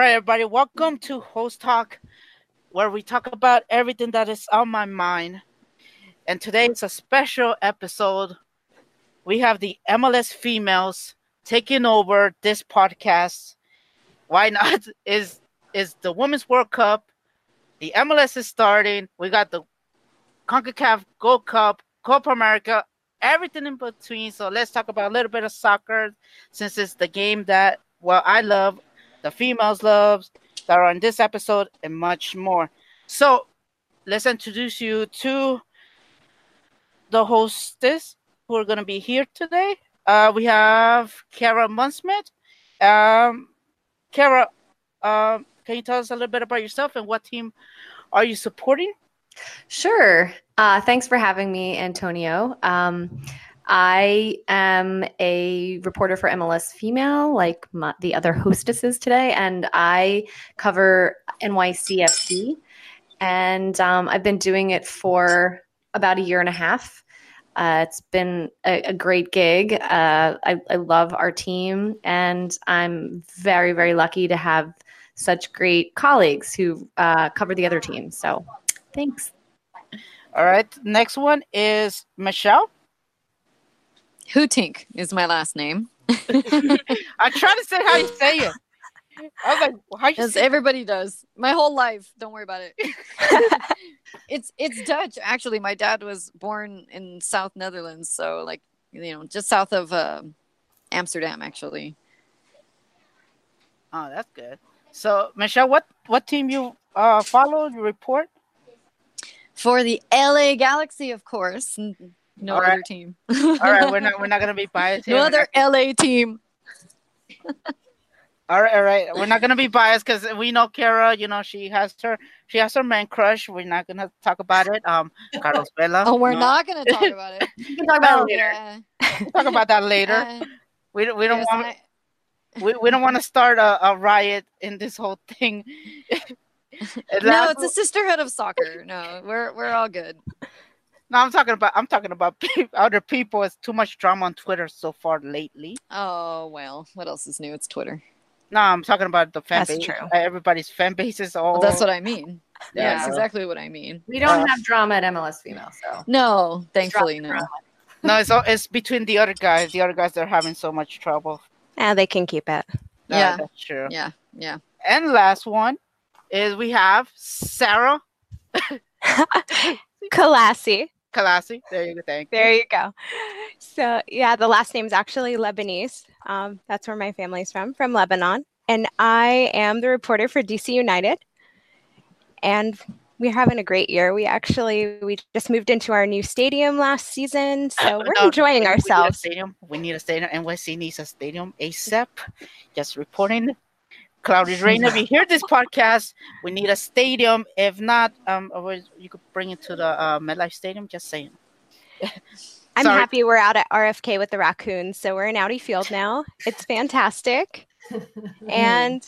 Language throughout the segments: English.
All right, everybody, welcome to Host Talk, where we talk about everything that is on my mind. And today is a special episode. We have the MLS females taking over this podcast. Why not? Is is the Women's World Cup? The MLS is starting. We got the CONCACAF Gold Cup, Copa America, everything in between. So let's talk about a little bit of soccer since it's the game that well I love the females loves that are in this episode and much more. So let's introduce you to the hostess who are going to be here today. Uh, we have Kara Munsmith. Um, Kara, uh, can you tell us a little bit about yourself and what team are you supporting? Sure. Uh, thanks for having me, Antonio. Um, I am a reporter for MLS Female, like my, the other hostesses today, and I cover NYCFC. And um, I've been doing it for about a year and a half. Uh, it's been a, a great gig. Uh, I, I, love our team, and I'm very, very lucky to have such great colleagues who uh, cover the other team. So, thanks. All right. Next one is Michelle. Hootink is my last name. I try to say how you say it. I was like, well, how you As everybody does. My whole life. Don't worry about it. it's it's Dutch actually. My dad was born in South Netherlands, so like you know, just south of uh, Amsterdam actually. Oh, that's good. So, Michelle, what what team you uh follow? You report for the LA Galaxy, of course. No All other right. team. All right, we're not we're not gonna be biased. Here. No other LA team. all right, all right. We're not gonna be biased because we know Kara. You know she has her she has her man crush. We're not gonna talk about it. Um, Carlos Vela. Oh, we're no. not gonna talk about it. we can talk about it later. we'll talk about that later. Uh, we we don't want. I... We, we don't want to start a, a riot in this whole thing. no, it's a sisterhood of soccer. No, we're we're all good. No, I'm talking about I'm talking about other people. It's too much drama on Twitter so far lately. Oh well, what else is new? It's Twitter. No, I'm talking about the fan that's base. True. Everybody's fan base is all. Well, that's what I mean. Yeah, yeah, that's exactly what I mean. We don't uh, have drama at MLS female, so no, thankfully no. no, it's all, it's between the other guys. The other guys are having so much trouble. Yeah, they can keep it. No, yeah, that's true. Yeah, yeah. And last one is we have Sarah. Kalassi. Kalasi. There you go. Thank There you go. So yeah, the last name is actually Lebanese. Um, that's where my family's from, from Lebanon. And I am the reporter for DC United. And we're having a great year. We actually we just moved into our new stadium last season, so we're no, enjoying we ourselves. Need stadium. We need a stadium. NYC needs a stadium ASAP. Just reporting Claudio Reyna, if you hear this podcast, we need a stadium. If not, um, you could bring it to the uh, MetLife Stadium. Just saying. I'm happy we're out at RFK with the raccoons. So we're in Audi Field now. It's fantastic. and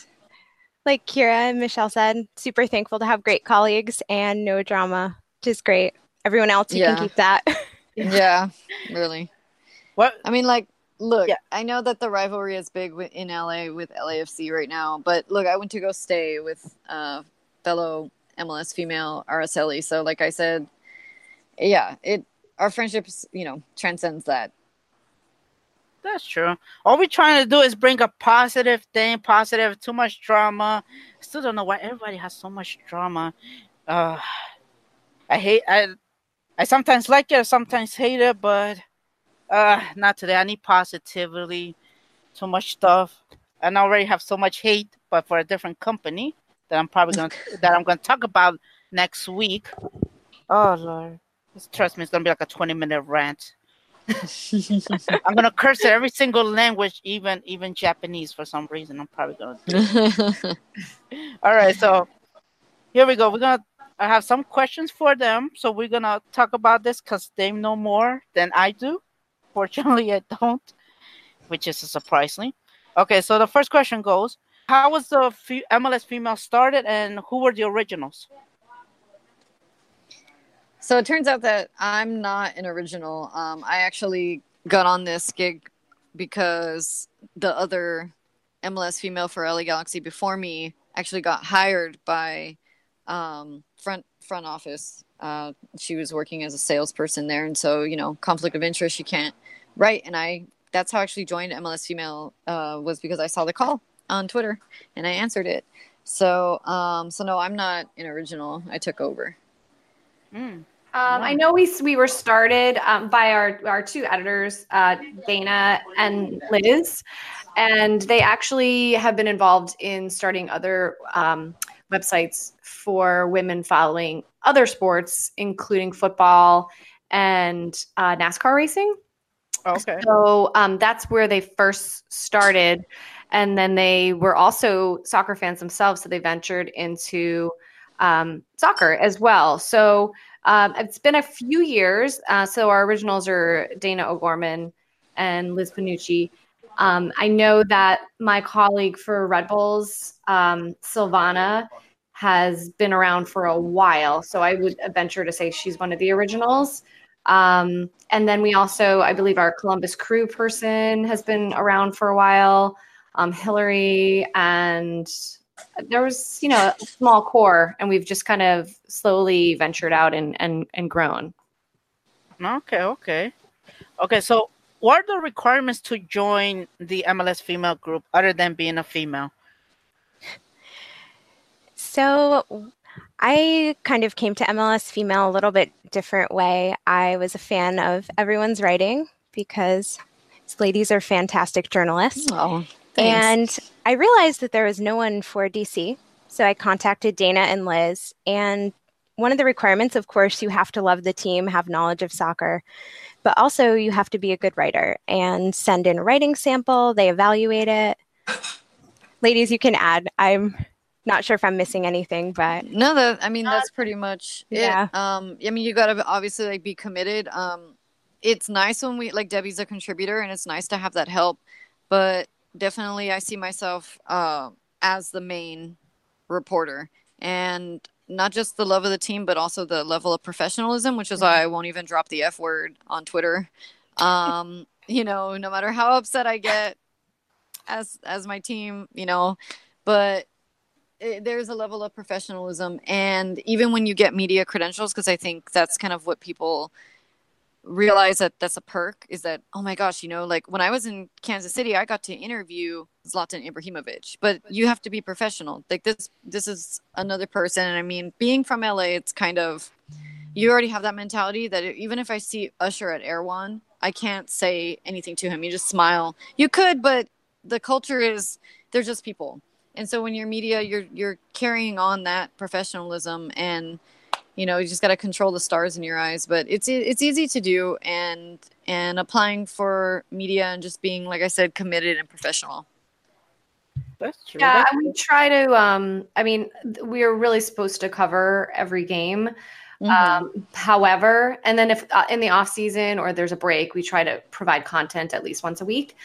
like Kara and Michelle said, super thankful to have great colleagues and no drama, which is great. Everyone else, you yeah. can keep that. yeah, really. What? I mean, like, Look, yeah. I know that the rivalry is big in LA with LAFC right now, but look, I went to go stay with uh, fellow MLS female Araceli. So, like I said, yeah, it our friendships, you know, transcends that. That's true. All we're trying to do is bring a positive thing, positive. Too much drama. I still don't know why everybody has so much drama. Uh, I hate. I I sometimes like it, sometimes hate it, but uh, not today. I need positivity. Too much stuff. And I already have so much hate, but for a different company that I'm probably gonna that I'm gonna talk about next week. Oh lord, Just trust me, it's gonna be like a 20 minute rant. I'm gonna curse every single language, even even Japanese for some reason. I'm probably gonna. All right, so here we go. We're gonna. I have some questions for them, so we're gonna talk about this because they know more than I do. Fortunately, I don't, which is surprisingly. Okay, so the first question goes: How was the MLS female started, and who were the originals? So it turns out that I'm not an original. Um, I actually got on this gig because the other MLS female for LA Galaxy before me actually got hired by um, front front office. Uh, she was working as a salesperson there, and so you know, conflict of interest. She can't write, and I. That's how I actually joined MLS Female uh, was because I saw the call on Twitter, and I answered it. So, um, so no, I'm not an original. I took over. Mm. Um, I know we we were started um, by our our two editors, uh, Dana and Liz, and they actually have been involved in starting other um, websites for women following other sports, including football and uh, NASCAR racing. Okay. So um, that's where they first started, and then they were also soccer fans themselves, so they ventured into um, soccer as well. So um, it's been a few years. Uh, so our originals are Dana O'Gorman and Liz Panucci. Um, I know that my colleague for Red Bulls, um, Silvana, has been around for a while. So I would venture to say she's one of the originals. Um, and then we also, I believe, our Columbus Crew person has been around for a while. Um, Hillary and there was you know a small core and we've just kind of slowly ventured out and and, and grown okay okay okay so what are the requirements to join the mls female group other than being a female so i kind of came to mls female a little bit different way i was a fan of everyone's writing because these ladies are fantastic journalists oh And I realized that there was no one for DC. So I contacted Dana and Liz. And one of the requirements, of course, you have to love the team, have knowledge of soccer, but also you have to be a good writer and send in a writing sample. They evaluate it. Ladies, you can add. I'm not sure if I'm missing anything, but no, that I mean that's pretty much it. Yeah. Um, I mean you gotta obviously like be committed. Um, it's nice when we like Debbie's a contributor, and it's nice to have that help, but definitely I see myself uh, as the main reporter and not just the love of the team, but also the level of professionalism, which is mm-hmm. why I won't even drop the F word on Twitter. Um, you know, no matter how upset I get as as my team, you know, but it, there's a level of professionalism, and even when you get media credentials, because I think that's kind of what people realize that that's a perk is that oh my gosh you know like when i was in kansas city i got to interview zlatan ibrahimovic but you have to be professional. Like this this is another person. And i mean being from la it's kind of you already have that mentality that even if i see usher at Erewhon i can't say anything to him. You just smile. You could but the culture is they're just people. And so when you're media you're you're carrying on that professionalism and you know you just got to control the stars in your eyes but it's it's easy to do and and applying for media and just being like i said committed and professional that's true yeah That's we try to um i mean we are really supposed to cover every game mm-hmm. um however and then if uh, in the off season or there's a break we try to provide content at least once a week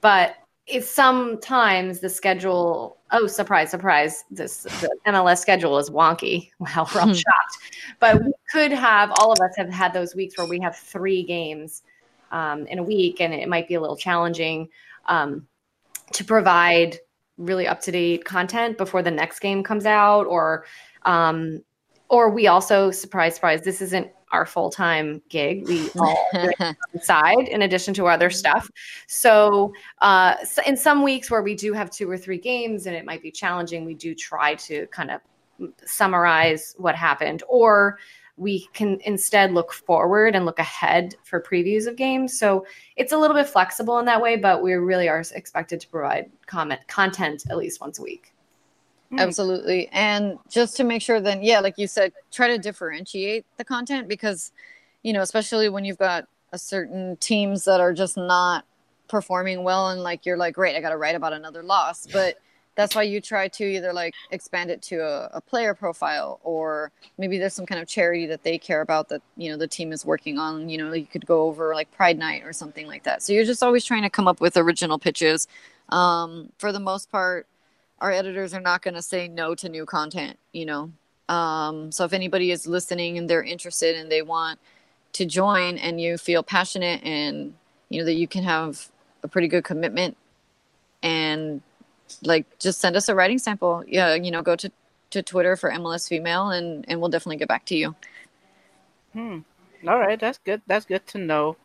but it's sometimes the schedule oh surprise surprise. This the mls schedule is wonky. Wow we're all hmm. shocked. But we could have all of us have had those weeks where we have three games um, in a week and it might be a little challenging um, to provide really up to date content before the next game comes out or um, or we also surprise surprise this isn't our full time gig. We all side in addition to other stuff. So, uh, so, in some weeks where we do have two or three games and it might be challenging, we do try to kind of summarize what happened, or we can instead look forward and look ahead for previews of games. So it's a little bit flexible in that way, but we really are expected to provide comment content at least once a week. Mm. Absolutely. And just to make sure then, yeah, like you said, try to differentiate the content because, you know, especially when you've got a certain teams that are just not performing well and like you're like, great, I got to write about another loss. But that's why you try to either like expand it to a, a, player profile or maybe there's some kind of charity that they care about that you know the team is working on you know you could go over like pride night or something like that so you're just always trying to come up with original pitches um, for the most part our editors are not going to say no to new content, you know. Um, so if anybody is listening and they're interested and they want to join and you feel passionate and you know that you can have a pretty good commitment and like just send us a writing sample. Yeah, you know, go to to Twitter for MLS Female, and and we'll definitely get back to you. Hmm. All right, that's good. That's good to know.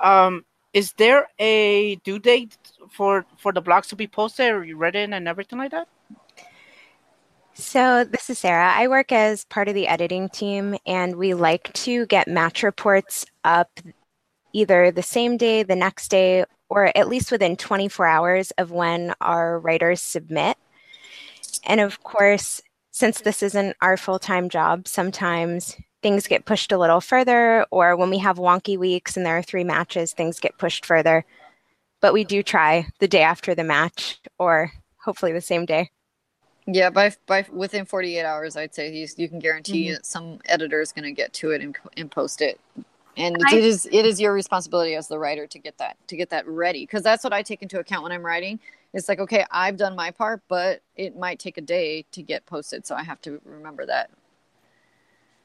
Um, is there a due date for for the blogs to be posted or written and everything like that? So, this is Sarah. I work as part of the editing team, and we like to get match reports up either the same day, the next day, or at least within 24 hours of when our writers submit. And of course, since this isn't our full time job, sometimes things get pushed a little further, or when we have wonky weeks and there are three matches, things get pushed further. But we do try the day after the match, or hopefully the same day. Yeah, by by within 48 hours, I'd say you, you can guarantee mm-hmm. that some editor is going to get to it and, and post it. And I, it is it is your responsibility as the writer to get that to get that ready because that's what I take into account when I'm writing. It's like okay, I've done my part, but it might take a day to get posted, so I have to remember that.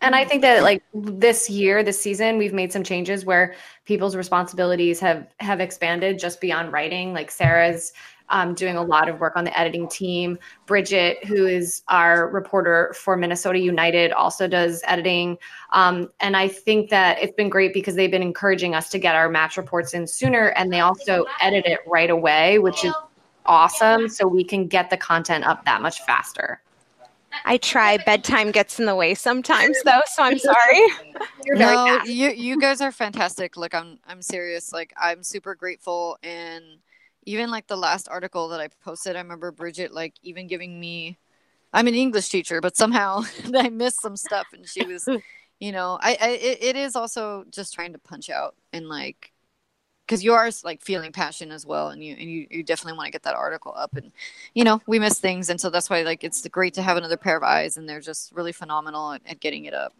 And I think that like this year, this season, we've made some changes where people's responsibilities have have expanded just beyond writing. Like Sarah's um, doing a lot of work on the editing team. Bridget, who is our reporter for Minnesota United, also does editing. Um, and I think that it's been great because they've been encouraging us to get our match reports in sooner and they also edit it right away, which is awesome. So we can get the content up that much faster. I try. Bedtime gets in the way sometimes, though. So I'm sorry. no, you you guys are fantastic. Like I'm I'm serious. Like I'm super grateful and even like the last article that I posted, I remember Bridget like even giving me I'm an English teacher, but somehow I missed some stuff and she was you know, I, I it, it is also just trying to punch out and like because you are like feeling passion as well and you and you, you definitely want to get that article up and you know we miss things and so that's why like it's great to have another pair of eyes and they're just really phenomenal at, at getting it up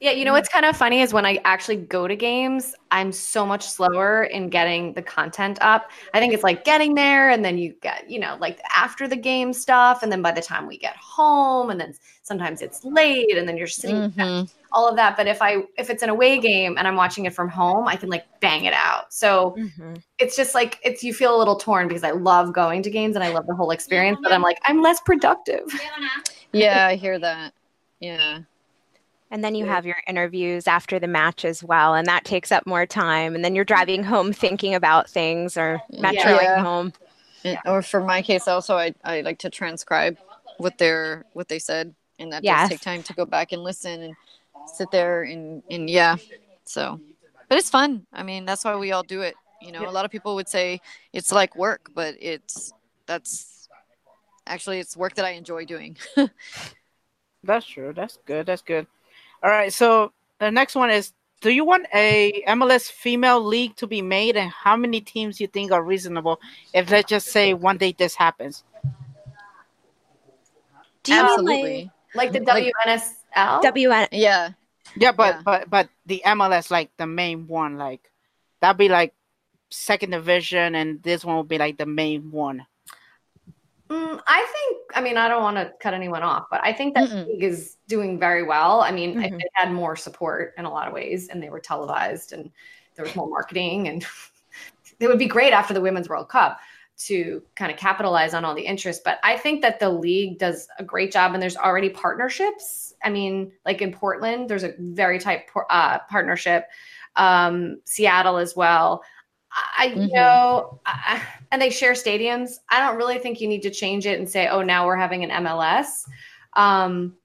yeah, you know what's kind of funny is when I actually go to games, I'm so much slower in getting the content up. I think it's like getting there and then you get, you know, like after the game stuff. And then by the time we get home, and then sometimes it's late and then you're sitting mm-hmm. all of that. But if I if it's an away game and I'm watching it from home, I can like bang it out. So mm-hmm. it's just like it's you feel a little torn because I love going to games and I love the whole experience, but I'm like, I'm less productive. Yeah, I hear that. Yeah. And then you have your interviews after the match as well, and that takes up more time. And then you're mm-hmm. driving home thinking about things or metroing yeah. home. And, or for my case, also, I, I like to transcribe what they're what they said, and that yes. does take time to go back and listen and sit there and and yeah. So, but it's fun. I mean, that's why we all do it. You know, a lot of people would say it's like work, but it's that's actually it's work that I enjoy doing. that's true. That's good. That's good. All right. So the next one is: Do you want a MLS female league to be made, and how many teams you think are reasonable? If let's just say one day this happens. Do you Absolutely. like, like the WNSL? WN. Yeah. Yeah, but yeah. but but the MLS like the main one, like that'd be like second division, and this one would be like the main one. Mm, I think, I mean, I don't want to cut anyone off, but I think that league is doing very well. I mean, mm-hmm. it had more support in a lot of ways, and they were televised, and there was more marketing, and it would be great after the Women's World Cup to kind of capitalize on all the interest. But I think that the league does a great job, and there's already partnerships. I mean, like in Portland, there's a very tight uh, partnership. Um, Seattle as well. I mm-hmm. you know, I, and they share stadiums. I don't really think you need to change it and say, "Oh, now we're having an MLS." Um,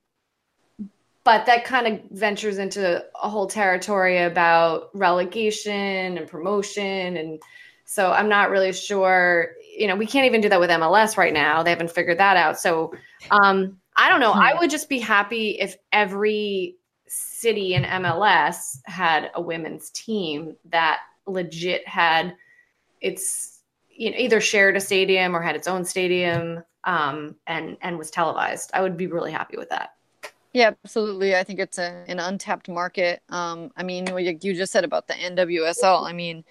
but that kind of ventures into a whole territory about relegation and promotion, and so I'm not really sure. You know, we can't even do that with MLS right now. They haven't figured that out. So um, I don't know. Hmm. I would just be happy if every city in MLS had a women's team that legit had its you know either shared a stadium or had its own stadium um, and and was televised. I would be really happy with that. Yeah, absolutely. I think it's a, an untapped market. Um, I mean, what you just said about the NWSL. I mean,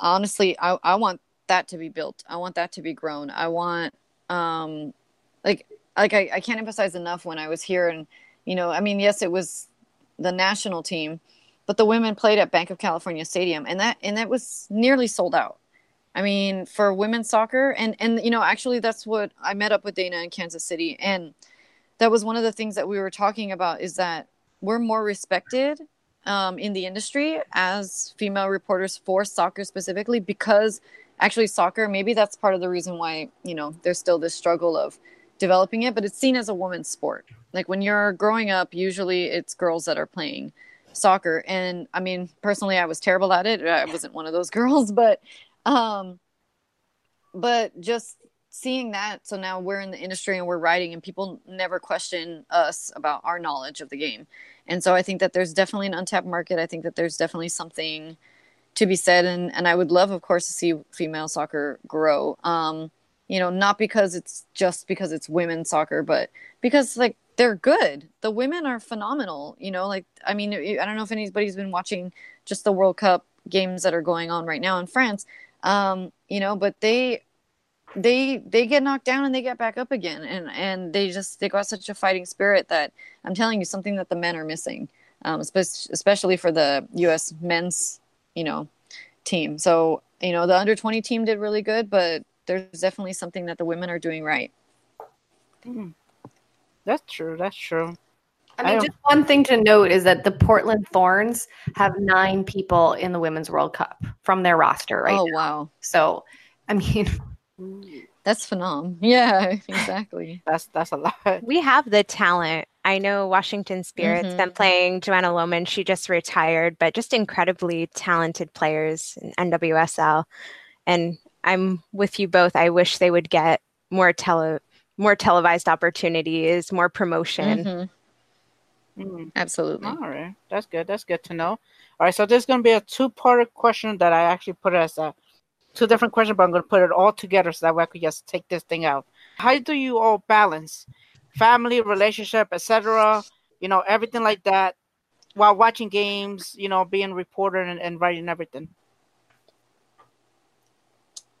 honestly, I, I want that to be built. I want that to be grown. I want, um, like, like I, I can't emphasize enough when I was here, and you know, I mean, yes, it was the national team, but the women played at Bank of California Stadium, and that and that was nearly sold out. I mean, for women's soccer, and and you know, actually, that's what I met up with Dana in Kansas City, and that was one of the things that we were talking about is that we're more respected um, in the industry as female reporters for soccer specifically because actually soccer maybe that's part of the reason why you know there's still this struggle of developing it but it's seen as a woman's sport like when you're growing up usually it's girls that are playing soccer. And i mean personally i was terrible at it. I wasn't one of those girls but um but just seeing that so now we're in the industry and we're writing and people never question us about our knowledge of the game. And so i think that there's definitely an untapped market. I think that there's definitely something to be said. And and i would love of course to see female soccer grow. Um you know not because it's just because it's women's soccer but because like they're good. The women are phenomenal you know like i mean i don't know if anybody's been watching just the world cup games that are going on right now in france um you know but they they they get knocked down and they get back up again. And and they just they got such a fighting spirit that i'm telling you something that the men are missing um, especially for the us men's you know team. So you know the under 20 team did really good but there's definitely something that the women are doing right. Mm. That's true that's true I mean, I just one thing to note is that the Portland Thorns have nine people in the Women's World Cup from their roster right Oh, now. wow. So, I mean, that's phenomenal. Yeah, exactly. that's that's a lot. We have the talent. I know Washington Spirit's mm-hmm. been playing Joanna Lohman. She just retired, but just incredibly talented players in NWSL. And I'm with you both. I wish they would get more tele more televised opportunities, more promotion. Mm-hmm. Mm. Absolutely. All right. That's good. That's good to know. All right. So there's going to be a two part question that I actually put as a two different questions, but I'm going to put it all together so that way I could just take this thing out. How do you all balance family, relationship, etc., you know, everything like that while watching games, you know, being reporter and, and writing everything?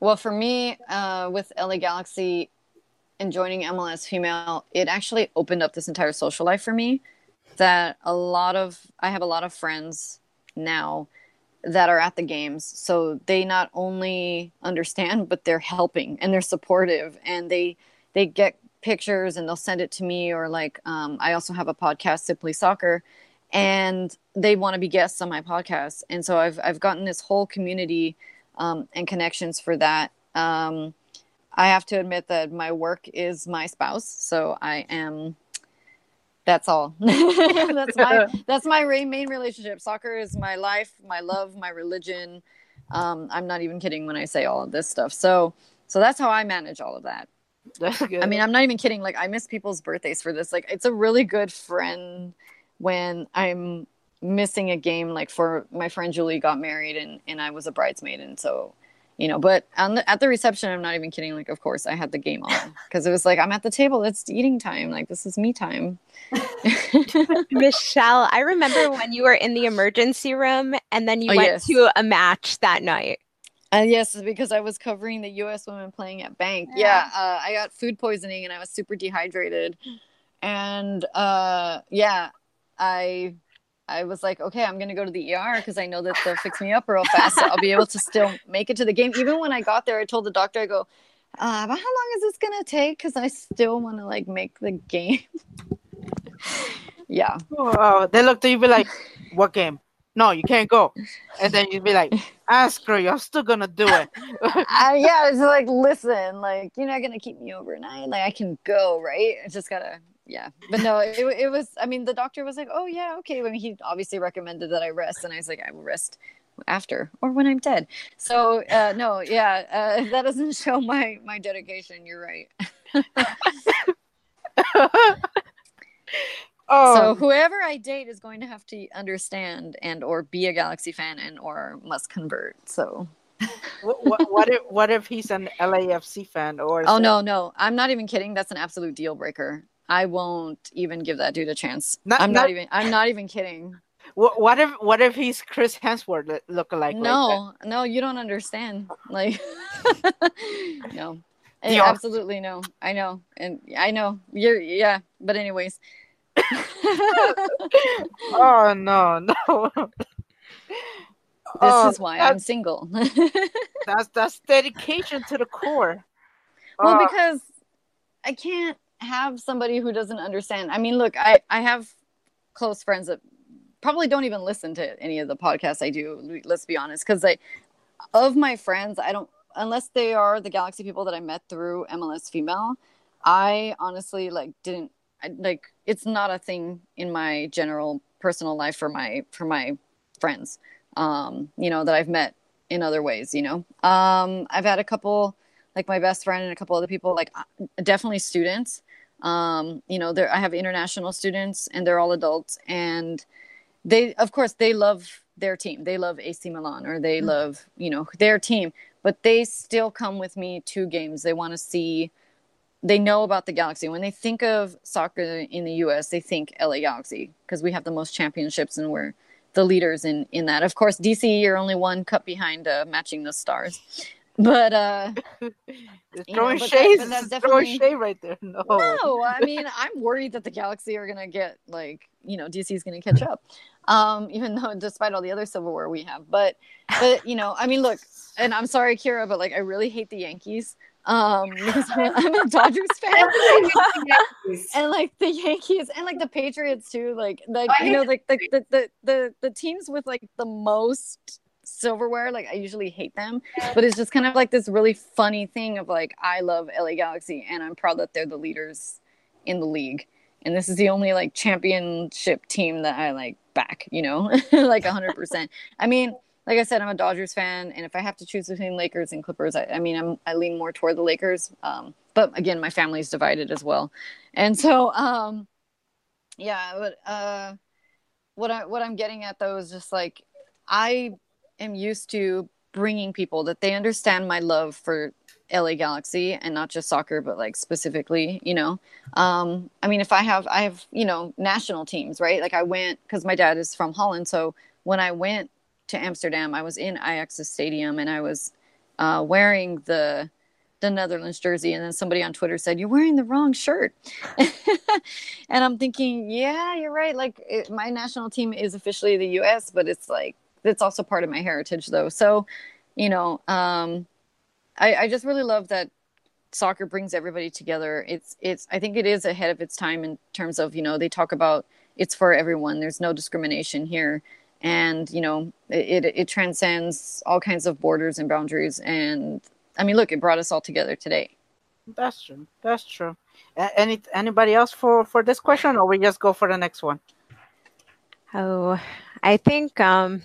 Well, for me, uh, with LA Galaxy and joining MLS Female, it actually opened up this entire social life for me. That a lot of, I have a lot of friends now that are at the games so they not only understand but they're helping and they're supportive and they they get pictures and they'll send it to me or like um, i also have a podcast simply soccer and they want to be guests on my podcast and so i've i've gotten this whole community um, and connections for that um, i have to admit that my work is my spouse so i am that's all. That's my that's my main relationship. Soccer is my life my love my religion. Um, i'm not even kidding when i say all of this stuff. So so that's how i manage all of that. That's good. i mean i'm not even kidding. Like i miss people's birthdays for this. Like it's a really good friend when i'm missing a game. Like for my friend julie got married and and i was a bridesmaid. And so you know but on the, at the reception i'm not even kidding like of course i had the game on because it was like i'm at the table it's eating time like this is me time michelle i remember when you were in the emergency room and then you oh, went yes. to a match that night uh, yes, because I was covering the U.S. women playing at Bank. Yeah, yeah uh, I got food poisoning and I was super dehydrated, and uh, yeah, I I was like, okay, I'm gonna go to the ER because I know that they'll fix me up real fast. So I'll be able to still make it to the game. Even when I got there, I told the doctor, I go, uh, about how long is this gonna take? Because I still want to like make the game. yeah. Oh, they looked at you be like, what game? No, you can't go. And then you'd be like, ask her, you're still gonna do it. uh, yeah, it's like, listen, like you're not gonna keep me overnight. Like I can go, right? I just gotta yeah but no it, it was i mean the doctor was like oh yeah okay I mean, he obviously recommended that i rest and i was like i will rest after or when i'm dead so uh, no yeah uh, that doesn't show my my dedication you're right oh. so whoever i date is going to have to understand and or be a galaxy fan and or must convert so what, what, what, if what if he's an LAFC fan or Oh no, no. I'm not even kidding. That's an absolute deal breaker. I won't even give that dude a chance. Not, I'm not, not even. I'm not even kidding. What, what if what if he's Chris Hemsworth look like? No, like no, you don't understand. Like, no, eh, yeah. absolutely no. I know, and I know you're. Yeah, but anyways. oh no no. oh, is why I'm single. that's that's dedication to the core. Well, uh, because I can't have somebody who doesn't understand. I mean, look, I I have close friends that probably don't even listen to any of the podcasts I do. Let's be honest, because I of my friends, I don't unless they are the Galaxy people that I met through MLS Female. I honestly like didn't I, like it's not a thing in my general personal life for my for my friends um you know that i've met in other ways you know um i've had a couple like my best friend and a couple other people like uh, definitely students um you know there i have international students and they're all adults and they of course they love their team they love ac milan or they mm-hmm. love you know their team but they still come with me to games they want to see they know about the Galaxy. When they think of soccer in the US, they think LA Galaxy because we have the most championships and we're the leaders in in that. Of course, DC you're only one cup behind uh, matching the stars. But uh throwing know, shade, that, that's throwing shade right there. No. No, I mean, I'm worried that the Galaxy are to get like, you know, DC is to catch up. Um even though despite all the other civil war we have. But but you know, I mean, look, and I'm sorry Kara, but like I really hate the Yankees um because I'm a Dodgers fan and like the Yankees and like the Patriots too like like oh, you know like the, the the the the teams with like the most silverware like I usually hate them but it's just kind of like this really funny thing of like I love LA Galaxy and I'm proud that they're the leaders in the league and this is the only like championship team that I like back you know like 100% I mean like I said, I'm a Dodgers fan, and if I have to choose between Lakers and Clippers, I, I mean, I'm I lean more toward the Lakers. Um, but again, my family's divided as well, and so um, yeah. But uh, what I what I'm getting at though is just like I am used to bringing people that they understand my love for LA Galaxy and not just soccer, but like specifically, you know. Um, I mean, if I have, I have, you know, national teams, right? Like I went because my dad is from Holland, so when I went to Amsterdam, I was in Ajax's stadium and I was uh, wearing the the Netherlands jersey, and then somebody on Twitter said, "You're wearing the wrong shirt," and I'm thinking, "Yeah, you're right. Like it, my national team is officially the U.S., but it's like it's also part of my heritage, though. So, you know, um, I, I just really love that soccer brings everybody together. It's it's I think it is ahead of its time in terms of you know they talk about it's for everyone. There's no discrimination here and you know it, it transcends all kinds of borders and boundaries and i mean look it brought us all together today that's true that's true any anybody else for for this question or we just go for the next one oh i think um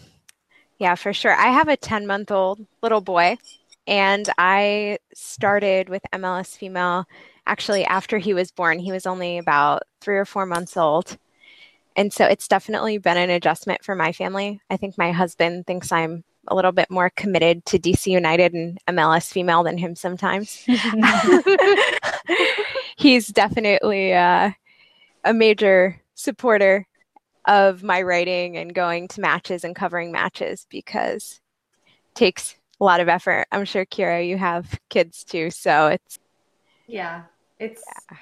yeah for sure i have a 10 month old little boy and i started with mls female actually after he was born he was only about three or four months old and so it's definitely been an adjustment for my family. I think my husband thinks I'm a little bit more committed to DC United and MLS female than him sometimes. He's definitely uh, a major supporter of my writing and going to matches and covering matches because it takes a lot of effort. I'm sure Kara, you have kids too, so it's yeah, it's yeah.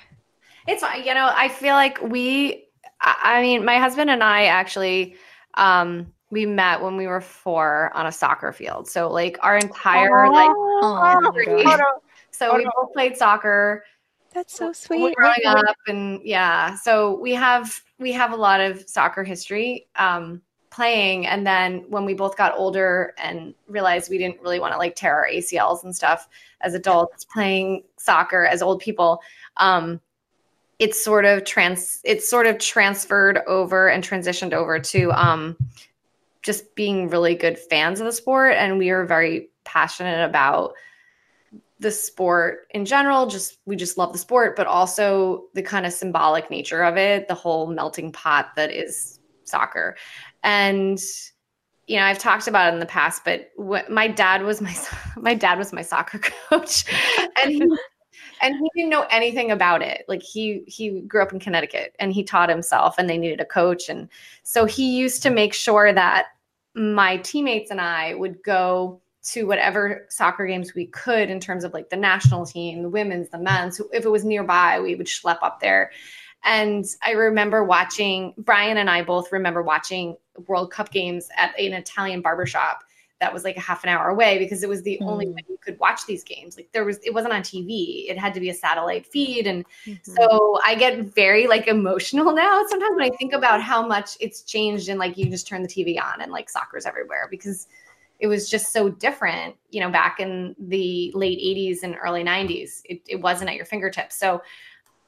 it's you know I feel like we I mean, my husband and I actually um we met when we were four on a soccer field. So like our entire oh, like oh, so we both played soccer. That's so sweet. Growing up and yeah, so we have we have a lot of soccer history um playing. And then when we both got older and realized we didn't really want to like tear our ACLs and stuff as adults playing soccer as old people um it's sort of trans it's sort of transferred over and transitioned over to um just being really good fans of the sport. And we are very passionate about the sport in general just we just love the sport but also the kind of symbolic nature of it the whole melting pot that is soccer. And you know i've talked about it in the past but my dad was my my dad was my soccer coach and he and he didn't know anything about it. Like he he grew up in connecticut and he taught himself and they needed a coach and so he used to make sure that my teammates and i would go to whatever soccer games we could in terms of like the national team the women's the men's if it was nearby we would schlep up there and i remember watching brian and i both remember watching world cup games at an italian barbershop that was like a half an hour away because it was the mm. only way you could watch these games. Like there was, it wasn't on TV. It had to be a satellite feed. And mm-hmm. so I get very like emotional now sometimes when I think about how much it's changed and like you just turn the TV on and like soccer's everywhere because it was just so different, you know, back in the late 80s and early 90s. It, it wasn't at your fingertips. So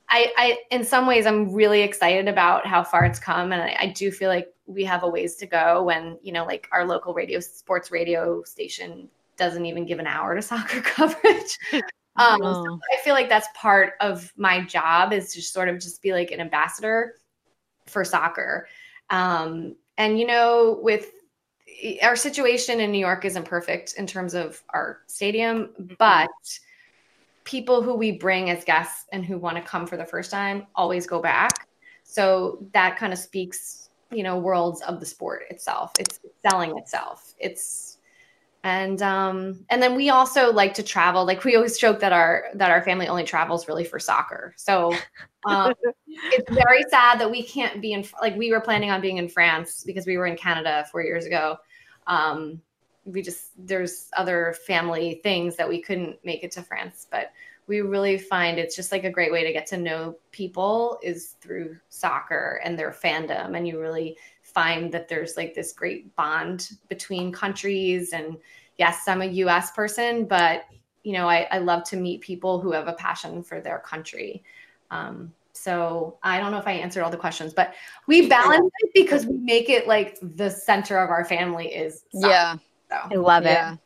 I, I, in some ways, I'm really excited about how far it's come, and I, I, do feel like we have a ways to go. When you know, like our local radio, sports radio station doesn't even give an hour to soccer coverage. um, oh. so I feel like that's part of my job is to sort of just be like an ambassador for soccer. Um, and you know, with our situation in New York isn't perfect in terms of our stadium, mm-hmm. but people who we bring as guests and who want to come for the first time always go back. So that kind of speaks, you know, worlds of the sport itself. It's selling itself. It's and um and then we also like to travel. Like we always joke that our that our family only travels really for soccer. So um, it's very sad that we can't be in like we were planning on being in France because we were in Canada four years ago. Um, we just there's other family things that we couldn't make it to France, but we really find it's just like a great way to get to know people is through soccer and their fandom. And you really find that there's like this great bond between countries. And yes i'm a us person but you know i, I love to meet people who have a passion for their country. Um, so i don't know if i answered all the questions but we balance it because we make it like the center of our family is soccer. yeah so, I love yeah. it.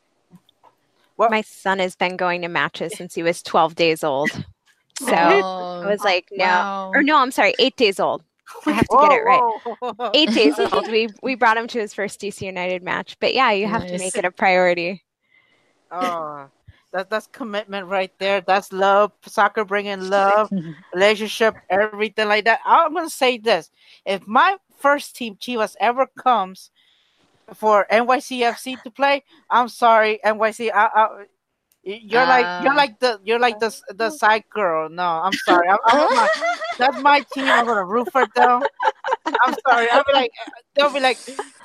Well, My son has been going to matches since he was 12 days old. So oh, I was like, no, wow. or no, I'm sorry, eight days old. I have to get it right. Eight days old. We we brought him to his first DC United match. But yeah, you have nice. to make it a priority. Oh, that that's commitment right there. That's love. Soccer bringing love, relationship, everything like that. I'm gonna say this: if my first team Chivas ever comes for NYCFC to play. I'm sorry, NYC. I, I, you're uh, like you're like the you're like the the side girl. No, I'm sorry. I'm, I'm that's my team. I'm gonna root for them. I'm sorry. I'll be like they'll be like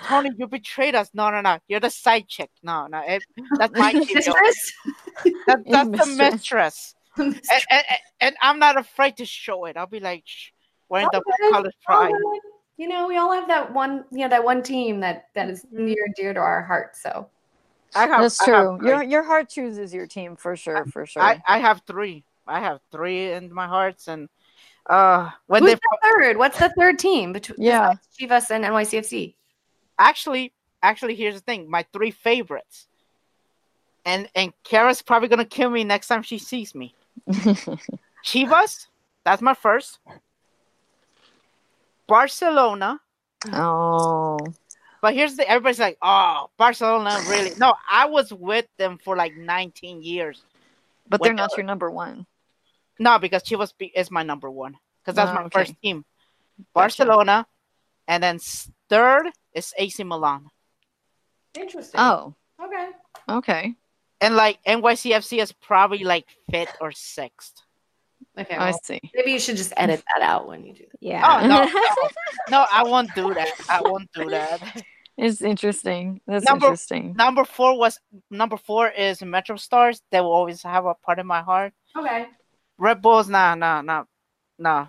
Tony, you betrayed us. No, no, no. You're the side chick. No, no. It, that's my team. Mistress? That, that's mistress. the mistress. and, and, and, I'm not afraid to show it. I'll be like, shh, wearing okay. the colors pride you know, we all have that one, you know, that one team that that is mm-hmm. near and dear to our heart. So I have, that's true. Have, your your heart chooses your team for sure, for sure. I, I have three. I have three in my hearts, and uh, when Who's they the third? What's the third team between yeah Chivas and NYCFC? Actually, actually, here's the thing: my three favorites, and and Kara's probably gonna kill me next time she sees me. Chivas, that's my first. Barcelona. Oh. But here's the everybody's like, oh, Barcelona really? No, I was with them for like 19 years. But they're not your number one. No, because Chivas is my number one because that's oh, my ah, okay. first team. Barcelona, gotcha. and then third is AC Milan. Interesting. Oh, okay, okay. And like NYCFC is probably like fifth or sixth. Okay, well, I see. Maybe you should just edit that out when you do that. Yeah. Oh, no, no, no, I won't do that. I won't do that. It's interesting. That's number, interesting. Number four was number four is Metro Stars. They will always have a part in my heart. Okay. Red Bulls, nah, nah, nah, nah.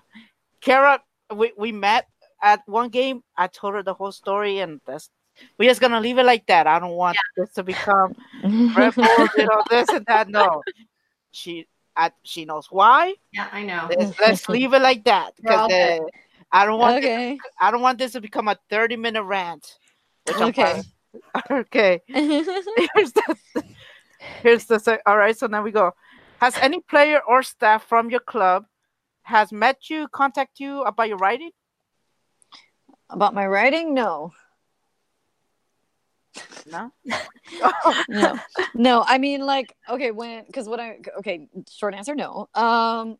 Kara, we, we met at one game. I told her the whole story, and that's we're just gonna leave it like that. I don't want yeah. this to become Red Bulls, you know, this and that. No, she I, she knows why. Yeah, I know. Let's, let's leave it like that because uh, I don't want okay. this, I don't want this to become a thirty minute rant. okay. okay. here's the here's the all right. So now we go. Has any player or staff from your club has met you, contact you about your writing? About my writing? No. No. no. No. I mean, like, okay, when because what I okay, short answer, no. Um,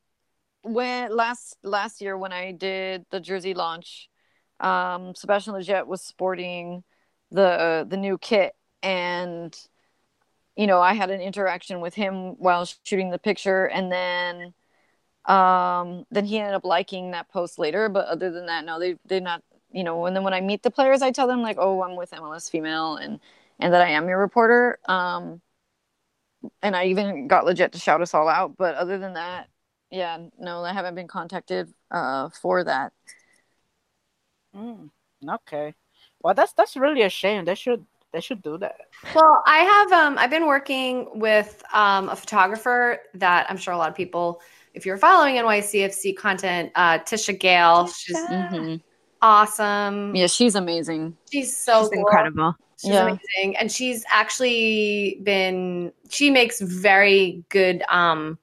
when last last year when I did the jersey launch, um, Sebastian Lletget was sporting the uh, the new kit, and you know, I had an interaction with him while shooting the picture, and then um then he ended up liking that post later but other than that no they they're not you know and then when i meet the players i tell them like oh i'm with mls female and and that I am your reporter. Um, and I even got Lletget to shout us all out. But other than that, yeah, no, I haven't been contacted uh, for that. Mm, okay. Well, that's that's really a shame. They should they should do that. Well, I have um I've been working with um a photographer that I'm sure a lot of people, if you're following NYCFC content, uh Tisha Gale, she's Mm-hmm. awesome. Yeah, she's amazing. She's so She's cool. incredible. She's Yeah. amazing. And she's actually been she makes very good um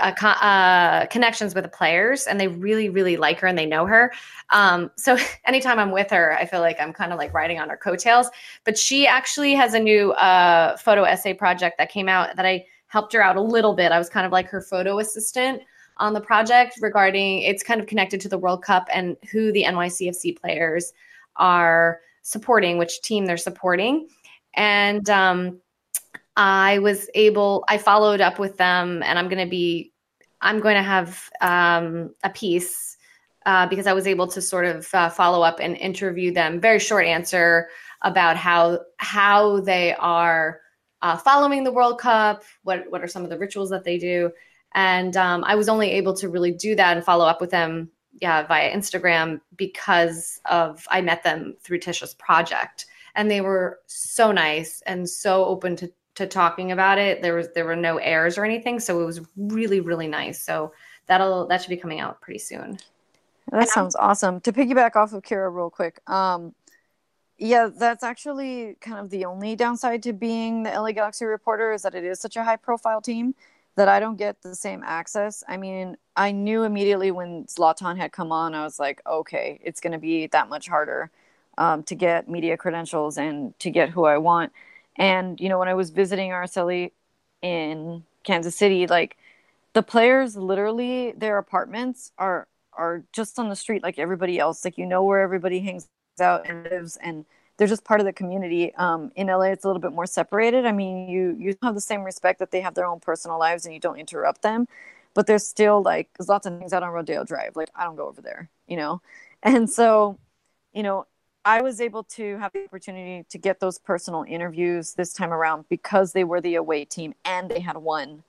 uh, co- uh, connections with the players and they really really like her and they know her. Um, so anytime i'm with her i feel like i'm kind of like riding on her coattails. But she actually has a new uh, photo essay project that came out that i helped her out a little bit. I was kind of like her photo assistant on the project regarding it's kind of connected to the world cup and who the nycfc players are supporting which team they're supporting. And um, I was able, I followed up with them, and I'm going to be, I'm going to have um, a piece uh, because I was able to sort of uh, follow up and interview them. Very short answer about how how they are uh, following the World Cup. What what are some of the rituals that they do? And um, I was only able to really do that and follow up with them, yeah, via Instagram because of I met them through Tisha's project, and they were so nice and so open to to talking about it. There was there were no errors or anything, so it was really really nice. So that'll that should be coming out pretty soon. That sounds awesome. To piggyback off of Kira real quick, um, yeah, that's actually kind of the only downside to being the LA Galaxy reporter is that it is such a high profile team that I don't get the same access. I mean, I knew immediately when Zlatan had come on, I was like, okay, it's going to be that much harder um, to get media credentials and to get who I want. And you know, when I was visiting Araceli in Kansas City, like the players literally their apartments are are just on the street like everybody else. Like you know where everybody hangs out and lives and they're just part of the community. Um, in LA, it's a little bit more separated. I mean, you you have the same respect that they have their own personal lives and you don't interrupt them, but there's still like there's lots of things out on Rodeo Drive. Like I don't go over there, you know, and so, you know, I was able to have the opportunity to get those personal interviews this time around because they were the away team and they had won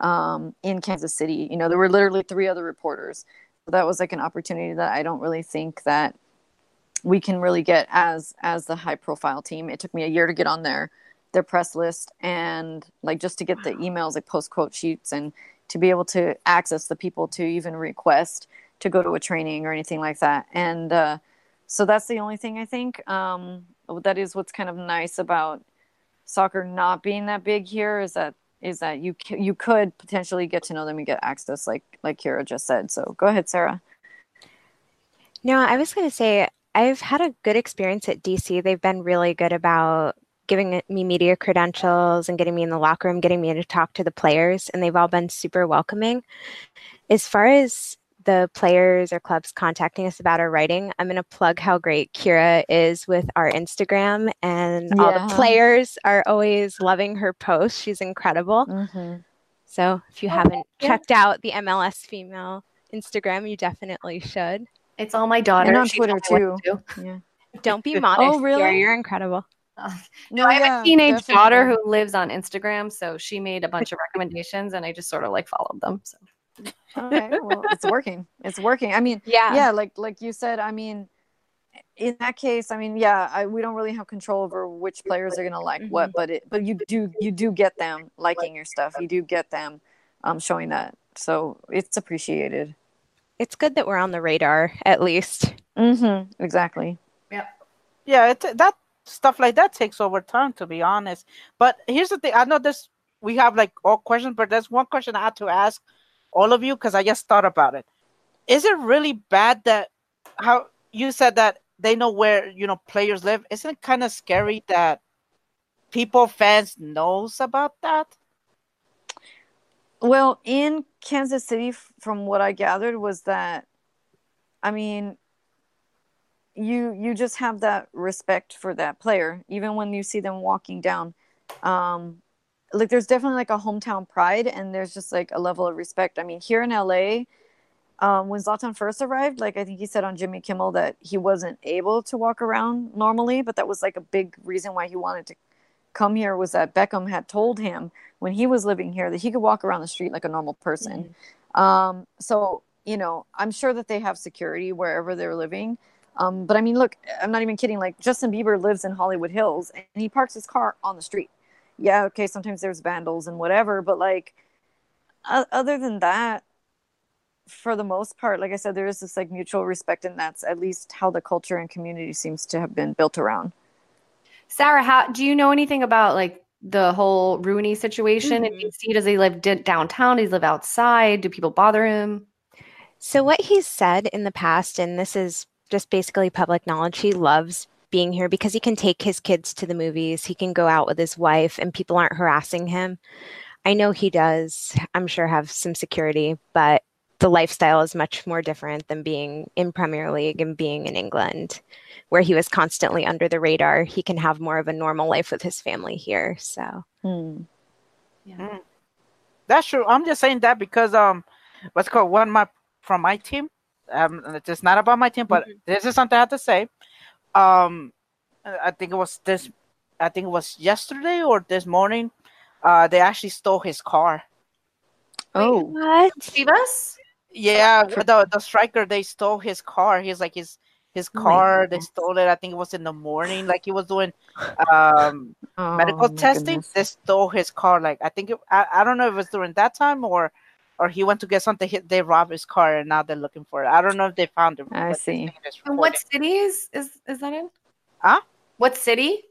um, in Kansas City. You know, there were literally three other reporters. So that was like an opportunity that I don't really think that we can really get as as the high profile team. It took me a year to get on their their press list and like just to get the emails like post quote sheets and to be able to access the people to even request to go to a training or anything like that. And uh, so that's the only thing I think. Um, that is what's kind of nice about soccer not being that big here is that is that you you could potentially get to know them and get access like like Kira just said. So go ahead, Sarah. No, I was going to say I've had a good experience at DC. They've been really good about giving me media credentials and getting me in the locker room, getting me to talk to the players, and they've all been super welcoming. As far as the players or clubs contacting us about our writing, I'm going to plug how great Kira is with our Instagram, and all the players are always loving her posts. She's incredible. Mm-hmm. So if you Oh, haven't checked out the MLS female Instagram, you definitely should. It's all my daughter. And on She Twitter, too. to do. Yeah. Don't be modest. oh, really? Kira. You're incredible. No, I have yeah, a teenage definitely. daughter who lives on Instagram, so she made a bunch of recommendations, and I just sort of like followed them. So okay, well, it's working. It's working. I mean, Yeah. yeah, like like you said. I mean, in that case, I mean, yeah, I, we don't really have control over which players are gonna like what, but it, but you do you do get them liking your stuff. You do get them um, showing that, so it's appreciated. It's good that we're on the radar, at least. Mm-hmm. Exactly. Yeah yeah, it, that stuff like that takes over time, to be honest. But here's the thing: I know this. We have like all questions, but there's one question I had to ask all of you because I just thought about it. Is it really bad that how you said that they know where you know players live? Isn't it kind of scary that people fans knows about that? Well, in Kansas City, from what I gathered, was that, I mean, you you just have that respect for that player, even when you see them walking down. Um, like there's definitely like a hometown pride, and there's just like a level of respect. I mean, here in LA, um, when Zlatan first arrived, like I think he said on Jimmy Kimmel that he wasn't able to walk around normally, but that was like a big reason why he wanted to come here was that Beckham had told him when he was living here that he could walk around the street like a normal person. Mm-hmm. Um, so you know, I'm sure that they have security wherever they're living. Um, but I mean, look, I'm not even kidding. Like Justin Bieber lives in Hollywood Hills and he parks his car on the street. Yeah, okay, sometimes there's vandals and whatever, but like, uh, other than that, for the most part, like I said, there is this like mutual respect, and that's at least how the culture and community seems to have been built around. Sarah, how do you know anything about like the whole Rooney situation mm-hmm. in DC? Does he live d- downtown? Does he live outside? Do people bother him? So what he's said in the past, and this is just basically public knowledge, he loves being here because he can take his kids to the movies. He can go out with his wife, and people aren't harassing him. I know he does. I'm sure have some security, but the lifestyle is much more different than being in Premier League and being in England, where he was constantly under the radar. He can have more of a normal life with his family here. So, mm. yeah, mm. that's true. I'm just saying that because um, what's called one my from my team. Um, it's not about my team, but mm-hmm. this is something I have to say. Um, I think it was this. I think it was yesterday or this morning. Uh, they actually stole his car. Oh, what? Chivas? Yeah, the the striker they stole his car. He's like his his oh car. they stole it. I think it was in the morning. Like he was doing um oh, medical testing. Goodness. They stole his car. Like I think it, I I don't know if it was during that time or or he went to get something. They robbed his car and now they're looking for it. I don't know if they found him. I see. And what city is, is is that in? Huh? What city?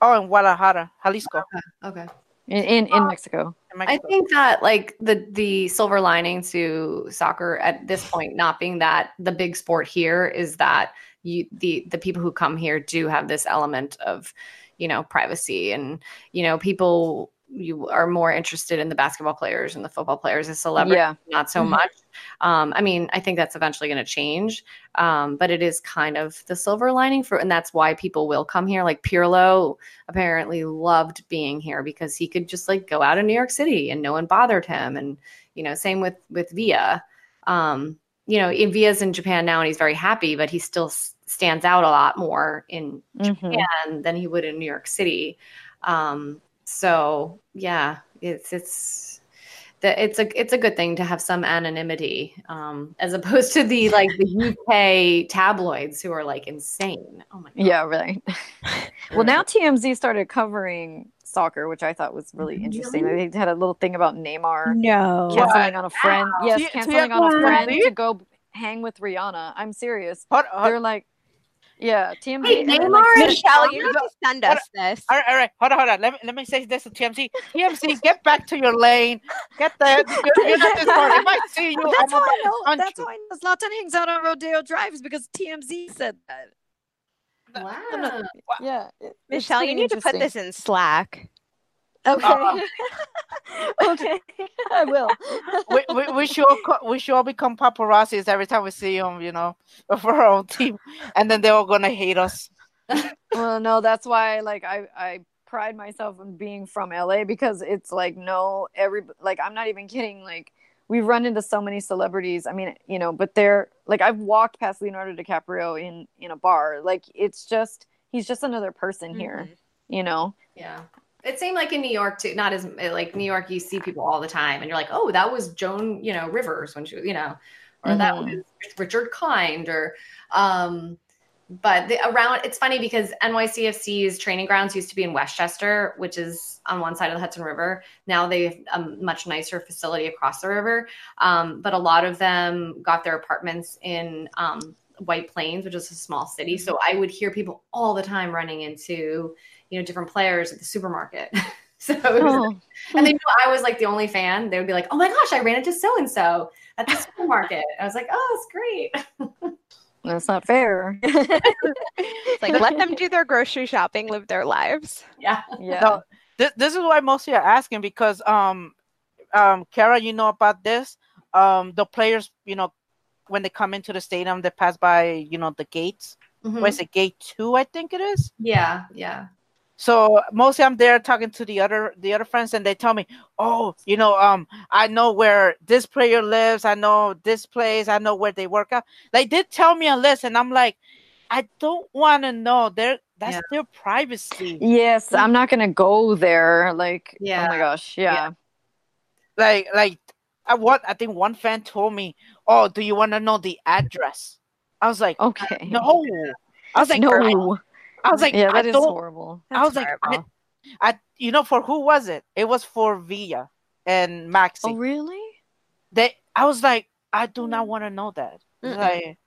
Oh, in Guadalajara, Jalisco. Okay. okay in in, in oh. Mexico. I think that like the the silver lining to soccer at this point not being that the big sport here is that you the the people who come here do have this element of you know privacy and you know people you are more interested in the basketball players and the football players as celebrities, yeah. not so mm-hmm. much. Um, I mean, I think that's eventually going to change, um, but it is kind of the silver lining for, and that's why people will come here. Like Pirlo apparently loved being here because he could just like go out in New York City and no one bothered him, and you know, same with with Villa. Um, you know, in Villa's in Japan now, and he's very happy, but he still s- stands out a lot more in mm-hmm. Japan than he would in New York City. Um, so yeah, it's it's the, it's a it's a good thing to have some anonymity um, as opposed to the like the UK tabloids who are like insane. Oh my god. Yeah, right. well, now TMZ started covering soccer, which I thought was really interesting. Really? They had a little thing about Neymar no canceling on a friend. Yes, canceling on a friend to go hang with Rihanna. I'm serious. They're like yeah, TMZ. Wait, Neymar like, Michelle, you need to send us this. All right, all right, hold on, hold on. Let me let me say this to TMZ. TMZ, get back to your lane. Get the. You're, you're not this part. If I see you, that's how I know. That's how I know. Zlatan hangs out on Rodeo Drives because TMZ said that. Wow. Not, yeah, Michelle, you need to put this in Slack. Okay. Uh, okay, I will. we, we, we should all, we should all become paparazzis every time we see them, you know, for our own team, and then they're all gonna hate us. well, no, that's why like I I pride myself on being from LA because it's like no every like I'm not even kidding like we've run into so many celebrities. I mean, you know, but they're like I've walked past Leonardo DiCaprio in in a bar. Like it's just he's just another person mm-hmm. here, you know. Yeah. It seemed like in New York too, not as like New York, you see people all the time and you're like, oh, that was Joan, you know, Rivers when she, you know, or mm-hmm. that was Richard Kind or, um, but the, around it's funny because NYCFC's training grounds used to be in Westchester, which is on one side of the Hudson River. Now they have a much nicer facility across the river. Um, but a lot of them got their apartments in um, White Plains, which is a small city. So I would hear people all the time running into you know different players at the supermarket. so oh. and they knew I was like the only fan. They would be like, "Oh my gosh, I ran into so and so at the supermarket." I was like, "Oh, it's great." That's not fair. it's like let them do their grocery shopping, live their lives. Yeah, yeah. No, this, this is why mostly are asking because um um Kara, you know about this. Um the players, you know, when they come into the stadium, they pass by, you know, the gates. Mm-hmm. Where's it? Gate two, I think it is. Yeah, yeah. So mostly I'm there talking to the other the other friends, and they tell me, "Oh, you know, um, I know where this player lives. I know this place. I know where they work out." They did tell me a list, and I'm like, I don't want to know. They're that's Yeah. their privacy. Yes, I'm not gonna go there. Like, Yeah. oh my gosh, yeah. Yeah. Like like I what I think one fan told me, "Oh, do you want to know the address?" I was like, Okay. "No." I was like, no. I, I was like, yeah, I that is don't. horrible. I was like, I, I, you know, for who was it? It was for Villa and Maxi. Oh, really? They, I was like, I do not want to know that. Mm-mm. Like,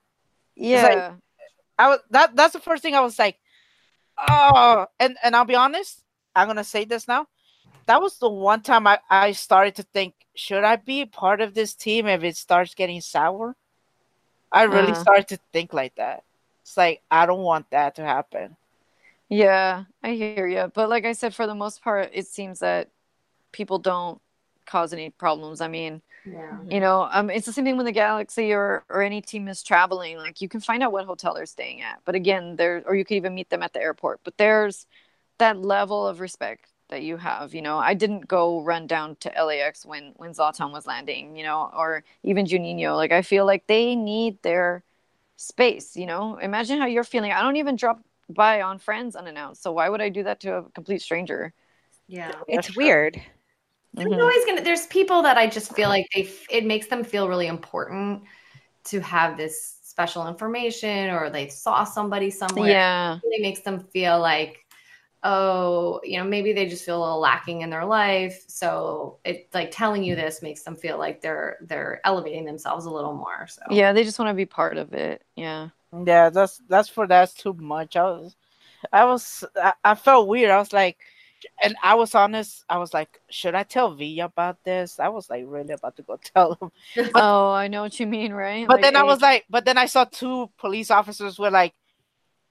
Yeah. I was that. That's the first thing I was like, oh, and and I'll be honest. I'm gonna say this now. That was the one time I I started to think, should I be part of this team if it starts getting sour? I really Uh-huh. started to think like that. It's like I don't want that to happen. Yeah, I hear you. But like I said, for the most part, it seems that people don't cause any problems. I mean, Yeah. you know, um, it's the same thing when the Galaxy or or any team is traveling. Like you can find out what hotel they're staying at, but again, there or you could even meet them at the airport. But there's that level of respect that you have. You know, I didn't go run down to LAX when when Zlatan was landing. You know, or even Juninho. Like I feel like they need their space. You know, imagine how you're feeling. I don't even drop by on friends unannounced. So why would I do that to a complete stranger? Yeah. It's That's weird. There's Mhm. always gonna. There's people that I just feel like they. f- It makes them feel really important to have this special information, or they saw somebody somewhere. Yeah. It makes them feel like, oh, you know, maybe they just feel a little lacking in their life. So it like telling you this makes them feel like they're they're elevating themselves a little more. So Yeah, they just want to be part of it. Yeah. Yeah, that's that's for that's too much. I was, I was, I, I felt weird. I was like, and I was honest. I was like, should I tell V about this? I was like really about to go tell him. oh, I know what you mean, right? But then I was eh. like, but then I saw two police officers with like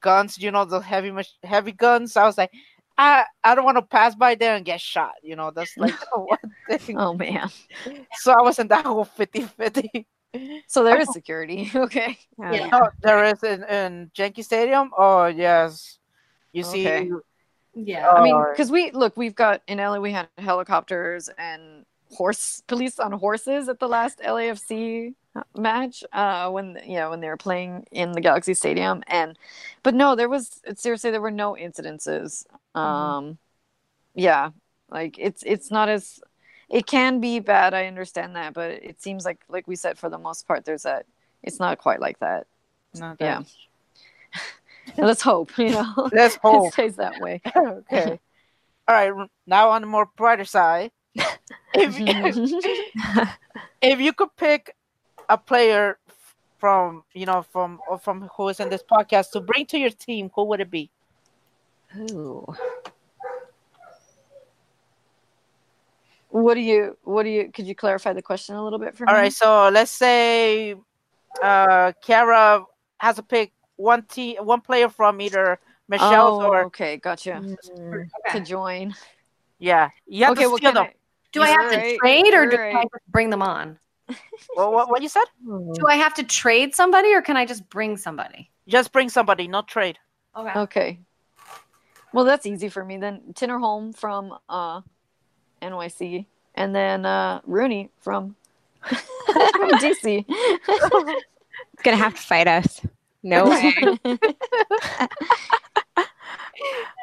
guns, you know, the heavy heavy guns. I was like, I I don't want to pass by there and get shot. You know, that's like one thing. oh man. So I was in that whole 50-50. So there is security. Okay. Um, Yeah. Oh, there is in in Yankee Stadium. Oh yes, you see. Okay. yeah. I mean, because we look, we've got in LA, we had helicopters and horse police on horses at the last LAFC match. Uh, when you know when they were playing in the Galaxy Stadium, and but no, there was seriously there were no incidences. Um, yeah, like it's it's not as it can be bad. I understand that, but it seems like like we said for the most part, there's that. It's not quite like that. No, Yeah. Let's hope, you know, Let's hope it stays that way. okay. All right. Now on the more brighter side, if if you could pick a player from you know from or from who is in this podcast to bring to your team, who would it be? Ooh. What do you? What do you? Could you clarify the question a little bit for All me? right. So let's say uh Kara has to pick one t one player from either Michelle's oh, or okay, gotcha. Mm, To join. yeah. You have okay, to what steal them. I? do I have to trade or do I right. just bring them on? well, what, what you said? Do I have to trade somebody or can I just bring somebody? Just bring somebody, not trade. Okay. Okay. Well, that's easy for me then. Tinnerholm from uh, NYC, and then uh, Rooney from DC. Gonna have to fight us. No way.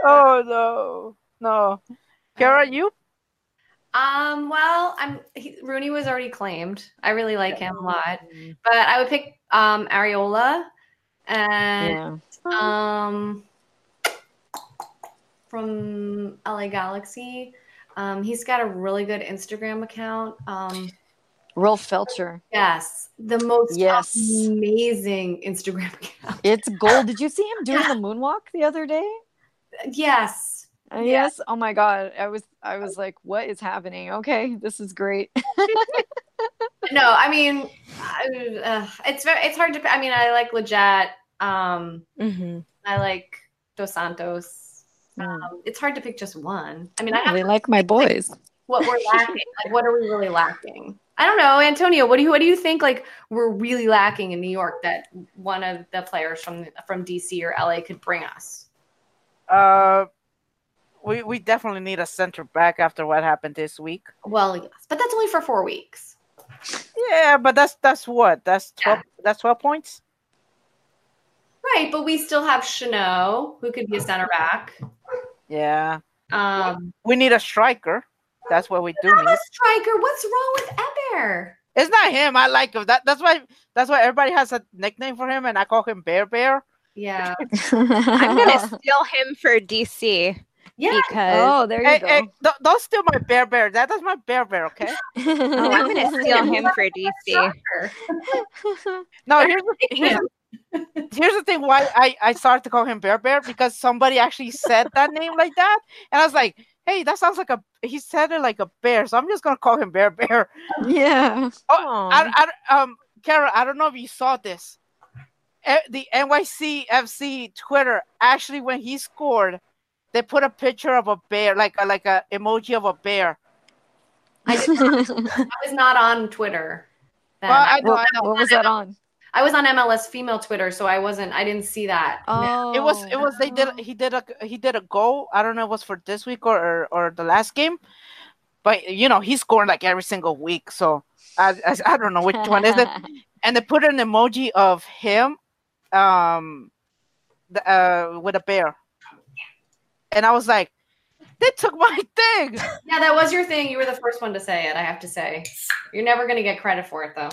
Oh no, no. Kara, you? Um. Well, I'm he, Rooney was already claimed. I really like him a lot, but I would pick um Areola and yeah. um from LA Galaxy. Um, he's got a really good Instagram account. Um, Rolf Feltscher. yes, the most Yes. amazing Instagram account. It's gold. Did you see him doing the moonwalk the other day? Yes, Uh, Yeah. Yes. Oh my god. I was I was like, what is happening? Okay, this is great. no, I mean, uh, it's very, it's hard to. I mean, I like Lletget. Um, Mhm. I like Dos Santos. Mm. Um, it's hard to pick just one. I mean, I I have really like my boys. what we're lacking. like, what are we really lacking? I don't know, Antonio. What do you what do you think? Like, we're really lacking in New York that one of the players from from DC or LA could bring us. Uh, we we definitely need a center back after what happened this week. Well, yes, but that's only for four weeks. Yeah, but that's that's what that's twelve. That's twelve points. Right, but we still have Chanot, who could be a center back. Yeah, Um, we need a striker. That's what we do not need. a striker. What's wrong with Heber? It's not him. I like him. That that's why that's why everybody has a nickname for him, and I call him Bear Bear. Yeah, I'm gonna steal him for DC yeah. because oh, there you Hey, go. hey, don't, don't steal my Bear Bear. That is my Bear Bear. Okay. oh, I'm gonna steal him for DC. Soccer. No, here's the here's, here's the thing. Why I I started to call him Bear Bear because somebody actually said that name like that, and I was like, hey, that sounds like a. He said it like a bear, so I'm just gonna call him Bear Bear. yeah. Oh, I, I, um, Kara, I don't know if you saw this. Eh, The NYC FC Twitter actually, when he scored, they put a picture of a bear, like a, like a emoji of a bear. I, not, I was not on Twitter. Well, I know, I know. what was that on? I was on MLS female Twitter, so I wasn't. I didn't see that. Oh, It was, it was. They did. He did a, he did a goal. I don't know, if it was for this week or or, or the last game, but you know, he scored like every single week. So I, I, I don't know which one is it. and they put an emoji of him um the, uh with a bear and i was like they took my thing Yeah, that was your thing. You were the first one to say it. I have to say, you're never going to get credit for it though.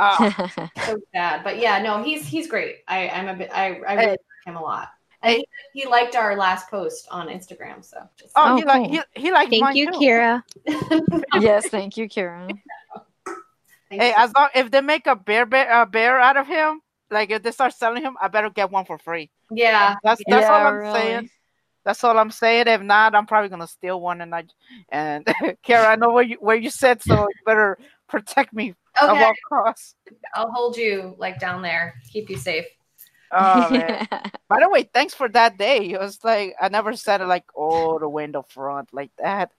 Uh, So sad, but yeah, no, he's he's great. I I'm a bit. I I really Hey. like him a lot. And he, he liked our last post on Instagram. So just oh, Oh, he like he, he liked Thank mine you, too. Kira. yes, thank you, Kira. Thank hey you. as long if they make a bear bear a bear out of him like if they start selling him i better get one for free yeah, that's that's Yeah, all i'm really. saying that's all i'm saying if not i'm probably gonna steal one and i and kara i know where you where you said so you better protect me at okay. all costs I'll hold you like down there, keep you safe. oh man By the way, thanks for that day. It was like I never said it like oh the window front like that.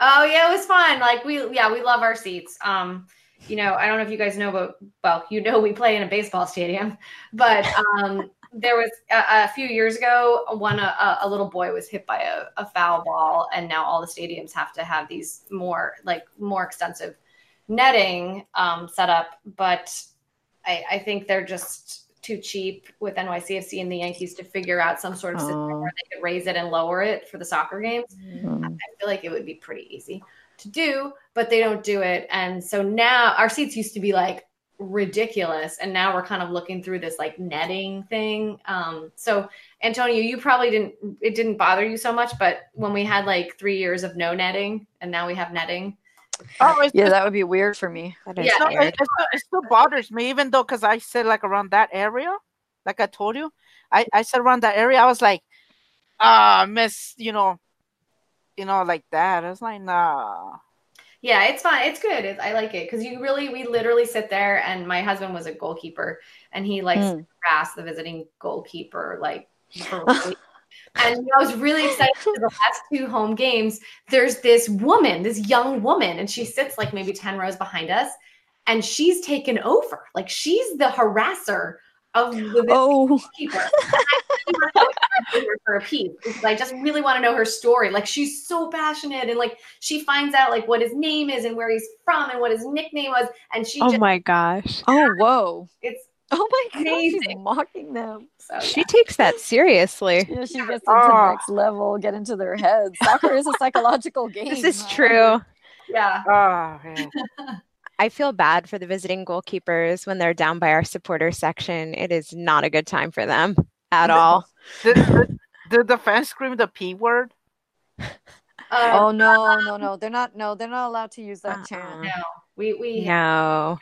Oh yeah, it was fun. Like we yeah, we love our seats. Um, you know, I don't know if you guys know, but well, you know, we play in a baseball stadium. But um, there was a, a few years ago, one a, a little boy was hit by a, a foul ball, and now all the stadiums have to have these more like more extensive netting um, set up. But I, I think they're just too cheap with NYCFC and the Yankees to figure out some sort of system Oh. where they could raise it and lower it for the soccer games. Mm. I feel like it would be pretty easy to do, but they don't do it. And so now our seats used to be like ridiculous. And now we're kind of looking through this like netting thing. Um, so Antonio, you probably didn't, it didn't bother you so much, but when we had like three years of no netting and now we have netting. Oh, Yeah, it's, that would be weird for me. That is Yeah. no, weird. it, it, still, it still bothers me even though because I said like around that area, like I told you, I I said around that area. I was like, ah, miss, you know, you know, like that. I was like, nah. Yeah, it's fine. It's good. It, I like it because you really, we literally sit there. And my husband was a goalkeeper, and he likes Mm. to harass the visiting goalkeeper, like. For and I was really excited for the last two home games. There's this woman, this young woman, and she sits like maybe ten rows behind us, and she's taken over. Like she's the harasser of the Oh, goalkeeper. for a piece because I just really want to know her story. Like she's so passionate and like she finds out like what his name is and where he's from and what his nickname was, and she Oh just my gosh. oh, whoa. it's Oh my god, she's Amazing. mocking them. so She yeah. takes that seriously. Yeah, she gets into Ah. next level, get into their heads. Soccer is a psychological game. This is huh? true. yeah. Oh man. I feel bad for the visiting goalkeepers when they're down by our supporter section. It is not a good time for them at all. Did, did, did the fans scream the p word? Uh, Oh no, no, no. They're not no, they're not allowed to use that Uh-uh. chant. no, we we No.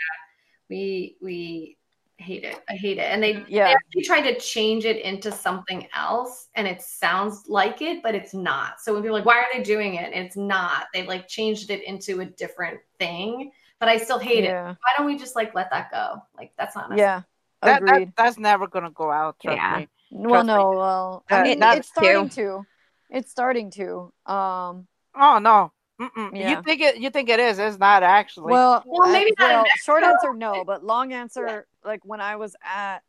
we we hate it. I hate it. And they, they Yeah. actually tried to change it into something else and it sounds like it, but it's not. So when people are like, why are they doing it? And it's not. They've like changed it into a different thing. But I still hate it. Why don't we just like let that go? Like that's not necessary. Yeah. That, that Agreed. that's never gonna go out. Trust Yeah. me. well, trust me. no, well, I mean, it's starting too. to. It's starting to. Um, Oh no. Mm-mm. Yeah. You think it? You think it is? It's not actually. well, Well, maybe not well, short answer no, but long answer like when I was at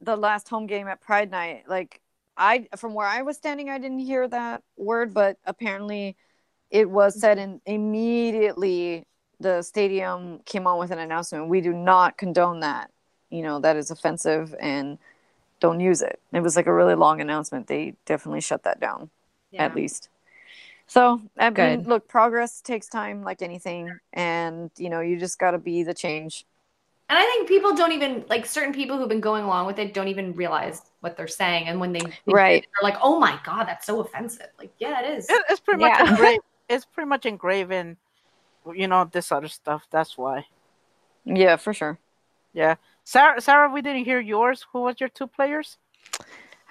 the last home game at Pride Night, like I from where I was standing, I didn't hear that word, but apparently it was said and immediately the stadium came on with an announcement. We do not condone that. You know, that is offensive and don't use it. It was like a really long announcement. They definitely shut that down, yeah. at least. So, I Good. look, progress takes time like anything. And, you know, you just got to be the change. And I think people don't even, like, certain people who've been going along with it don't even realize what they're saying. And when they, right. they're like, oh my God, that's so offensive. Like, yeah, it is. It, it's pretty yeah. much engraved. It's pretty much engraved in, you know, this other stuff. That's why. Yeah, for sure. Yeah. Sarah, Sarah, we didn't hear yours. Who was your two players?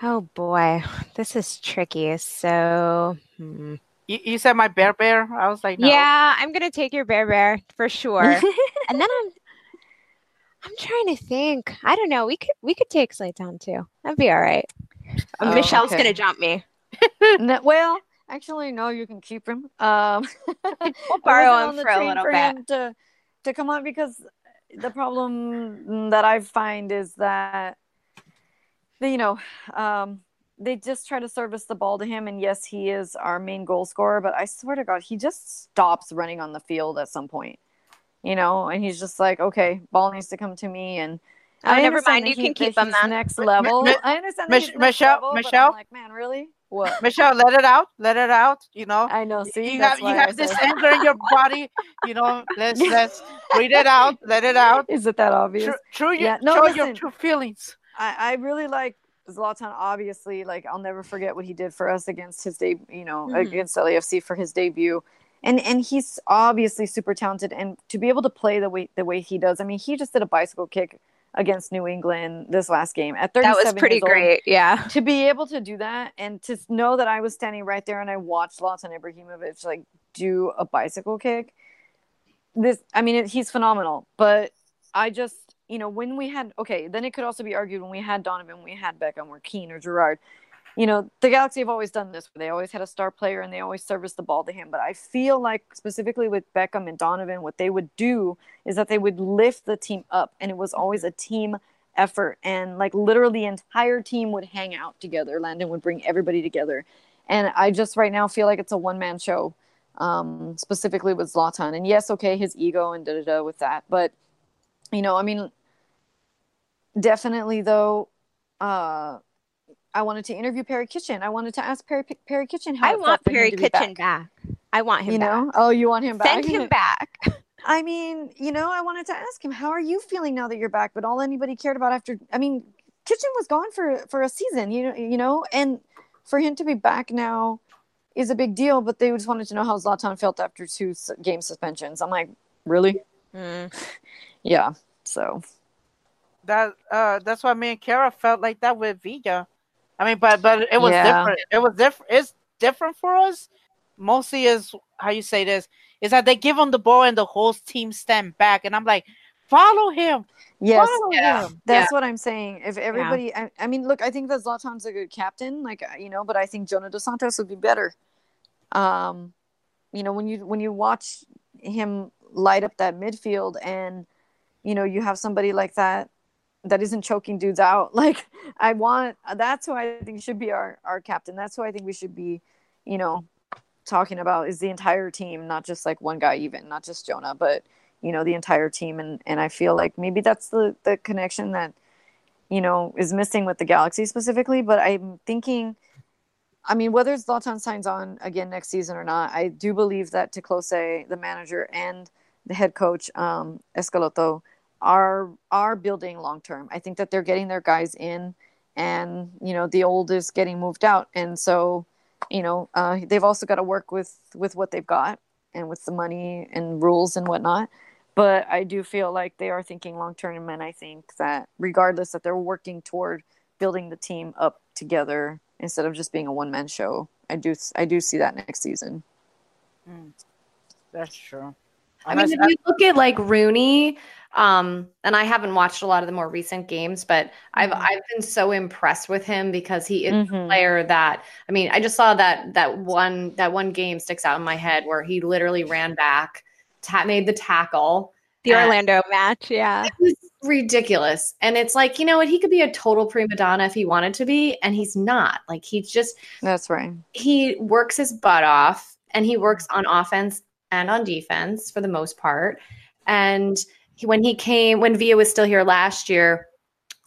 Oh boy, this is tricky. So, hmm. You, you, said my bear bear. I was like, no. yeah, I'm gonna take your bear bear for sure. and then I'm, I'm trying to think. I don't know. We could we could take Zlatan too. That'd be all right. Oh, Michelle's okay. gonna jump me. no, well, actually, no. You can keep him. Um, we'll borrow him for a little for bit to to come on because the problem that I find is that you know um, they just try to service the ball to him, and yes, he is our main goal scorer. But I swear to God, he just stops running on the field at some point, you know, and he's just like, okay, ball needs to come to me, and oh, never mind, you he, can keep him then. Next level. I understand. Michelle, level, Michelle, like, man, really? What? Michelle, let it out. Let it out. You know. I know. See, you have you have this anger in your body. You know. Let's let's breathe it out. Let it out. Is it that obvious? True, true yeah. No, show listen, your true feelings. I I really like Zlatan. Obviously, like I'll never forget what he did for us against his day. You know, mm-hmm. against LAFC for his debut. And, and he's obviously super talented, and to be able to play the way the way he does, I mean, he just did a bicycle kick against New England this last game at 37 That was pretty great. Old, yeah. To be able to do that and to know that I was standing right there and I watched Zlatan Ibrahimovic like do a bicycle kick. This I mean it, he's phenomenal, but I just you know when we had okay, then it could also be argued when we had Donovan, we had Beckham or Keane or Gerrard you know, the Galaxy have always done this. They always had a star player and they always service the ball to him. But I feel like specifically with Beckham and Donovan, what they would do is that they would lift the team up, and it was always a team effort. And like literally, the entire team would hang out together. Landon would bring everybody together, and I just right now feel like it's a one man show, um, specifically with Zlatan. And yes, okay, his ego and da da da with that, but you know, I mean, definitely though. Uh, I wanted to interview Perry Kitchen. I wanted to ask Perry Perry Kitchen how I want Perry Kitchen back. back. I want him. You back. know? Oh, you want him back? Send him back. I mean, you know, I wanted to ask him, how are you feeling now that you're back? But all anybody cared about after, I mean, Kitchen was gone for for a season, you know, you know, and for him to be back now is a big deal. But they just wanted to know how Zlatan felt after two game suspensions. I'm like, really? Mm. yeah. So that uh, that's why me and Kara felt like that with Villa. I mean, but but it was yeah. different. It was different. It's different for us. Mostly is how you say this is that they give him the ball and the whole team stand back, and I'm like, follow him. Yes, follow yeah. him. That's yeah. what I'm saying. If everybody, I, I, mean, look, I think that Zlatan's a good captain, like you know, but I think Jonah Dos Santos would be better. Um, you know, when you when you watch him light up that midfield, and you know, you have somebody like that that isn't choking dudes out. Like I want that's who I think should be our our captain. That's who I think we should be, you know, talking about is the entire team, not just like one guy even, not just Jonah, but you know, the entire team and and I feel like maybe that's the the connection that you know is missing with the Galaxy specifically, but I'm thinking I mean, whether Zlatan signs on again next season or not, I do believe that Te Kloese, the manager, and the head coach, um, Schelotto, are are building long term. I think that they're getting their guys in, and you know the old is getting moved out, and so you know uh, they've also got to work with with what they've got and with the money and rules and whatnot. But I do feel like they are thinking long term, and I think that regardless that they're working toward building the team up together instead of just being a one man show. I do I do see that next season. Mm, that's true. I mean, if you look at like Rooney, um, and I haven't watched a lot of the more recent games, but mm-hmm. I've I've been so impressed with him because he is mm-hmm. a player that I mean, I just saw that that one that one game sticks out in my head where he literally ran back, ta- made the tackle. The Orlando match, yeah. It was ridiculous. And it's like, you know what? He could be a total prima donna if he wanted to be, and he's not. Like, he's just, That's right. he works his butt off and he works on offense and on defense for the most part. And when he came, when Villa was still here last year,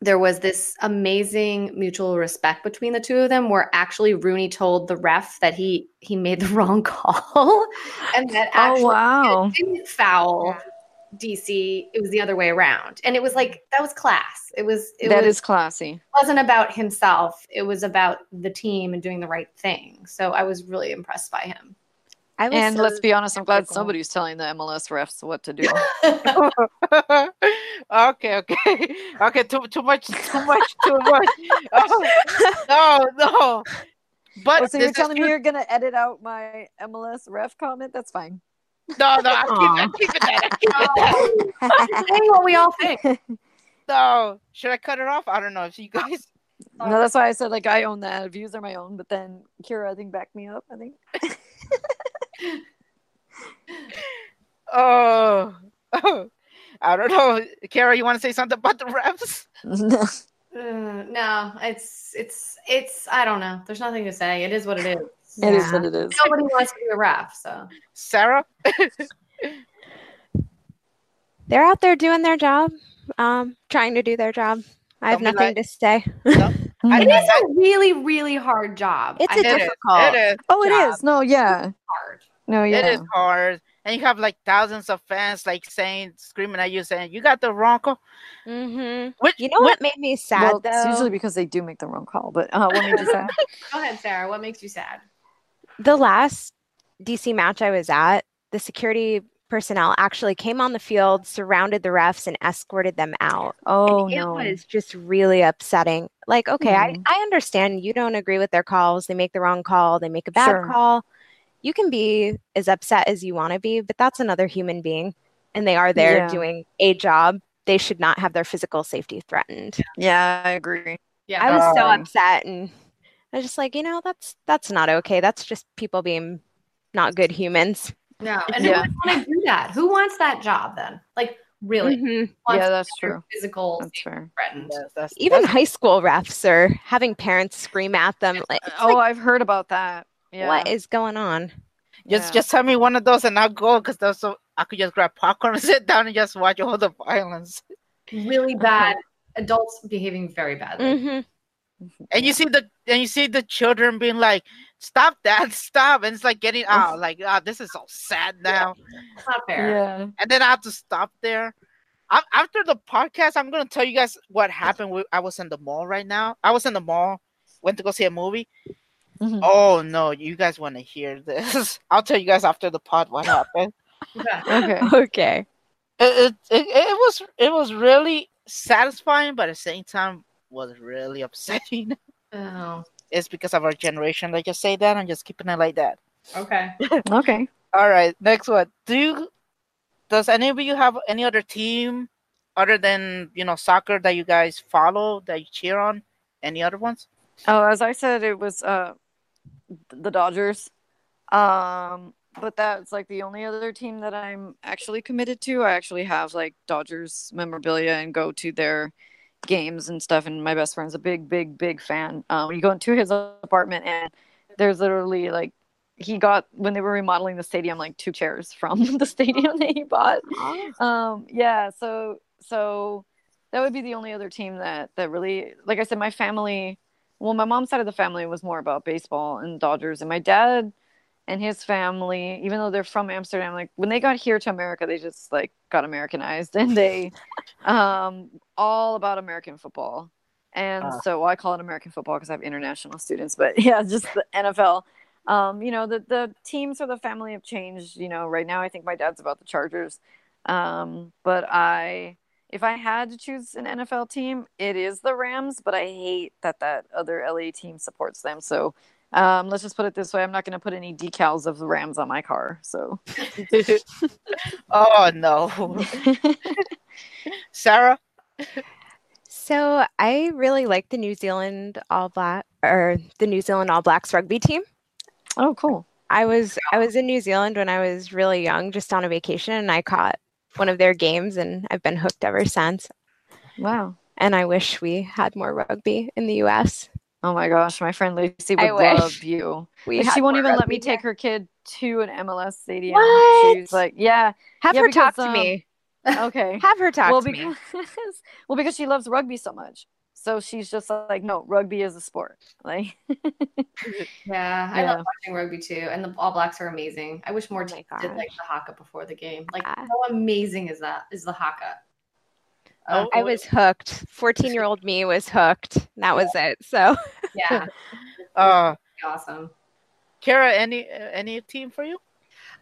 there was this amazing mutual respect between the two of them where actually Rooney told the ref that he he made the wrong call and that oh, actually oh wow. didn't foul DC. It was the other way around. And it was like that was class. It was it That was, is classy. wasn't about himself. It was about the team and doing the right thing. So I was really impressed by him. I was And so let's be honest, I'm glad skeptical. somebody's telling the MLS refs what to do. okay, okay, okay. Too too much, too much, too much. Oh, no, no. But oh, so you're telling me you're gonna edit out my MLS ref comment? That's fine. No, no. I'm keeping, I'm that. I'm keeping that. saying what we all think. No, should I cut it off? I don't know. If you guys, No, that's why I said like I own that. Views are my own, but then Kira, I think, backed me up. I think. oh, oh, I don't know. Kara, you want to say something about the refs? Uh, no, it's it's it's I don't know. There's nothing to say. It is what it is. It is Yeah. what it is. Nobody wants to be a ref, so Sarah? They're out there doing their job, um, trying to do their job. I have Don't be nothing like- to say. I, it I, a really really hard job. It's I a know it is. difficult. It is. Oh, it job. is. No, yeah. hard. No, yeah. It is hard. And you have like thousands of fans like saying, screaming at you, saying, "You got the wrong call." Mm-hmm. Which You know what made me sad Well, though? it's usually because they do make the wrong call. But uh, what made you sad? Go ahead, Sarah. What makes you sad? the last DC match I was at, the security personnel actually came on the field, surrounded the refs, and escorted them out. Oh And it no. was just really upsetting. Like, okay, I, Mhm. I understand you don't agree with their calls. They make the wrong call, they make a bad Sure. call. You can be as upset as you want to be, but that's another human being. And they are there Yeah. doing a job. They should not have their physical safety threatened. Yeah, I agree. Yeah, I was so Um, upset and I was just like, you know, that's that's not okay. That's just people being not good humans. no. And Yeah. who would want to do that? Who wants that job then? Like really? Mhm. Yeah, that's true. Physical That's fair. threatened. Yes, that's, Even that's- high school refs are having parents scream at them like, Oh, like, I've heard about that. Yeah. what is going on? just Yeah. just tell me one of those and I'll go because those so I could just grab popcorn and sit down and just watch all the violence. Really bad. Adults behaving very badly. hmm And you see the and you see the children being like, "Stop that! Stop!" And it's like getting out, like, "Ah, this is so sad now." It's not fair. Yeah. And then I have to stop there. i after the podcast, I'm gonna tell you guys what happened. With, I was in the mall right now. I was in the mall, went to go see a movie. Mhm. Oh no, you guys want to hear this? I'll tell you guys after the pod what happened. Okay. Okay. Okay. it, it, it, it was it was really satisfying, but at the same time was really upsetting. Oh, it's because of our generation. Let's just say that and just keeping it like that. okay. Okay. All right, next one. Do you, does any of you have any other team other than you know soccer that you guys follow that you cheer on? Any other ones? Oh, as I said, it was uh the Dodgers. Um, but that's like the only other team that I'm actually committed to. I actually have like Dodgers memorabilia and go to their games and stuff. And my best friend's a big, big, big fan. Um, you go into his apartment and there's literally like he got when they were remodeling the stadium like two chairs from the stadium that he bought. Um, yeah, so so that would be the only other team that that really like I said, my family well, my mom's side of the family was more about baseball and Dodgers, and my dad and his family, even though they're from Amsterdam, like when they got here to America, they just like got Americanized, and they um all about American football. And Ah. so well, I call it American football because I have international students, but yeah, just the NFL. Um, you know, the the teams or the family have changed. You know, right now I think my dad's about the Chargers. Um, but I if I had to choose an NFL team, it is the Rams, but I hate that that other LA team supports them. So um, let's just put it this way: I'm not going to put any decals of the Rams on my car. So, oh no, Sarah. So I really like the New Zealand All Black or the New Zealand All Blacks rugby team. oh, cool. I was I was in New Zealand when I was really young, just on a vacation, and I caught one of their games, and I've been hooked ever since. Wow. And I wish we had more rugby in the US. Oh my gosh, my friend Lucy would love you. She won't even let me take her kid to an MLS stadium. What? She's like, yeah, Have Yeah, her talk because, to um, me. okay. Have her talk well, to me. because well, because she loves rugby so much. So she's just like, no, rugby is a sport. Like, Yeah, I Yeah. love watching rugby too, and the All Blacks are amazing. I wish more Oh teams did like the haka before the game. Like, how amazing is that? Is the haka? Oh, I was hooked. 14 year old me was hooked. That was it. So Yeah, Uh, awesome. Kara, any any team for you?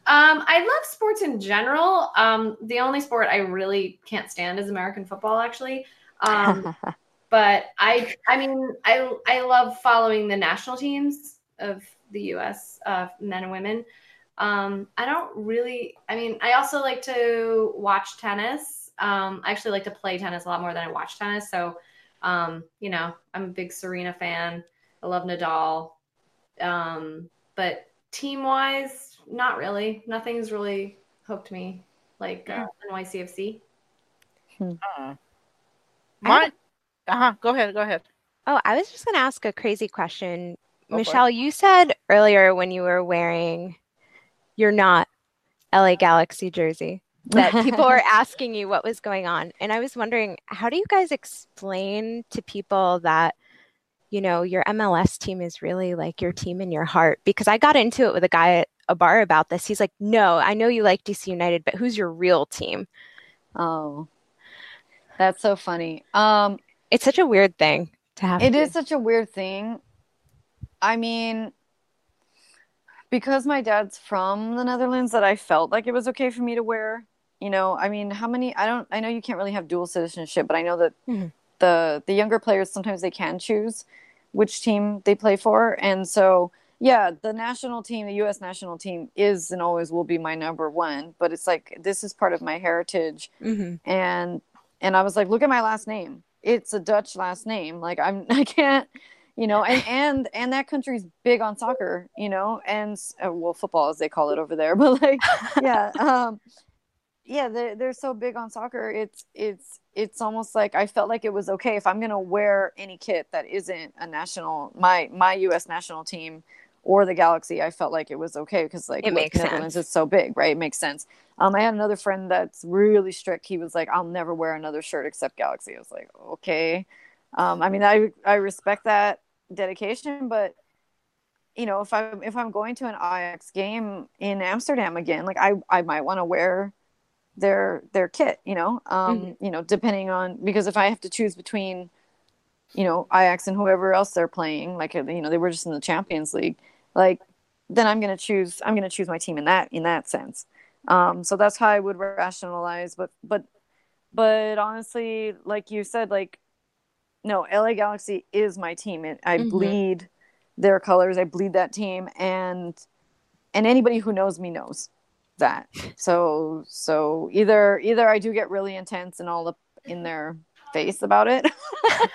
Um, I love sports in general. Um, the only sport I really can't stand is American football, actually. Um, but I, I mean, I, I love following the national teams of the U.S. Uh, men and women. Um, I don't really. I mean, I also like to watch tennis. Um, I actually like to play tennis a lot more than I watch tennis. So, um, you know, I'm a big Serena fan. I love Nadal. Um, but team wise, not really. Nothing's really hooked me like uh, NYCFC. Uh, mine. Uh huh. Go ahead. Go ahead. Oh, I was just going to ask a crazy question. Go. Michelle, you said earlier when you were wearing your not LA Galaxy jersey that people were asking you what was going on. And I was wondering, how do you guys explain to people that, you know, your MLS team is really like your team in your heart? Because I got into it with a guy at a bar about this. He's like, no, I know you like DC United, but who's your real team? oh, that's so funny. Um, It's such a weird thing to have. It to- is such a weird thing. I mean, because my dad's from the Netherlands, that I felt like it was okay for me to wear. You know, I mean, how many? I don't. I know you can't really have dual citizenship, but I know that Mhm. the the younger players sometimes they can choose which team they play for, and so yeah, the national team, the U.S. national team, is and always will be my number one. But it's like this is part of my heritage, Mhm. and and I was like, look at my last name. It's a Dutch last name. Like I'm I can't, you know, and and and that country's big on soccer, you know, and uh, well, football as they call it over there. But like, yeah, um, yeah, they're they're so big on soccer. It's it's it's almost like I felt like it was okay if I'm gonna wear any kit that isn't a national my my U.S. national team or the Galaxy. I felt like it was okay because like It makes Netherlands sense. is so big, right? It makes sense. Um, I had another friend that's really strict. He was like, "I'll never wear another shirt except Galaxy." I was like, "Okay." Um, I mean, I I respect that dedication, but you know, if I'm if I'm going to an Ajax game in Amsterdam again, like I I might want to wear their their kit. You know, um, Mm-hmm. you know, depending on because if I have to choose between, you know, Ajax and whoever else they're playing, like you know, they were just in the Champions League, like then I'm gonna choose I'm gonna choose my team in that in that sense. Um, so that's how I would rationalize. But but but honestly, like you said, like no, LA Galaxy is my team. It, I Mhm. bleed their colors. I bleed that team, and and anybody who knows me knows that. So so either either I do get really intense and all up in their face about it,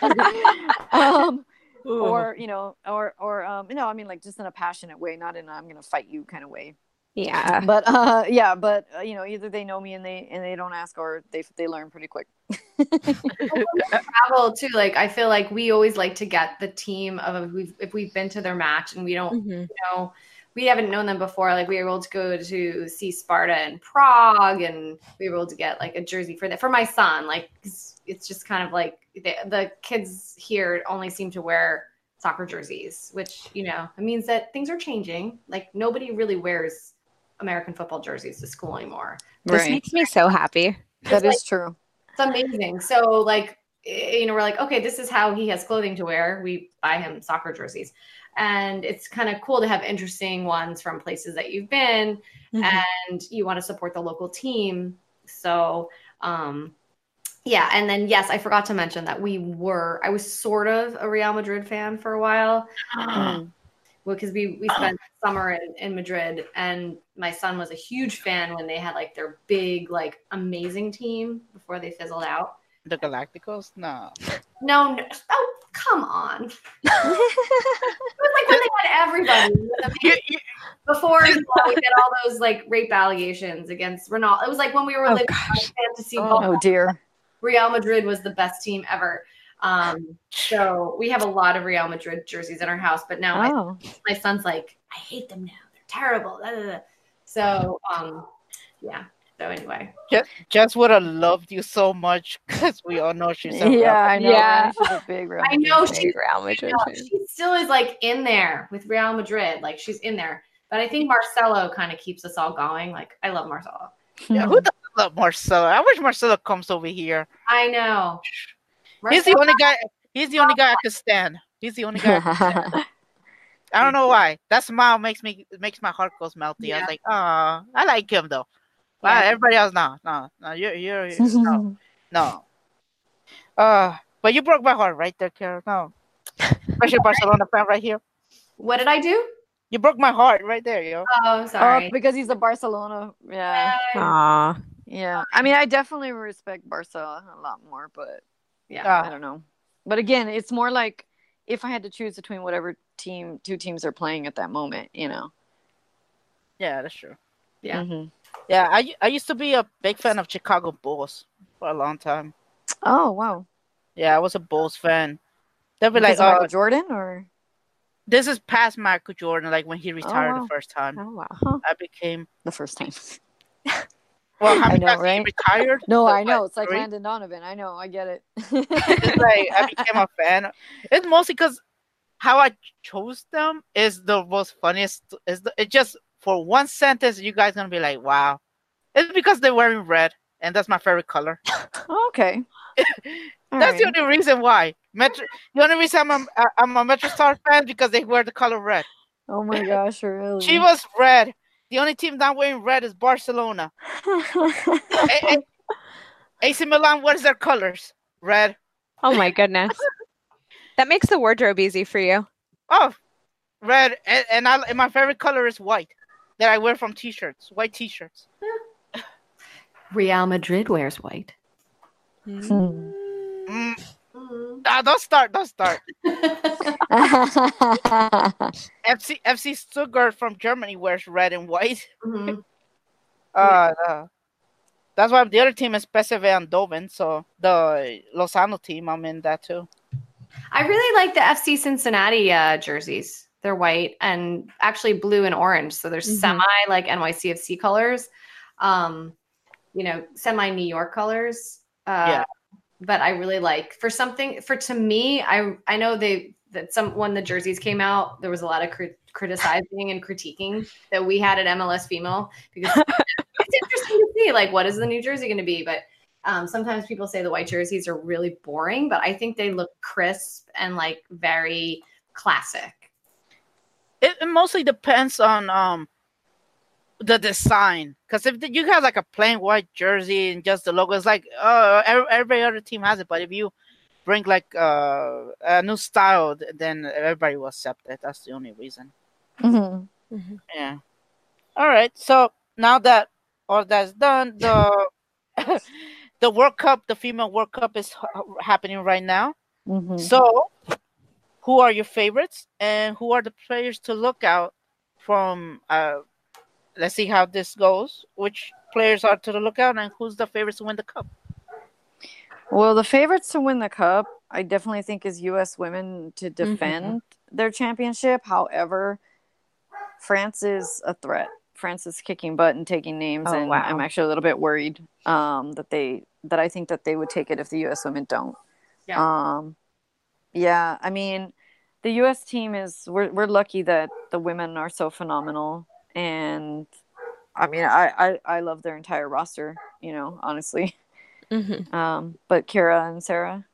um, or you know, or or um, know, I mean like just in a passionate way, not in a, I'm gonna fight you kind of way. Yeah. But uh, yeah, but uh, you know, either they know me and they and they don't ask, or they they learn pretty quick. Travel too. Like I feel like we always like to get the team of if we've, if we've been to their match and we don't Mhm. know we haven't known them before. Like we were able to go to see Sparta in Prague, and we were able to get like a jersey for that for my son. Like it's, it's just kind of like the, the kids here only seem to wear soccer jerseys, which you know it means that things are changing. Like nobody really wears American football jerseys to school anymore. This makes me so happy. That It's is true. It's amazing. So like you know, we're like, okay, this is how he has clothing to wear. We buy him soccer jerseys. And it's kind of cool to have interesting ones from places that you've been Mhm. and you want to support the local team. So um yeah, and then yes, I forgot to mention that we were I was sort of a Real Madrid fan for a while Mm. because we we spent summer in, in Madrid and my son was a huge fan when they had like their big like amazing team before they fizzled out. The Galacticos? No. No, no oh come on. it was like when they had everybody It was amazing. before you know, we get all those like rape allegations against Ronaldo. It was like when we were Oh, living fantasy Oh. ball. Oh dear. Real Madrid was the best team ever. Um, so we have a lot of Real Madrid jerseys in our house, but now Oh. my, my son's like, I hate them now. They're terrible. da, da, da." So um, yeah. So anyway, Jess would have loved you so much because we all know she's a Yeah, I know. Yeah. She's a big Real I know Madrid she- Real Madrid. no, she still is like in there with Real Madrid. Like she's in there. But I think Marcelo kind of keeps us all going. Like I love Marcelo. Yeah, who doesn't love Marcelo? I wish Marcelo comes over here. I know. He's the only guy. He's the only guy I could stand. He's the only guy. I, could stand. I don't know why. That smile makes me makes my heart goes melty. I Yeah. was like, oh, I like him though. But Yeah. everybody else, no, no, no. You're, you're, no, no. Uh, but you broke my heart right there, Carol. No, especially Barcelona fan right here. What did I do? You broke my heart right there, yo. Oh, Oh, sorry. because he's a Barcelona. Yeah. Aw. Yeah. I mean, I definitely respect Barca a lot more, but yeah. I don't know. But again, it's more like if I had to choose between whatever team two teams are playing at that moment, you know. Yeah, that's true. Yeah. Mhm. Yeah, I, I used to be a big fan of Chicago Bulls for a long time. Oh wow. Yeah, I was a Bulls fan. They'd be Because like, oh, Michael Jordan or this is past Michael Jordan, like when he retired oh, wow. the first time. Oh wow. I became the first time. well, how I know, times he right? retired? No, Like, I know. It's like three? Landon Donovan. I know. I get it. It's like I became a fan. It's mostly because how I chose them is the most funniest. Is the, it just for one sentence you guys gonna be like, wow. It's because they're wearing red, and that's my favorite color. okay. All That's the only reason why. Metro. The only reason I'm a, I'm a Metro Star fan because they wear the color red. Oh my gosh, really? she was red. The only team not wearing red is Barcelona. A- A- AC Milan. What is their colors? Red. Oh my goodness. That makes the wardrobe easy for you. Oh, red. And, and I and my favorite color is white. That I wear from t-shirts. White t-shirts. Real Madrid wears white. Hmm. Mm. Ah, don't start. Don't start. FC FC Stuttgart from Germany wears red and white. Mhm. Uh, uh, that's why the other team is PSV Eindhoven. So the Lozano team, I'm in that too. I really like the FC Cincinnati uh, jerseys. They're white and actually blue and orange. So they're Mhm. semi like NYCFC colors. Um, you know, semi New York colors. Uh, Yeah. But I really like for something for to me. I I know they that some when the jerseys came out, there was a lot of crit- criticizing and critiquing that we had at MLS Female because it's interesting to see like what is the new jersey going to be, but. Um, sometimes people say the white jerseys are really boring, but I think they look crisp and like very classic. It, it mostly depends on um the design. Because if you have like a plain white jersey and just the logo, it's like uh every, every other team has it. But if you bring like uh, a new style, then everybody will accept it. That's the only reason. Mhm. Yeah. All right. So now that all that's done, the the World Cup, the female World Cup, is h- happening right now. Mhm. So, who are your favorites, and who are the players to look out from? Uh, let's see how this goes. Which players are to the lookout, and who's the favorites to win the cup? Well, the favorites to win the cup, I definitely think is U.S. women to defend their championship. However, France is a threat. France is kicking butt and taking names, Oh, and wow. I'm actually a little bit worried um, that they that I think that they would take it if the U.S. women don't. Yeah. Um, yeah. I mean, the U.S. team is we're we're lucky that the women are so phenomenal, and I mean, I I, I love their entire roster. You know, honestly. Mhm. Um, but Kira and Sarah.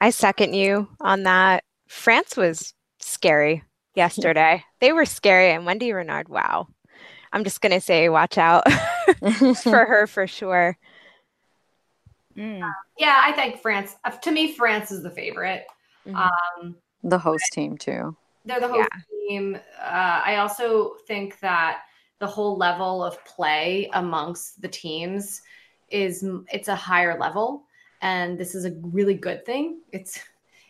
I second you on that. France was scary yesterday. They were scary, and Wendie Renard, wow. I'm just gonna say, watch out for her for sure. Mm. Yeah, I think France. To me, France is the favorite. Mhm. Um, the host team too. they're the host team. Uh, I also think that the whole level of play amongst the teams is it's a higher level, and this is a really good thing. It's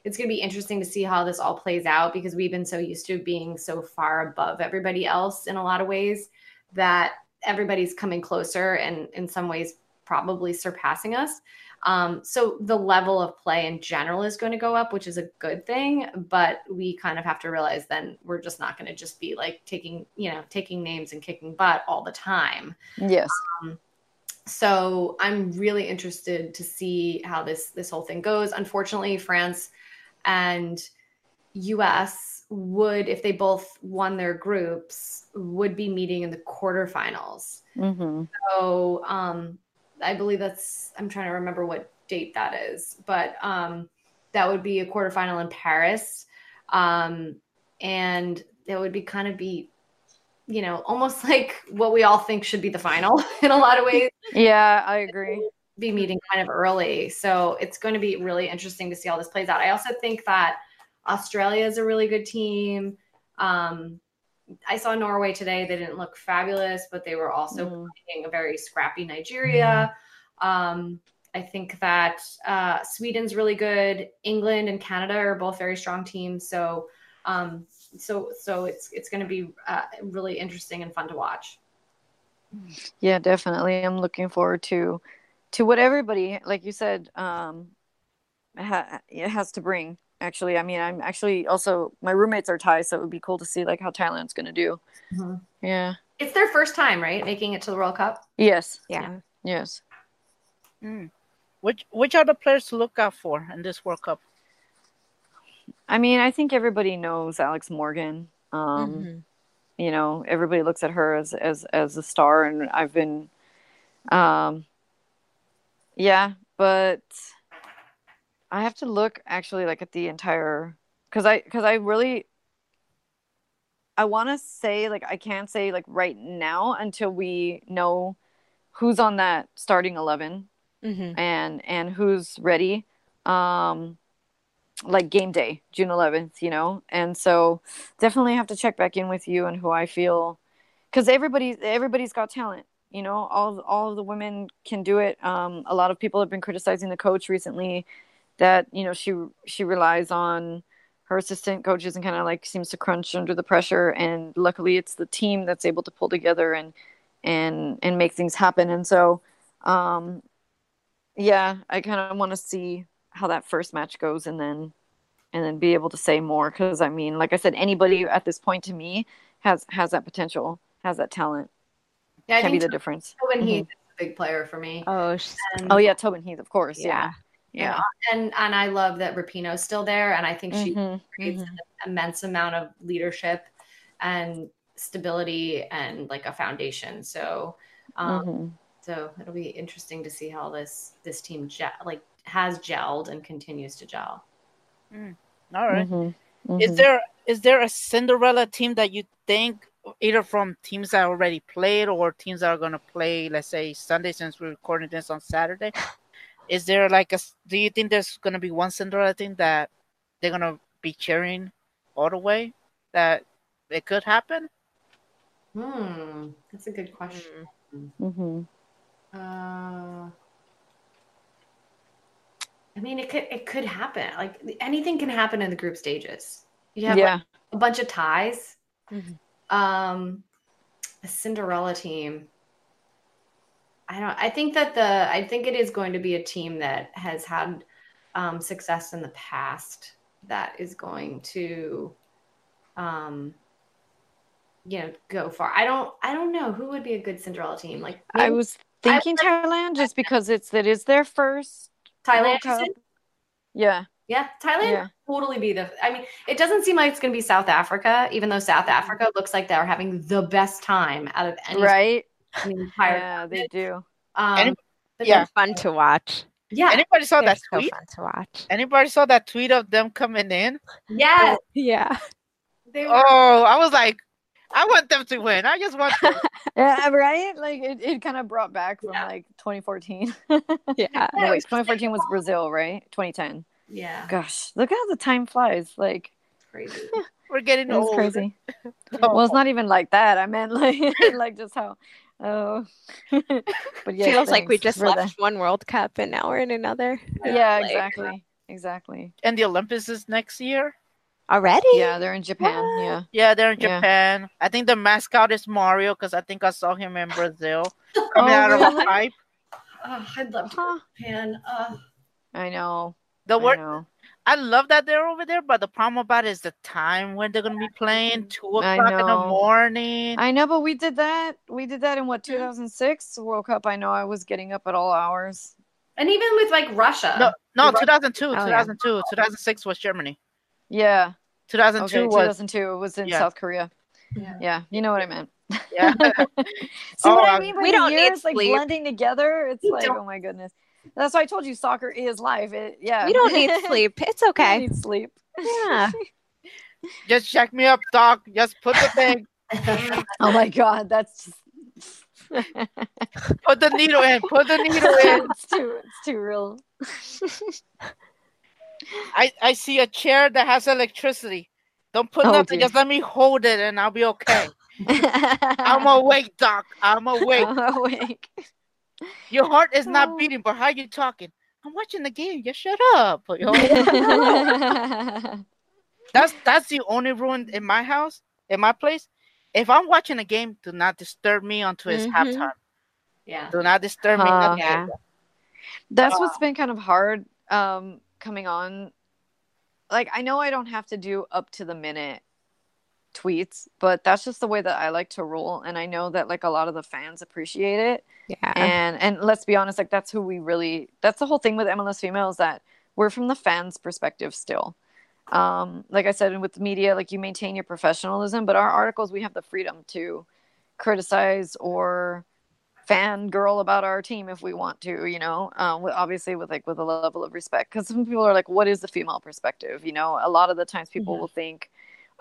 it's going to be interesting to see how this all plays out because we've been so used to being so far above everybody else in a lot of ways that everybody's coming closer and in some ways probably surpassing us. Um, so the level of play in general is going to go up, which is a good thing. But we kind of have to realize then we're just not going to just be like taking, you know, taking names and kicking butt all the time. Yes. Um, so I'm really interested to see how this this whole thing goes. Unfortunately, France and US would, if they both won their groups, would be meeting in the quarterfinals. Mm-hmm. So um, I believe that's I'm trying to remember what date that is, but um, that would be a quarterfinal in Paris, um, and that would be kind of be you know, almost like what we all think should be the final in a lot of ways. Yeah, I agree. Be meeting kind of early. So it's going to be really interesting to see how this plays out. I also think that Australia is a really good team. Um, I saw Norway today. They didn't look fabulous, but they were also mm. playing a very scrappy Nigeria. Um, I think that uh, Sweden's really good. England and Canada are both very strong teams. So um, so so it's it's going to be uh, really interesting and fun to watch. Yeah, definitely. I'm looking forward to to what everybody, like you said, um, ha- it has to bring. Actually, I mean, I'm actually also my roommates are Thai, so it would be cool to see like how Thailand's going to do. Mm-hmm. Yeah, it's their first time, right, making it to the World Cup. Yes. Yeah. Yes. Mm. Which which are the players to look out for in this World Cup? I mean, I think everybody knows Alex Morgan. Um, mm-hmm. You know, everybody looks at her as as as a star, and I've been, um, yeah, but I have to look actually like at the entire because I because I really I want to say like I can't say like right now until we know who's on that starting 11 mm-hmm. and and who's ready. Um, like game day, June 11th, you know? And so definitely have to check back in with you and who I feel cuz everybody everybody's got talent, you know? All all of the women can do it. Um a lot of people have been criticizing the coach recently that, you know, she she relies on her assistant coaches and kind of like seems to crunch under the pressure. And luckily it's the team that's able to pull together and and and make things happen. And so um yeah, I kind of want to see how that first match goes and then and then be able to say more. Because i mean like i said anybody at this point to me has has that potential has that talent. Yeah, can be the difference. Tobin mm-hmm. heath is a big player for me. Oh and, oh yeah tobin heath of course yeah. yeah, yeah. and and i love that rapinoe's still there and i think she mm-hmm. creates mm-hmm. an immense amount of leadership and stability and like a foundation so um mm-hmm. so it'll be interesting to see how this this team like has gelled and continues to gel. Mm. All right. mm-hmm. Mm-hmm. Is there is there a Cinderella team that you think either from teams that already played or teams that are going to play, let's say Sunday, since we're recording this on Saturday? Is there like a? Do you think there's going to be one Cinderella team that they're going to be cheering all the way? That it could happen. Hmm, that's a good question. Mm-hmm. Uh. I mean, it could it could happen. Like anything can happen in the group stages. You have yeah. like, a bunch of ties. Mm-hmm. Um, a Cinderella team. I don't. I think that the. I think it is going to be a team that has had um, success in the past. That is going to, um, you know, go far. I don't. I don't know who would be a good Cinderella team. Like I was thinking I, Thailand, just because it's that is their first Thailand. Yeah. Yeah, Thailand yeah. totally be the. I mean, it doesn't seem like it's going to be South Africa, even though South Africa looks like they're having the best time out of any. Right. The entire yeah, they do. Um, yeah, fun to watch. Yeah. Anybody saw they're that so tweet? Fun to watch. Anybody saw that tweet of them coming in? Yes. Yeah. Were- oh, I was like, I want them to win. I just want. Them. yeah, right. Like it, it kind of brought back from yeah. like 2014. yeah. No, wait, 2014 was Brazil, right? 2010. Yeah. Gosh, look how the time flies. Like crazy. We're getting old. crazy. oh. Well, it's not even like that. I meant like like just how. Oh, but yeah, feels like we just left the... one World Cup and now we're in another. Yeah, like, exactly, exactly. And the Olympics is next year already. Yeah, they're in Japan. What? Yeah, yeah, they're in Japan. Yeah. I think the mascot is Mario because I think I saw him in Brazil coming oh, out really? of a pipe. Oh, I'd love to go to Japan. Uh, I know. The word know. I love that they're over there, but the problem about it is the time when they're gonna be playing two o'clock in the morning. I know, but we did that. We did that in what 2006 World Cup. I know I was getting up at all hours. and even with like Russia. no, no, Right. 2002, yeah. 2002, 2006 was Germany. Yeah. 2002 Okay. was 2002 it was in yeah. South Korea. Yeah. Yeah, you know what I meant. yeah. See what Oh, I um, mean by We the don't need years like sleep. blending together? It's We like, don't- oh my goodness. That's why I told you soccer is life. It, yeah. We don't need sleep. It's We don't okay. need sleep. Yeah. Just check me up, doc. Just put the thing, Oh my god, that's just put the needle in, put the needle in. it's too it's too real. I, I see a chair that has electricity. Don't put Oh, nothing. dear. Just let me hold it, and I'll be okay. I'm awake, doc. I'm awake. I'm awake. Your heart is not beating, but how you talking? I'm watching the game. You shut up. yo. That's that's the only rule in in my house, in my place. If I'm watching a game, do not disturb me until it's Mhm. halftime. Yeah. Do not disturb me. Huh. nothing. Yeah. That's what's been kind of hard um coming on. Like I know I don't have to do up to the minute tweets, but that's just the way that I like to roll and I know that like a lot of the fans appreciate it. Yeah. And and let's be honest, like that's who we really that's the whole thing with MLS females that we're from the fans perspective still. Um like I said with the media like you maintain your professionalism, but our articles we have the freedom to criticize or fangirl about our team if we want to, you know, um, with, obviously with like with a level of respect. Because some people are like, "What is the female perspective?" You know, a lot of the times people Mhm. will think,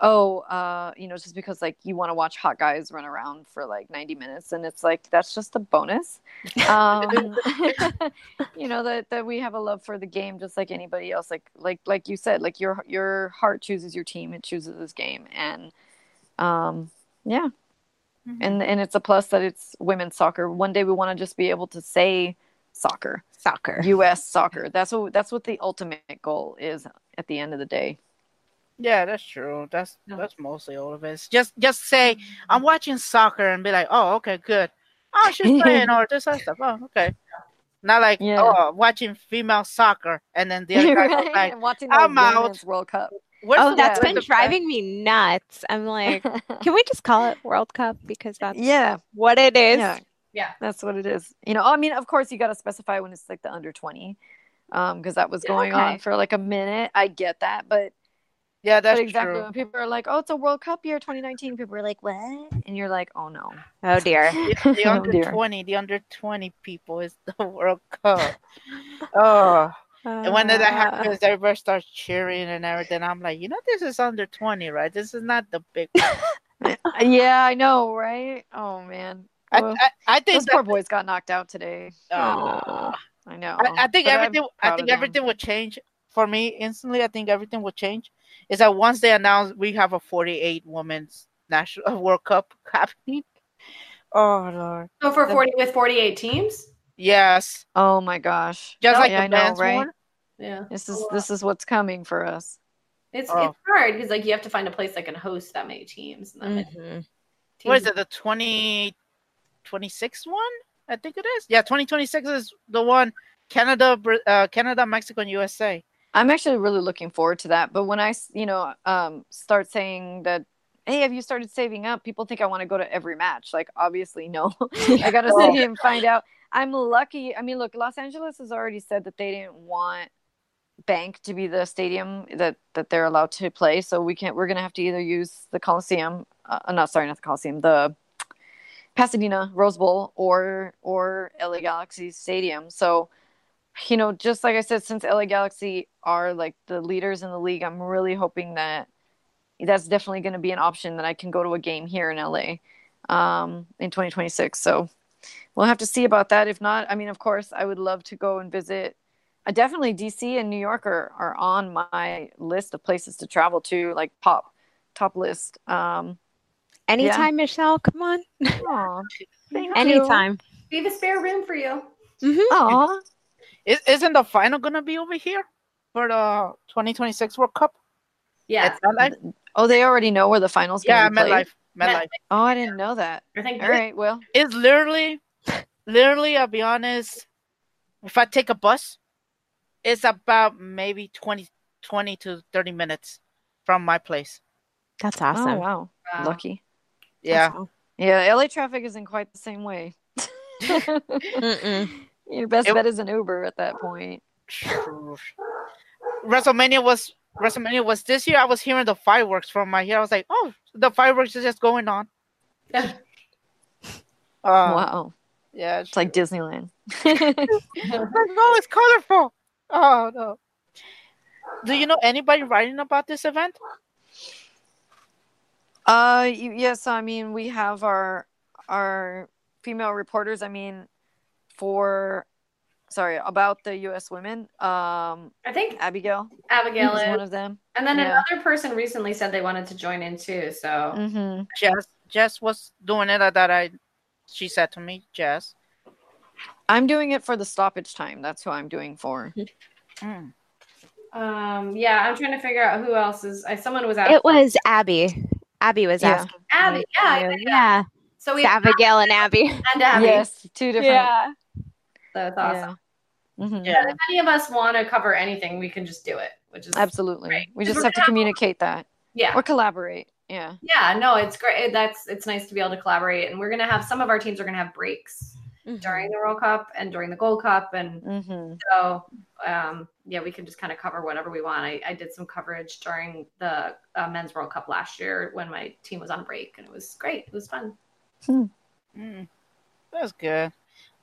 "Oh, uh, you know, just because like you want to watch hot guys run around for like ninety minutes," and it's like that's just a bonus. Um, you know that that we have a love for the game just like anybody else. Like like like you said, like your your heart chooses your team, it chooses this game, and um, yeah Mhm. and and it's a plus that it's women's soccer. One day we want to just be able to say soccer, Soccer. U.S. soccer. That's what that's what the ultimate goal is at the end of the day. Yeah, that's true. That's Yeah. that's mostly all of it. It's Just just say I'm watching soccer and be like, oh, okay, good. Oh, she's playing or this other stuff. Oh, okay. Not like Yeah. oh, watching female soccer and then the other guy goes right? like, And watching the I'm out. World Cup. Where's Oh, the- that's where's been the- driving me nuts. I'm like, can we just call it World Cup because that's yeah, what it is? yeah, Yeah. that's what it is. You know, I mean, of course, you got to specify when it's like the under twenty, um, because that was going on for like a minute. I get that, but Yeah, that's but exactly true. when people are like, "Oh, it's a World Cup year, 2019," people are like, "What?" And you're like, "Oh no." Oh dear. The, the Oh, under dear. twenty, the under twenty people is the World Cup. Oh, and when that Uh, happens, everybody starts cheering and everything. I'm like, you know, this is under twenty, right? This is not the big. yeah, I know, right? Oh man. I, Well, I, I think those that, poor boys got knocked out today. Aw. I know. I, I think But everything. I think everything will change for me instantly. I think everything will change. Is that once they announce we have a 48 women's national World Cup happening? Oh lord, So for 40 with 48 teams? yes, Oh my gosh. just Oh, like yeah, the I know, men's right? one. Yeah. This is this is what's coming for us. It's Oh. it's hard because like you have to find a place that can host that many teams. That many mhm. teams. What is it? The 20, 26 one? I think it is. Yeah, 2026 is the one. Canada, uh, Canada, Mexico, and USA. I'm actually really looking forward to that. But when I, you know, um, start saying that, hey, have you started saving up? People think I want to go to every match. Like, obviously, no. I got to here and find out. I'm lucky. I mean, look, Los Angeles has already said that they didn't want Banc to be the stadium that that they're allowed to play. So we can't. We're gonna have to either use the Coliseum. Uh, not sorry, not the Coliseum. The Pasadena Rose Bowl or or LA Galaxy Stadium. So, you know, just like I said, since LA Galaxy are like the leaders in the league, I'm really hoping that that's definitely going to be an option that I can go to a game here in LA um, in 2026. So we'll have to see about that. If not, I mean, of course, I would love to go and visit. I definitely DC and New York are, are on my list of places to travel to, like top top list. Um, Anytime, Michelle. Come on. aw, thank you. Anytime. We have a spare room for you. Mhm. Aw. Is, isn't the final gonna be over here for the 2026 World Cup? Yeah. At MetLife? Oh, they already know where the finals. Yeah, gonna be? MetLife. MetLife. Oh, I didn't know that. I think All right, well, It's literally, literally. I'll be honest. if I take a bus, it's about maybe 20, 20 to 30 minutes from my place. That's Oh awesome. wow, Wow. lucky. Yeah. Awesome. Yeah, LA traffic isn't quite the same way. Your best It- bet is an Uber at that point. WrestleMania was WrestleMania was this year. I was hearing the fireworks from my ear. I was like, oh, the fireworks is just going on. Yeah. Uh, wow, Yeah. it's like Disneyland. No, it's colorful. Oh no. Do you know anybody writing about this event? Uh, yes. I mean, we have our our female reporters. I mean, for sorry about the U.S. women. Um, I think Abigail Abigail is is. one of them. And then Yeah. another person recently said they wanted to join in too. So Mm-hmm. Jess. Jess was doing it. That I. She said to me, Jess. I'm doing it for the stoppage time. That's who I'm doing for. Mm. um yeah, I'm trying to figure out who else is I someone was asking It was Abby. Abby was Yeah. asking. Abby. me Yeah, yeah, yeah. So we It's Abigail and Abby. and Abby. Yes, two different. Yeah. That's awesome. Yeah. Mhm. Yeah. If any of us want to cover anything, we can just do it, which is Absolutely. Right. We just have to gonna have- communicate that yeah. or collaborate. Yeah. Yeah, no, it's great. That's it's nice to be able to collaborate, and we're gonna have some of our teams are gonna have breaks Mm-hmm. during the World Cup and during the Gold Cup, and Mm-hmm. so um, yeah, we can just kind of cover whatever we want. I, I did some coverage during the uh, Men's World Cup last year when my team was on break, and it was great. It was fun. Mm. That's good.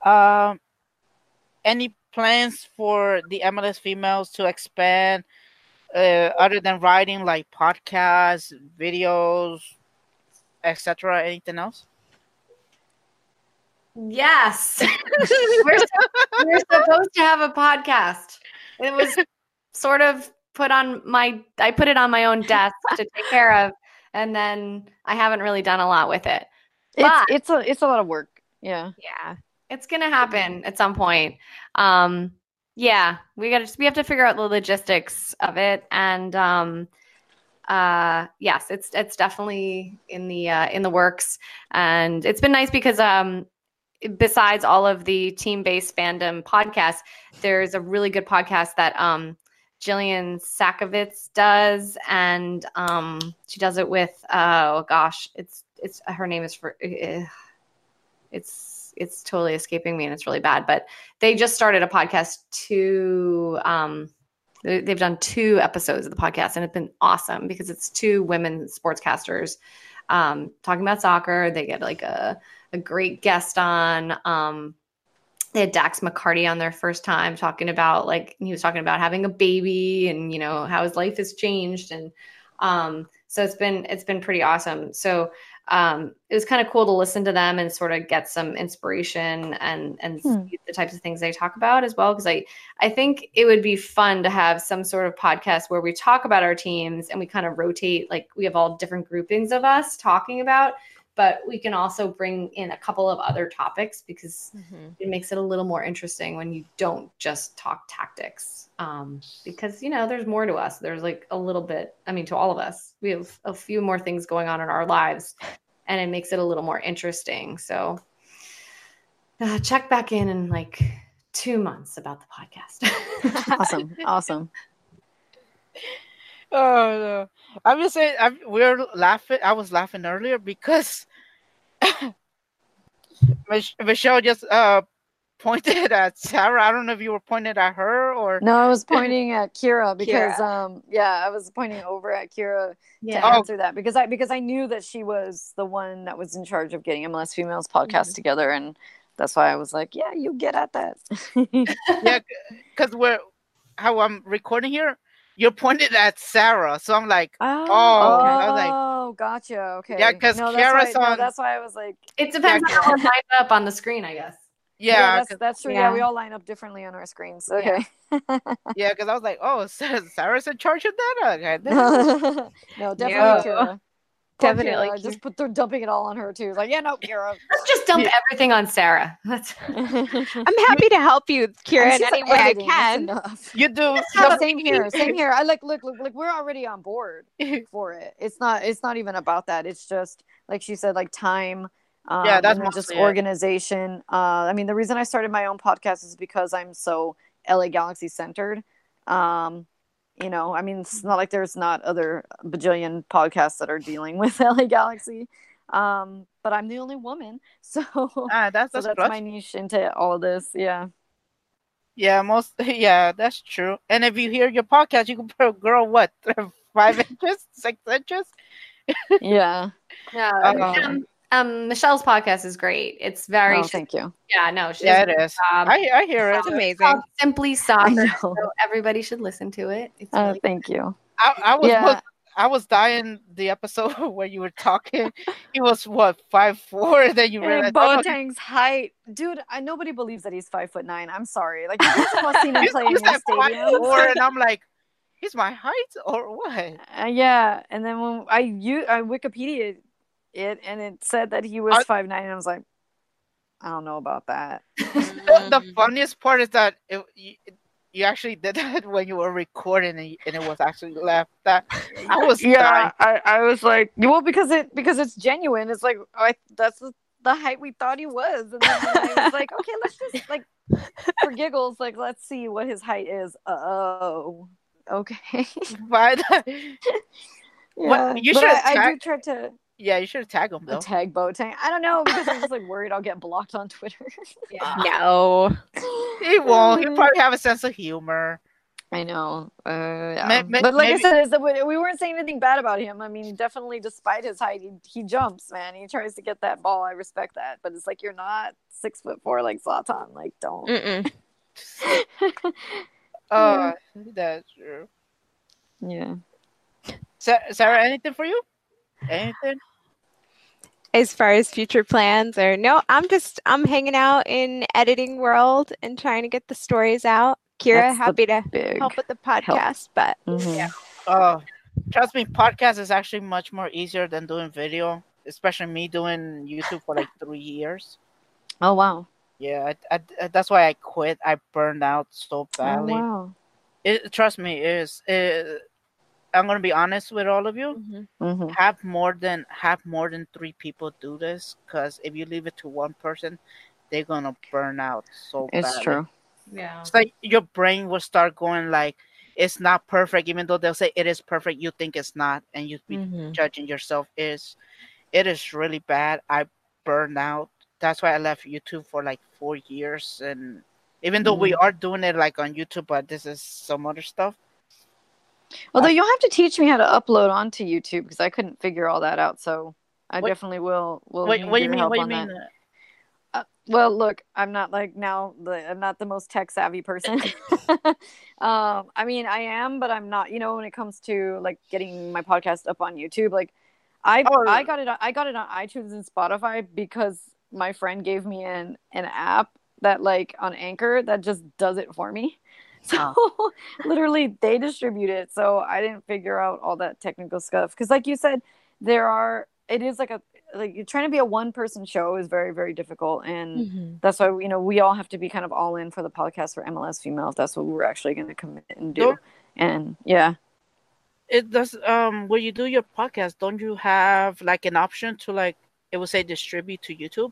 Um, any plans for the MLS females to expand uh, other than writing, like podcasts, videos, etc.? Anything else? Yes, we're, so- we're supposed to have a podcast. It was sort of put on my I put it on my own desk to take care of, and then I haven't really done a lot with it. It's But- it's a it's a lot of work. Yeah. Yeah. It's gonna happen at some point. Um, yeah, we gotta we have to figure out the logistics of it, and um, uh, yes, it's it's definitely in the uh, in the works, and it's been nice because um, besides all of the team based fandom podcasts, there's a really good podcast that um, Jillian Sakovits does, and um, she does it with oh gosh, it's it's her name is for uh, it's totally escaping me and it's really bad but they just started a podcast to um they- they've done two episodes of the podcast and it's been awesome because it's two women sportscasters um talking about soccer. They get like a, a great guest on um they had Dax McCarty on their first time talking about like he was talking about having a baby and you know how his life has changed and um so it's been it's been pretty awesome. So um, it was kind of cool to listen to them and sort of get some inspiration and and Hmm. see the types of things they talk about as well because I I think it would be fun to have some sort of podcast where we talk about our teams and we kind of rotate like we have all different groupings of us talking about but we can also bring in a couple of other topics because it makes it a little more interesting when you don't just talk tactics um, because you know there's more to us there's like a little bit i mean to all of us we have a few more things going on in our lives and it makes it a little more interesting so uh, check back in in like two months about the podcast Awesome. awesome. Oh no! I'm just saying. I'm, we're laughing. I was laughing earlier because Mich- Michelle just uh pointed at Sarah. I don't know if you were pointed at her or. No, I was pointing at Kira because um yeah, I was pointing over at Kira to yeah Oh. answer that because I because I knew that she was the one that was in charge of getting MLS Females podcast together and that's why I was like, yeah, you get at that. yeah, because we're how I'm recording here. You're pointed at Sarah, so I'm like, Oh. Oh, okay. I was like- Oh, gotcha. Okay. Yeah, 'cause no, Kara's that's why, no, on- that's why I was like, it depends Yeah, on how we're lined up on the screen i guess yeah, yeah, that's, that's true. Yeah. Yeah. we all line up differently on our screens. Okay. yeah, because I was like, oh, Sarah's in charge of that. Okay, no, definitely Yeah. Kira. Poor Definitely Kira. Just put they're dumping it all on her too. Like, yeah, no, Kira. let's just dump Yeah. everything on sarah That's- I'm happy to help you, Kira, in any way I can. you do. No, same here. Same here. I like look, look, like we're already on board for it. It's not it's not even about that. It's just like she said, like time Um, Yeah, that's and just mostly it. organization. Uh, I mean, the reason I started my own podcast is because I'm so LA Galaxy centered. Um, you know, I mean, it's not like there's not other bajillion podcasts that are dealing with LA Galaxy. Um, but I'm the only woman, so Ah, that's so that's, that's my niche into all of this. Yeah. Yeah, most yeah, that's true. And if you hear your podcast, you can put girl what five inches, six inches. Yeah. Yeah. Um, um, um, Michelle's podcast is great. It's very, Oh, thank you. yeah, no, she Yeah, does it a is. job. I I hear it. It's amazing. called Simply I Soccer. So everybody should listen to it. It's Uh, really thank you. I, I was Yeah. most- I was dying the episode where you were talking. He was what five four, and then you And realized oh, Boateng's height, dude. I nobody believes that he's five foot nine. I'm sorry. Like you guys have seen him he's, play in he's your five stadium. four, and I'm like, he's my height or what? Uh, yeah, and then when I you I Wikipedia it, and it said that he was I- five nine, and I was like, I don't know about that. the funniest part is that it, you, you actually did that when you were recording, and, and it was actually left. That I was. Yeah, I, I was like, well, because it because it's genuine. It's like I that's the, the height we thought he was, and then I was like, okay, let's just like for giggles, like let's see what his height is. Oh, okay. But What- Yeah, you but should've I, I do try to yeah, you should tag him though. tag Boateng. I don't know because I'm just like worried I'll get blocked on Twitter. No. He won't. He probably have a sense of humor. I know. Uh, yeah. May- may- but like maybe- I said, we we weren't saying anything bad about him. I mean, definitely, despite his height, he, he jumps, man. He tries to get that ball. I respect that. But it's like you're not six foot four like Zlatan. Like, don't. Mm-mm. Uh, that's true. yeah. Sarah, anything for you? Anything? As far as future plans, or no, I'm just I'm hanging out in editing world and trying to get the stories out. Kira, That's happy to help with the podcast, but Mhm. Yeah. Uh, trust me, podcast is actually much more easier than doing video. Especially me doing YouTube for like three years. Oh wow. Yeah, I, I, that's why I quit. I burned out so Oh badly. wow. It, trust me, it is. It, I'm gonna be honest with all of you. Mhm. hmm Have more than have more than three people do this, because if you leave it to one person, they're gonna burn out so It's badly. true. Yeah. It's like your brain will start going like it's not perfect, even though they'll say it is perfect. You think it's not, and you be Mhm. judging yourself. Is it is really bad. I burned out. That's why I left YouTube for like four years, and even though we are doing it like on YouTube, but this is some other stuff. Although you'll have to teach me how to upload onto YouTube because I couldn't figure all that out. So I What- definitely will. Will What, what do you mean? What do you mean? that. uh, Well, look, I'm not like now the I'm not the most tech savvy person. um, I mean, I am, but I'm not. You know, when it comes to like getting my podcast up on YouTube, like I Oh. I got it on, I got it on iTunes and Spotify because my friend gave me an an app that like on Anchor that just does it for me. So literally they distribute it. So I didn't figure out all that technical stuff because, like you said, there are. It is like a like you're trying to be a one person show is very very difficult and Mhm. that's why you know we all have to be kind of all in for the podcast for MLS female if that's what we're actually going to commit and do. And yeah, It does. Um, when you do your podcast, don't you have like an option to like it will say distribute to YouTube?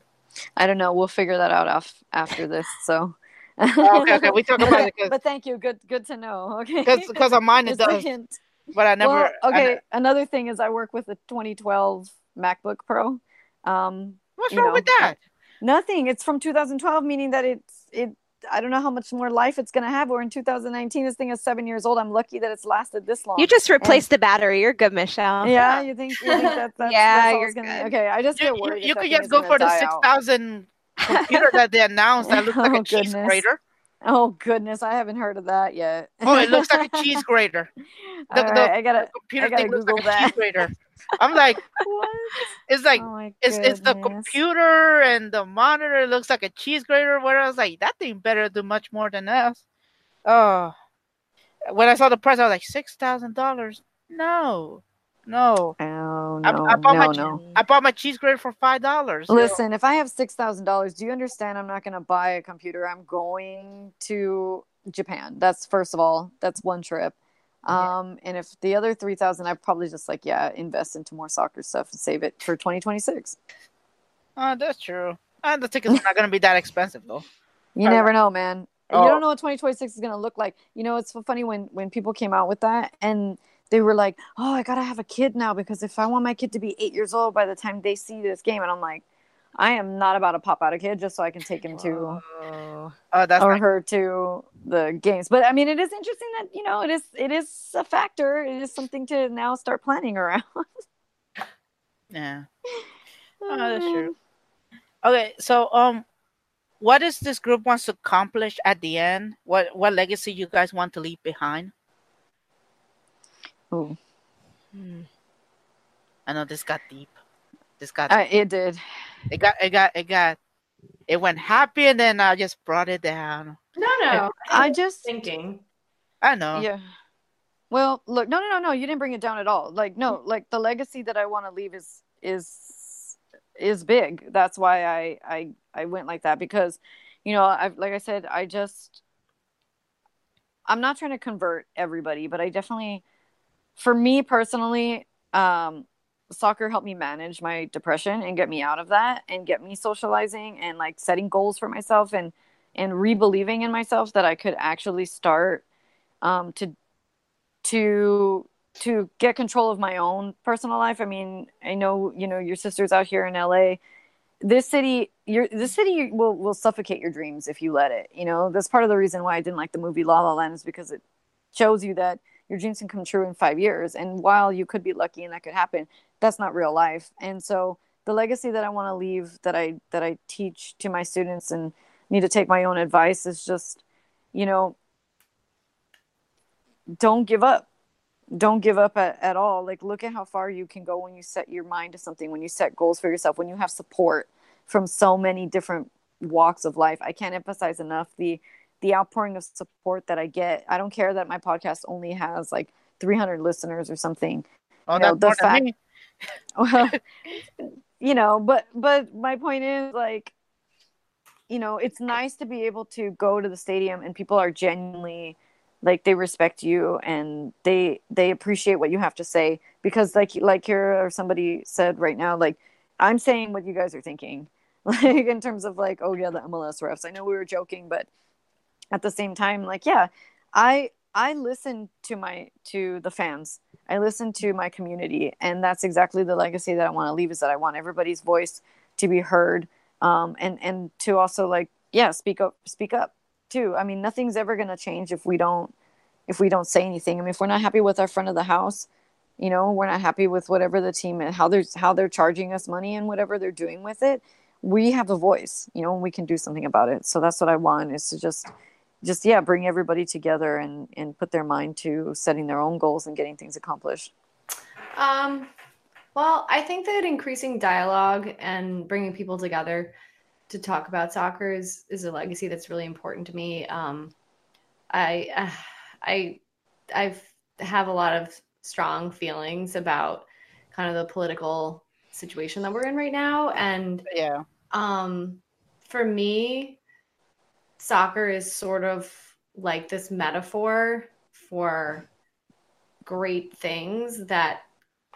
I don't know. We'll figure that out af- after this. So. Oh, okay, okay. We talk about it 'cause- but thank you. Good, good to know. Okay. Because because on mine it Just a does, hint. but I never. well, I okay. ne- Another thing is I work with a 2012 MacBook Pro. Um, what's wrong know, with that? Nothing. It's from 2012, meaning that it's it. I don't know how much more life it's gonna have. We're in 2019. This thing is seven years old. I'm lucky that it's lasted this long. You just replaced the battery. You're good, Michelle. yeah, you think? You think that, that's, Yeah, that's you're gonna, good. Okay, I just You, get worried. you if that could just go for the six thousand six out. thousand computer that they announced that looks like Oh, a cheese grater. Oh goodness, I haven't heard of that yet. Oh, it looks like a cheese grater. The- right, I gotta. Computer I gotta thing looks Google like a cheese grater. I'm like, What? it's like oh it's it's the computer and the monitor looks like a cheese grater. Where I was like, that thing better do much more than us. Oh, when I saw the price, I was like, six thousand dollars. No, no. Oh I- no, I bought my no, che- no. I bought my cheese grater for five dollars. Listen, if I have six thousand dollars, do you understand? I'm not going to buy a computer. I'm going to Japan. That's first of all. That's one trip. Yeah. Um, and if the other three thousand, I probably just like yeah, invest into more soccer stuff and save it for 2026. Oh, that's true. Uh, the tickets are not going to be that expensive though. You never know, man. Oh. You don't know what 2026 is going to look like. You know, it's so funny when when people came out with that and they were like, "Oh, I got to have a kid now because if I want my kid to be 8 years old by the time they see this game." And I'm like, I am not about to pop out a kid just so I can take him to Oh. That's or her to the games. But I mean, it is interesting that you know it is it is a factor. It is something to now start planning around. yeah. Oh, that's true. Okay, so um, what does this group wants to accomplish at the end? What what legacy you guys want to leave behind? Ooh, Hmm. I know this got deep. This got uh, it did. it got it got it got it went happy and then I just brought it down. No, no. I just thinking. I know. yeah. Well, look, no, no, no, no. You didn't bring it down at all. Like, no, like the legacy that I want to leave is is is big. That's why I I I went like that because, you know, I like I said, I just I'm not trying to convert everybody, but I definitely, for me personally, um, soccer helped me manage my depression and get me out of that and get me socializing and like setting goals for myself and and re-believing in myself that I could actually start um, to to to get control of my own personal life. I mean, I know you know your sister's out here in LA. This city, your this city will will suffocate your dreams if you let it. You know, that's part of the reason why I didn't like the movie La La Land is because it shows you that your dreams can come true in five years. And while you could be lucky and that could happen, that's not real life. And so the legacy that I want to leave that I that I teach to my students and need to take my own advice is just, you know, don't give up don't give up at, at all like look at how far you can go when you set your mind to something when you set goals for yourself when you have support from so many different walks of life i can't emphasize enough the the outpouring of support that i get i don't care that my podcast only has like 300 listeners or something. Oh, You know, that's the fact- well, you know, but but my point is like, you know, it's nice to be able to go to the stadium and people are genuinely like they respect you and they they appreciate what you have to say because like like here or somebody said right now like I'm saying what you guys are thinking. Like in terms of like oh yeah the MLS refs. I know we were joking but at the same time like yeah I I listen to my to the fans I listen to my community, and that's exactly the legacy that I want to leave. Is that I want everybody's voice to be heard, um, and and to also like yeah, speak up, speak up too. I mean, nothing's ever gonna change if we don't if we don't say anything. I mean, if we're not happy with our front of the house, you know, we're not happy with whatever the team and how they're how they're charging us money and whatever they're doing with it. We have a voice, you know, and we can do something about it. So that's what I want is to just just yeah bring everybody together and and put their mind to setting their own goals and getting things accomplished Um, well, I think that increasing dialogue and bringing people together to talk about soccer is, is a legacy that's really important to me. Um, I, uh, I, I've have a lot of strong feelings about kind of the political situation that we're in right now, and Yeah. um, for me, soccer is sort of like this metaphor for great things that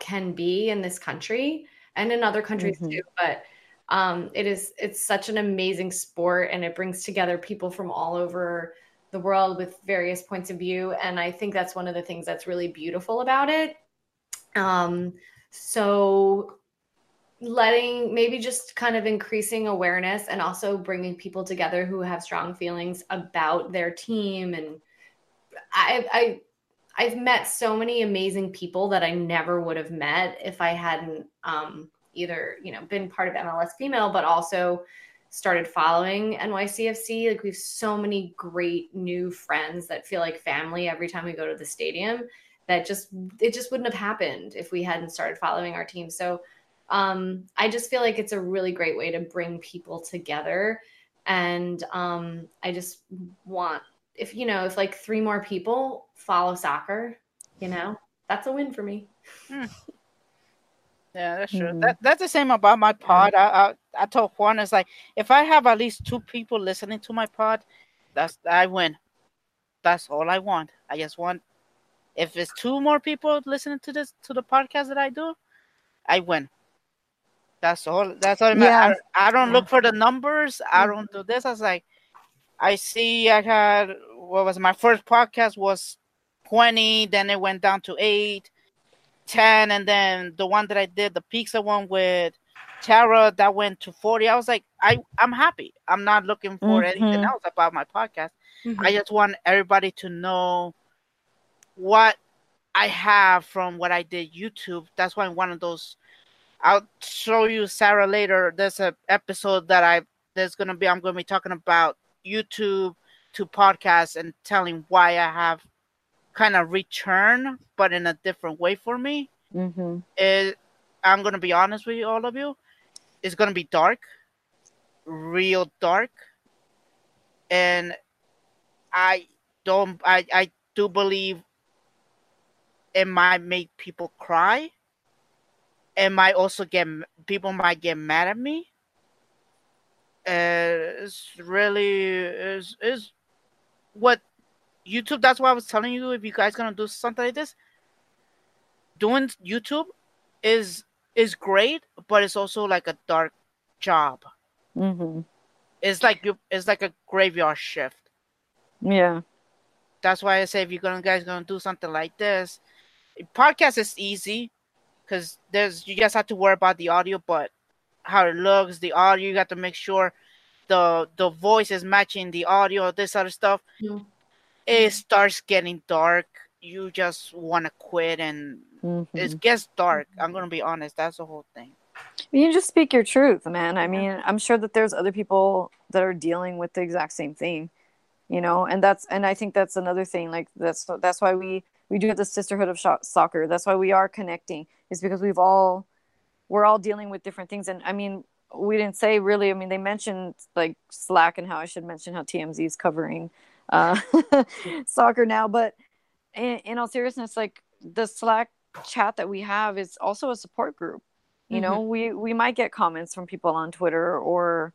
can be in this country and in other countries Mhm. too. But um, it is it's such an amazing sport, and it brings together people from all over the world with various points of view. And I think that's one of the things that's really beautiful about it. Um, so letting maybe just kind of increasing awareness and also bringing people together who have strong feelings about their team. And I, I I've met so many amazing people that I never would have met if I hadn't um, either you know been part of MLS female but also started following NYCFC like we have so many great new friends that feel like family every time we go to the stadium that just it just wouldn't have happened if we hadn't started following our team. So um, I just feel like it's a really great way to bring people together. And um, I just want, if you know, if like three more people follow soccer, you know, that's a win for me. Yeah, that's true. Mhm. That that's the same about my pod. I, I I told Juan it's like if I have at least two people listening to my pod, that's I win. That's all I want. I just want if it's two more people listening to this to the podcast that I do, I win. That's all. That's all. Yeah. I, I don't yeah. look for the numbers. I mm. don't do this. I was like, I see. I had what was my first podcast was twenty. Then it went down to eight, 10, and then the one that I did, the pizza one with Tara, that went to forty. I was like, I I'm happy. I'm not looking for mm-hmm. anything else about my podcast. Mm-hmm. I just want everybody to know what I have from what I did YouTube. That's why one of those I'll show you Sarah later. There's an episode that I there's gonna be I'm gonna be talking about YouTube to podcasts and telling why I have kind of return, but in a different way for me. Mm-hmm. It, I'm gonna be honest with you, all of you. It's gonna be dark, real dark, and I don't. I I do believe it might make people cry it might also get people might get mad at me. Uh, it's really is is what YouTube. That's why I was telling you if you guys gonna do something like this, doing YouTube is is great, but it's also like a dark job. Mm-hmm. It's like you. It's like a graveyard shift. Yeah. That's why I say if you're gonna guys gonna do something like this, podcast is easy because there's you just have to worry about the audio, but how it looks, the audio, you got to make sure the the voice is matching the audio, this other stuff. Mm-hmm. It starts getting dark. You just want to quit, and mm-hmm. it gets dark. I'm gonna be honest. That's the whole thing. You just speak your truth, man. I mean, I'm sure that there's other people that are dealing with the exact same thing, you know, and that's and I think that's another thing. Like that's that's why we we do have the sisterhood of sh- soccer. That's why we are connecting is because we've all we're all dealing with different things and i mean we didn't say really i mean they mentioned like slack and how i should mention how tmz is covering uh, soccer now but in, in, all seriousness like the slack chat that we have is also a support group you mm-hmm. know we we might get comments from people on twitter or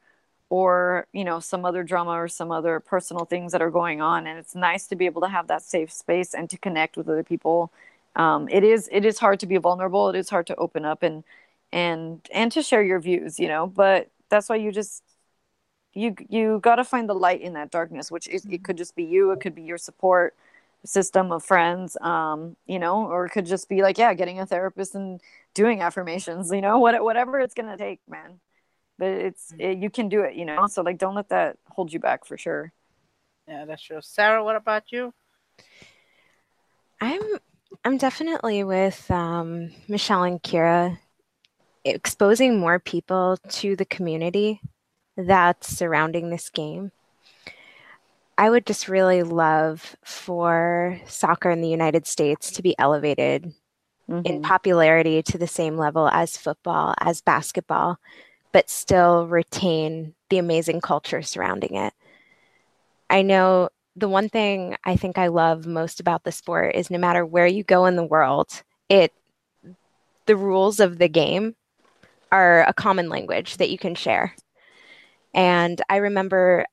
or you know some other drama or some other personal things that are going on and it's nice to be able to have that safe space and to connect with other people. Um, it is it is hard to be vulnerable it is hard to open up and and and to share your views you know but that's why you just you you got to find the light in that darkness which is, it could just be you it could be your support system of friends um you know or it could just be like yeah getting a therapist and doing affirmations you know what, whatever it's gonna take man but it's it, you can do it you know so like don't let that hold you back for sure. Yeah that's true. Sarah what about you? I'm I'm definitely with um, Michelle and Kira exposing more people to the community that's surrounding this game. I would just really love for soccer in the United States to be elevated mm-hmm. in popularity to the same level as football, as basketball, but still retain the amazing culture surrounding it. I know the one thing I think I love most about the sport is no matter where you go in the world, it the rules of the game are a common language that you can share. And I remember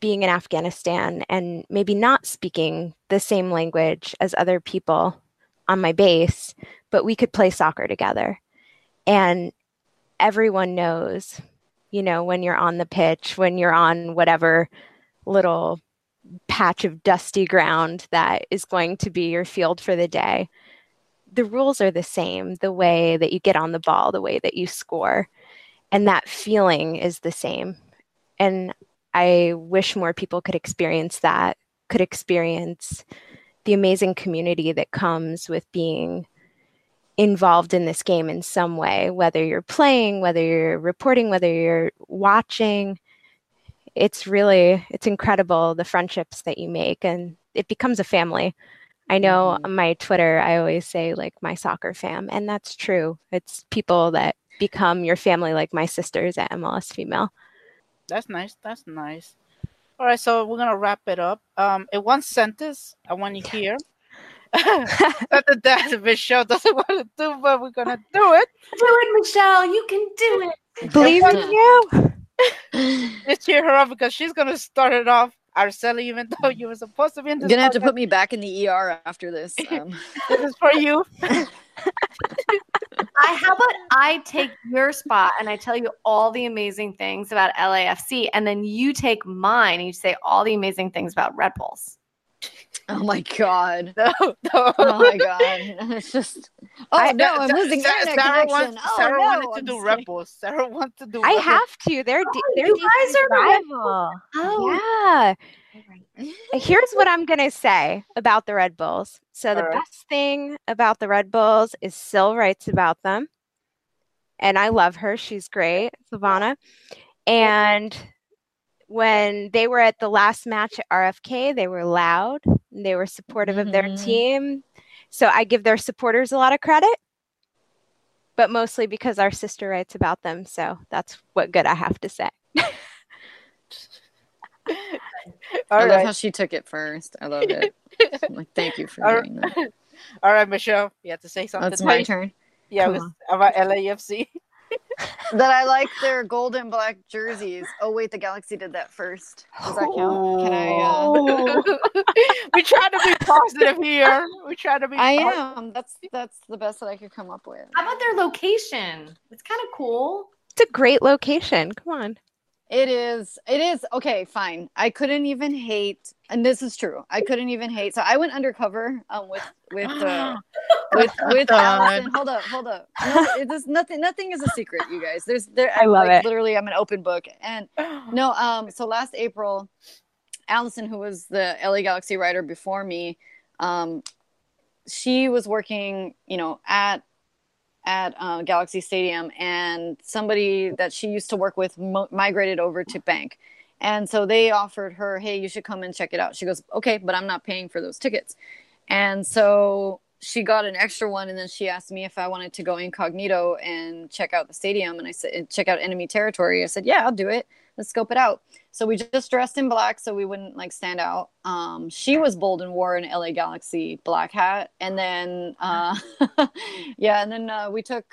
being in Afghanistan and maybe not speaking the same language as other people on my base, but we could play soccer together. And everyone knows, you know, when you're on the pitch, when you're on whatever little patch of dusty ground that is going to be your field for the day. The rules are the same the way that you get on the ball, the way that you score, and that feeling is the same. And I wish more people could experience that, could experience the amazing community that comes with being involved in this game in some way, whether you're playing, whether you're reporting, whether you're watching. It's really it's incredible the friendships that you make and it becomes a family. I know mm-hmm. on my twitter i always say like my soccer fam and that's true. It's people that become your family like my sisters at mls female. That's nice that's nice. All right so we're gonna wrap it up. Um in one sentence i want to hear that the dad Michelle doesn't want to do, but we're gonna do it. Do it, Michelle. You can do it. Believe in you. Just cheer her up because she's gonna start it off. Araceli, even though you were supposed to be in this, you're gonna podcast. have to put me back in the ER after this. Um. this is for you. I, how about I take your spot and I tell you all the amazing things about LAFC, and then you take mine and you say all the amazing things about Red Bulls. Oh my god. No, oh, no. Oh my god. It's just. Oh I- no, uh, I'm Sarah- losing Sarah, internet Sarah connection. wants, oh Sarah no. wanted to I'm do just Red. Bulls. Sarah wants to do. I Red have to. They're D- oh, they're you guys DC's are rival. Oh, Yeah. Here's what I'm gonna say about the Red Bulls. So the All right. best thing about the Red Bulls is Sil writes about them, and I love her. She's great, Savannah. And when they were at the last match at RFK, they were loud. And they were supportive of their Mhm. team. So I give their supporters a lot of credit, but mostly because our sister writes about them. So that's what good I have to say. All I love how she took it first. I love it. Like, thank you for All doing that. all right, Michelle. You have to say something. it's my turn. Yeah, Come it was about LAFC. That I like their gold and black jerseys. Oh wait, the Galaxy did that first. Does that count? Can I? Uh... we try to be positive here. We try to be. I positive. am. That's that's the best that I could come up with. How about their location? It's kind of cool. It's a great location. Come on. It is. It is okay. Fine. I couldn't even hate, and this is true. I couldn't even hate. So I went undercover um with with uh, with with Allison. Hold up, hold up. No, it is nothing. Nothing is a secret, you guys. There's there. I love like, it. Literally, I'm an open book. And no, um. So last April, Allison, who was the LA Galaxy writer before me, um, she was working, you know, at at uh, Galaxy Stadium, and somebody that she used to work with mo- migrated over to Banc. And so they offered her, hey, you should come and check it out. She goes, okay, but I'm not paying for those tickets. And so she got an extra one, and then she asked me if I wanted to go incognito and check out the stadium. And I said, check out enemy territory. I said, yeah, I'll do it. Let's scope it out. So we just dressed in black so we wouldn't like stand out. Um, she was bold and wore an LA Galaxy black hat, and then uh, yeah, and then uh, we took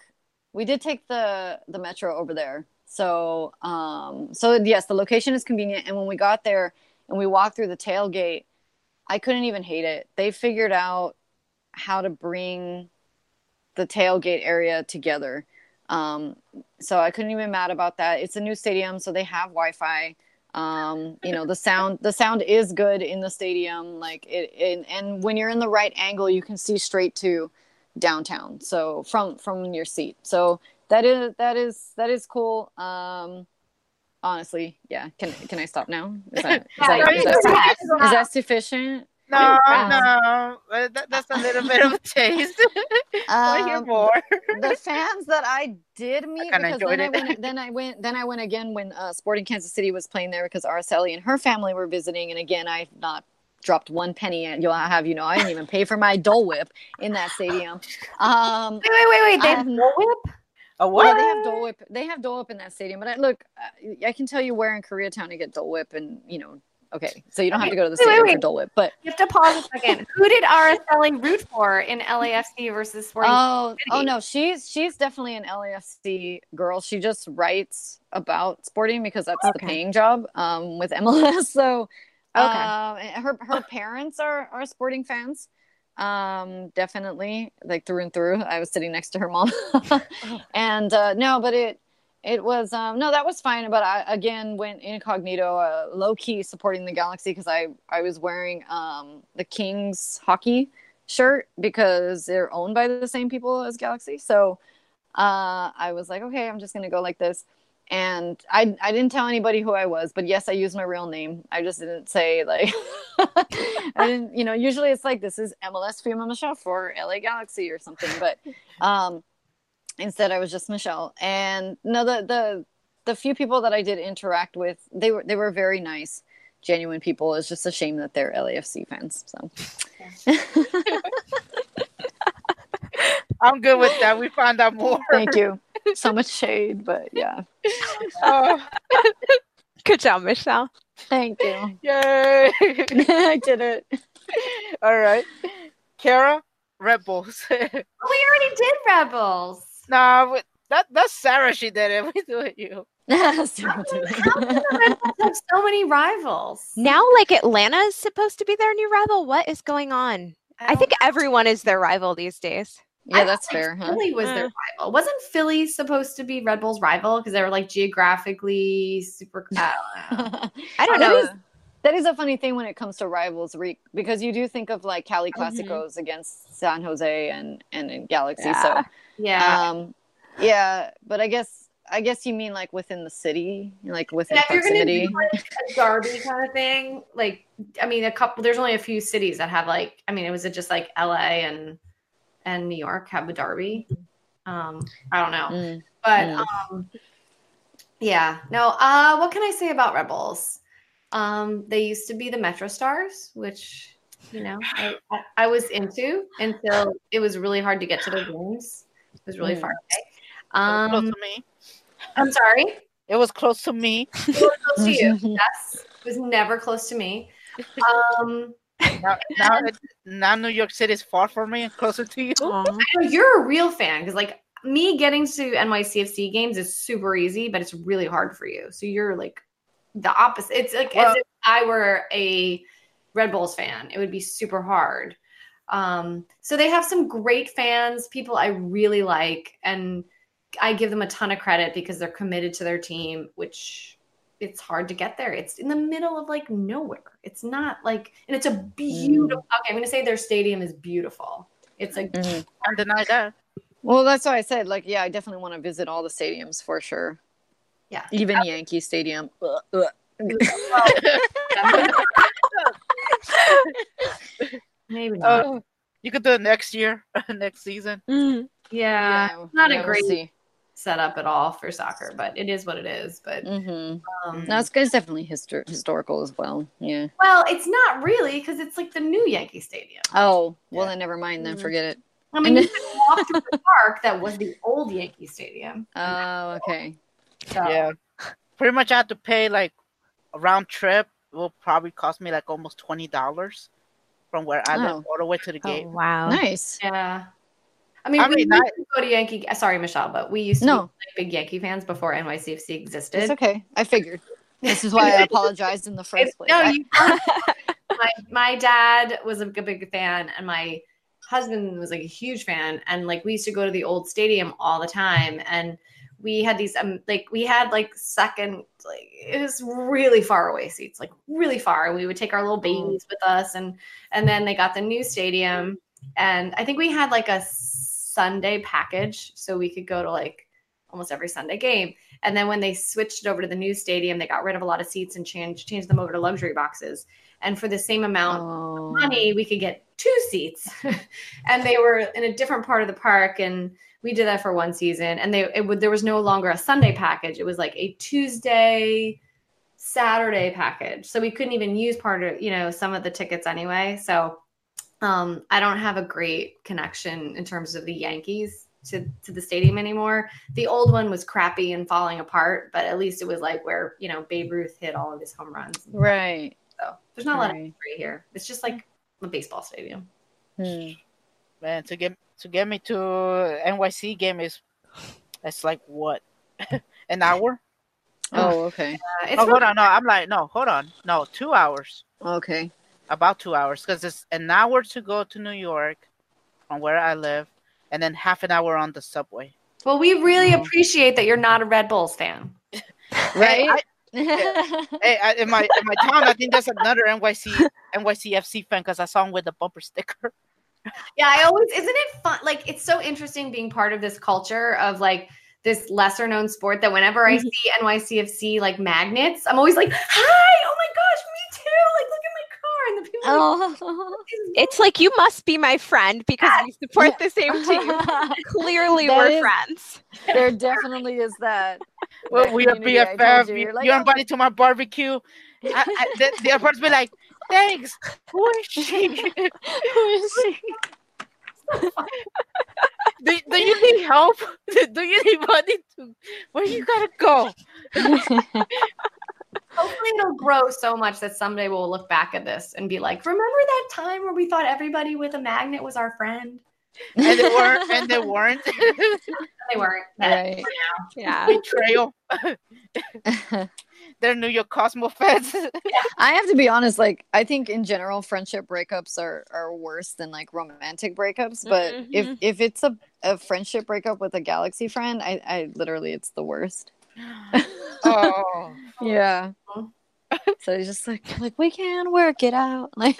we did take the the metro over there. So um, so yes, the location is convenient, and when we got there and we walked through the tailgate, I couldn't even hate it. They figured out how to bring the tailgate area together. Um, so I couldn't even mad about that. It's a new stadium, so they have Wi-Fi. Um, you know, the sound the sound is good in the stadium. Like it, it, and when you're in the right angle, you can see straight to downtown. So from from your seat. So that is that is that is cool. Um, honestly, yeah. Can can I stop now? Is that is that, is that, stop. is that sufficient? No, no, uh, that, that's a little bit of a taste. I hear more. the fans that I did meet kinda because then I, enjoyed it. went, then I went then I went again when uh, Sporting Kansas City was playing there because Araceli and her family were visiting and again I've not dropped one penny and you'll have you know I didn't even pay for my Dole Whip in that stadium. Um, Wait, wait, wait, wait. They have have- Dole Whip? A yeah, they have Dole Whip. They have Dole Whip in that stadium. But I, look, I, I can tell you where in Koreatown to get Dole Whip, and you know, okay, so you don't have to go to the Wait, wait, stadium wait. for Dole Whip. But You have to pause a second. Who did Araceli root for in LAFC versus Sporting? Oh, oh no, she's she's definitely an LAFC girl. She just writes about sporting because that's the paying job um, with MLS. So, Okay. and her her parents are are sporting fans, um, definitely like through and through. I was sitting next to her mom, and uh, no, but it it was um, no, that was fine. But I again went incognito, uh, low key supporting the Galaxy because I I was wearing um, the Kings hockey shirt because they're owned by the same people as Galaxy. So uh, I was like, okay, I'm just gonna go like this. And I I didn't tell anybody who I was, but yes, I used my real name. I just didn't say like I didn't, you know, usually it's like this is MLS female Michelle for LA Galaxy or something, but um instead I was just Michelle. And no the the the few people that I did interact with, they were they were very nice, genuine people. It's just a shame that they're LAFC fans. So I'm good with that. We find out more. Thank you. So much shade, but yeah. Oh, Good job, Michelle. Thank you. yay! I did it. All right, Kara, Red Bulls. Oh, we already did Rebels. Nah, we- that that's Sarah. She did it. We do it. You. Sarah did How can it. the Red Bulls have so many rivals? Now, like Atlanta is supposed to be their new rival. What is going on? I think everyone is their rival these days. Yeah, I that's thought, like, fair. Huh? Philly was their Uh. rival. Wasn't Philly supposed to be Red Bull's rival because they were like geographically super? I don't know. I don't know. That is a funny thing when it comes to rivals, re- because you do think of like Cali Mhm. Clásicos against San Jose and and in Galaxy. Yeah. Yeah. Um, yeah, but I guess I guess you mean like within the city, like within Yeah, if you're gonna proximity. do like a derby kind of thing, like I mean, a couple. There's only a few cities that have like. I mean, it was it just like L.A. and and New York have a derby. Um, I don't know, Mm. but Mm. um, yeah. No. Uh, what can I say about Red Bulls? Um, they used to be the MetroStars, which you know I, I, was into until it was really hard to get to their games. It was really Mm. far away. Was close Um, to me. I'm sorry. It was close to me. It was close to you. Yes, it was never close to me. Um, Now, now, now New York City is far from me and closer to you. Aw. You're a real fan because, like, me getting to NYCFC games is super easy, but it's really hard for you. So you're like the opposite. It's like Well- as if I were a Red Bulls fan. It would be super hard. Um, so they have some great fans, people I really like, and I give them a ton of credit because they're committed to their team, which it's hard to get there. It's in the middle of like nowhere. It's not like, and it's a beautiful. Okay, I'm gonna say their stadium is beautiful. It's like Mhm. Can't that. Well, that's why I said like yeah, I definitely want to visit all the stadiums for sure. Yeah. even Yankee Stadium. Ugh, ugh. maybe not. Oh, you could do it next year, next season. Mm. yeah, Yeah, not yeah, a we'll setup at all for soccer, but it is what it is. But Mhm. um, No, it's, it's definitely histor- historical as well. Yeah. well, it's not really because it's like the new Yankee Stadium. Oh, well Yeah. then never mind. Then Mhm. forget it. I mean, you can walk through the park that was the old Yankee Stadium. Oh, okay. So, Yeah. Pretty much I had to pay like a round trip. It will probably cost me like almost twenty dollars from where I live Oh. all the way to the Oh, gate. wow. Nice. yeah. I mean, I we mean, used I- to go to Yankee. Uh, sorry, Michelle, but we used to No. be like, big Yankee fans before NYCFC existed. It's okay. I figured. This is why I apologized in the first It's- place. No, you my my dad was a big fan, and my husband was like a huge fan, and like we used to go to the old stadium all the time, and we had these um like we had like second like it was really far away seats, like really far. We would take our little babies with us, and and then they got the new stadium, and I think we had like a Sunday package, so we could go to like almost every Sunday game. And then when they switched it over to the new stadium, they got rid of a lot of seats and changed changed them over to luxury boxes. And for the same amount oh. of money, we could get two seats. and they were in a different part of the park. And we did that for one season. And they it would there was no longer a Sunday package. It was like a Tuesday, Saturday package. So we couldn't even use part of, you know, some of the tickets anyway. So um, I don't have a great connection in terms of the Yankees to, to the stadium anymore. The old one was crappy and falling apart, but at least it was like where, you know, Babe Ruth hit all of his home runs. Right. So there's not a lot of Right. history here. It's just like a baseball stadium. Hmm. Man, to get to get me to NYC game is it's like what an hour? Oh, okay. Uh, oh, hold on, no, I'm like no, hold on, no, two hours, Okay. about two hours, because it's an hour to go to New York from where I live, and then half an hour on the subway. well, we really Oh. appreciate that you're not a Red Bulls fan. Right. Hey, I, in my in my town, I think there's another NYC NYCFC fan because I saw him with the bumper sticker. Yeah, I always isn't it fun? Like it's so interesting being part of this culture of like this lesser known sport that whenever I Mm-hmm. see NYCFC like magnets, I'm always like, "Hi! Oh my gosh, me too! Like look at my car!" And the people. are like, oh. It's like you must be my friend because we support the same team. Clearly, That we're is- friends. there definitely is that. Well, that we are community BFF. you. You, You're like, you're "Oh." invited to my barbecue. I, I, the, the other person be like, "Thanks." Who is she? Who is she? do, do you need help? Do you need money to? Where you gotta go? Hopefully, it'll grow so much that someday we'll look back at this and be like, "Remember that time where we thought everybody with a magnet was our friend?" And they weren't. And they weren't. They weren't. Right. Yeah. Betrayal. They're New York Cosmo fans. I have to be honest. Like, I think in general, friendship breakups are are worse than like romantic breakups. But Mhm. if if it's a a friendship breakup with a Galaxy friend, I I literally it's the worst. oh, Yeah. So it's just like like we can work it out. Like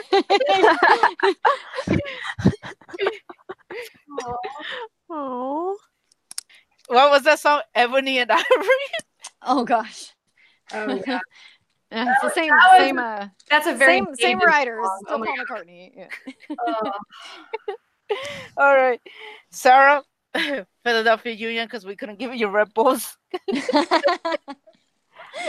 Oh. what was that song? Ebony and Ivory. oh gosh. Oh, yeah. Yeah, it's the same was- same uh That's a very same same David writers. song. Still Oh Paul McCartney. Yeah. God. All right, Sarah, Philadelphia Union, because we couldn't give you Red Bulls.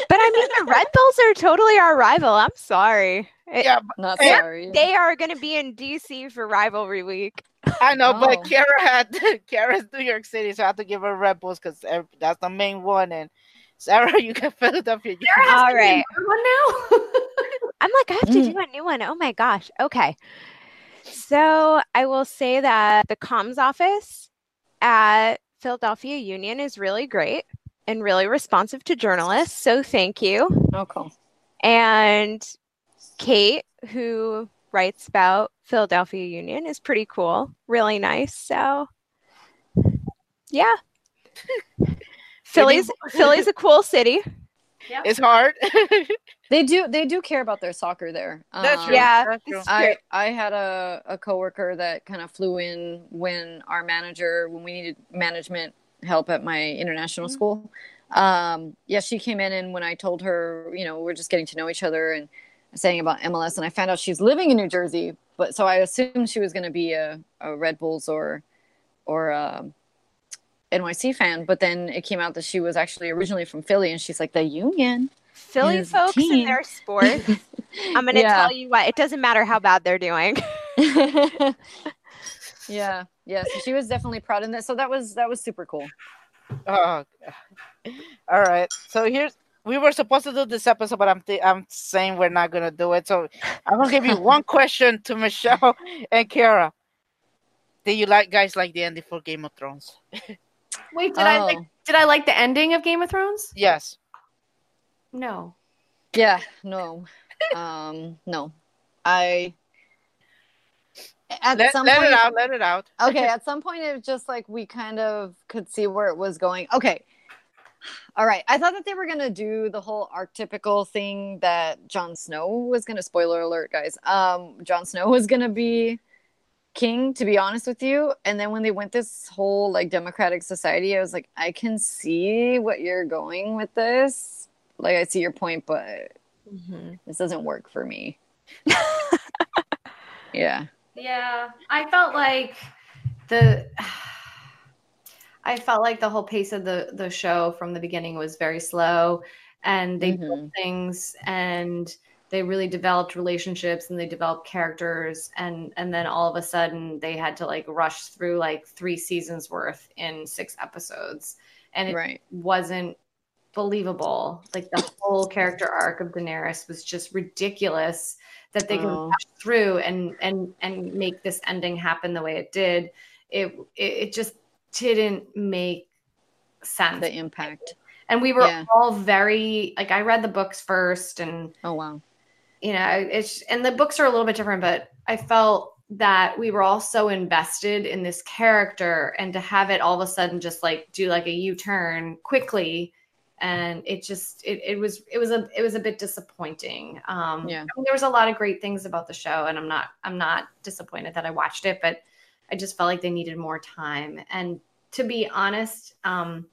But I mean, the Red Bulls are totally our rival. I'm sorry. It- Yeah, Not sorry. They are going to be in DC for rivalry week. I know, Oh. but Kara had Kara's New York City, so I have to give her Red Bulls because that's the main one. And Sarah, you got Philadelphia Union. There has All to right. another one now. I'm like, I have to Mm. do a new one. Oh my gosh. Okay. So I will say that the comms office at Philadelphia Union is really great and really responsive to journalists. So thank you. oh cool. And Kate, who writes about Philadelphia Union, is pretty cool. Really nice. So yeah. Philly's Philly's a cool city. It's hard. They do they do care about their soccer there. That's Um, true. Yeah, That's true. I I had a a coworker that kind of flew in when our manager when we needed management help at my international school. Um, yeah, she came in and when I told her, you know, we're just getting to know each other and saying about MLS, and I found out she's living in New Jersey, but so I assumed she was going to be a, a Red Bulls or or a NYC fan, but then it came out that she was actually originally from Philly, and she's like the Union. Philly His folks and team. their sports. I'm going to Yeah. tell you what, it doesn't matter how bad they're doing. yeah, yeah. So she was definitely proud in that. So that was that was super cool. Oh, all right. So here's we were supposed to do this episode, but I'm th- I'm saying we're not gonna do it. So I'm gonna give you one question to Michelle and Kara. Do you like guys like the ending for Game of Thrones? Wait, did I like Oh. did I like the ending of Game of Thrones? Yes. No. Yeah, no, um, no. I at Let, some let point. it out. Let it out. okay, at some point it was just like we kind of could see where it was going. Okay. All right. I thought that they were gonna do the whole archetypical thing that Jon Snow was gonna spoiler alert, guys. Um Jon Snow was gonna be king, to be honest with you. And then when they went this whole like democratic society, I was like, I can see what you're going with this. Like I see your point, but mm-hmm. this doesn't work for me. yeah. Yeah, I felt like the I felt like the whole pace of the the show from the beginning was very slow and they mm-hmm. built things and they really developed relationships and they developed characters and and then all of a sudden they had to like rush through like 3 seasons worth in 6 episodes and it Right. wasn't believable. Like the whole character arc of Daenerys was just ridiculous that they could Oh. rush through and and and make this ending happen the way it did. It it, it just didn't make sense. The impact. And we were Yeah. all very like I read the books first and Oh wow. You know it's and the books are a little bit different but i felt that we were all so invested in this character and to have it all of a sudden just like do like a u-turn quickly. And it just it, it was it was a it was a bit disappointing. Um Yeah. I mean, there was a lot of great things about the show and i'm not i'm not disappointed that i watched it but i just felt like they needed more time. And to be honest um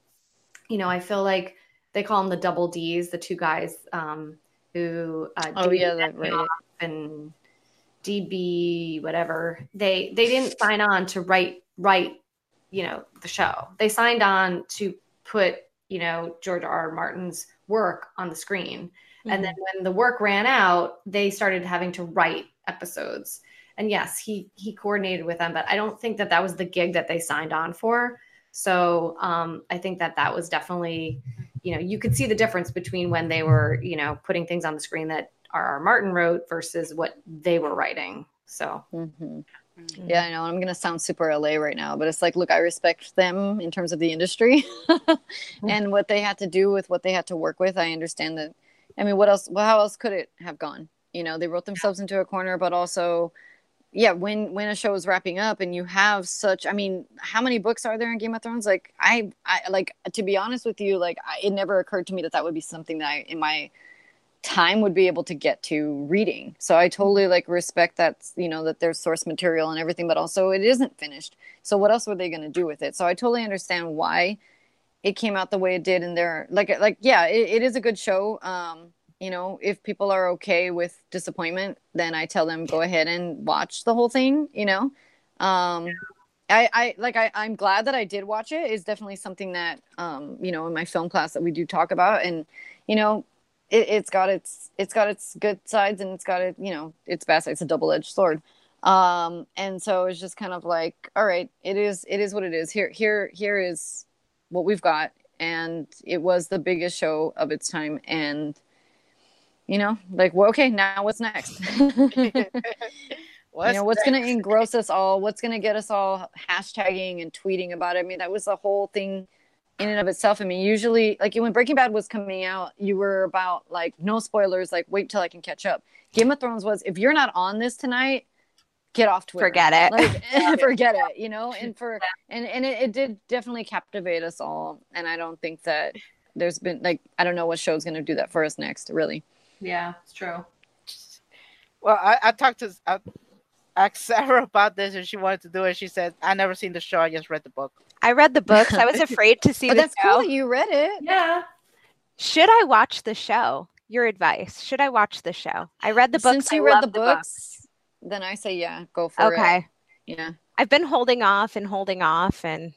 you know i feel like they call them the double d's the two guys um who uh, Oh yeah, that right. and DB whatever they they didn't sign on to write write you know the show they signed on to put you know George R. R. Martin's work on the screen and then when the work ran out they started having to write episodes and yes he he coordinated with them but I don't think that that was the gig that they signed on for so um, I think that that was definitely you know you could see the difference between when they were you know putting things on the screen that R.R. Martin wrote versus what they were writing. So hmm Yeah, I know. I'm gonna sound super LA right now, but it's like, look, I respect them in terms of the industry and what they had to do with what they had to work with. I understand that, I mean, what else? Well, how else could it have gone? You know, they wrote themselves into a corner, but also, yeah, when when a show is wrapping up and you have such, I mean, how many books are there in Game of Thrones? Like, I, I like to be honest with you, like, I, it never occurred to me that that would be something that I, in my time would be able to get to reading. So I totally like respect that, you know, that there's source material and everything, but also it isn't finished. So what else were they going to do with it? So I totally understand why it came out the way it did. And they're like, like, yeah, it, it is a good show. Um, you know, if people are okay with disappointment, then I tell them go ahead and watch the whole thing, you know. Um, I, I like I, I'm glad that I did watch it. It's definitely something that um, you know, in my film class that we do talk about and you know, it, has got its it's got its good sides and it's got it you know its bad sides. It's a double edged sword. Um, and so it's just kind of like, all right, it is it is what it is. Here here here is what we've got, and it was the biggest show of its time, and you know, like, well, okay, now what's next? what's you know, what's going to engross us all? What's going to get us all hashtagging and tweeting about it? I mean, that was the whole thing in and of itself. I mean, usually, like when Breaking Bad was coming out, you were about like no spoilers, like wait till I can catch up. Game of Thrones was if you're not on this tonight, get off Twitter. Forget it. Like, forget it. You know, and for and and it, it, did definitely captivate us all. And I don't think that there's been like I don't know what show's going to do that for us next. Really. Yeah, it's true. Well, I, I talked to I asked Sarah about this, and she wanted to do it. She said, "I never seen the show. I just read the book." I read the books. I was afraid to see. but the that's show. cool. You read it. Yeah. Should I watch the show? Your advice. Should I watch the show? I read the books. Since you I read the love books, then I say yeah, go for it. Okay. Yeah. I've been holding off and holding off and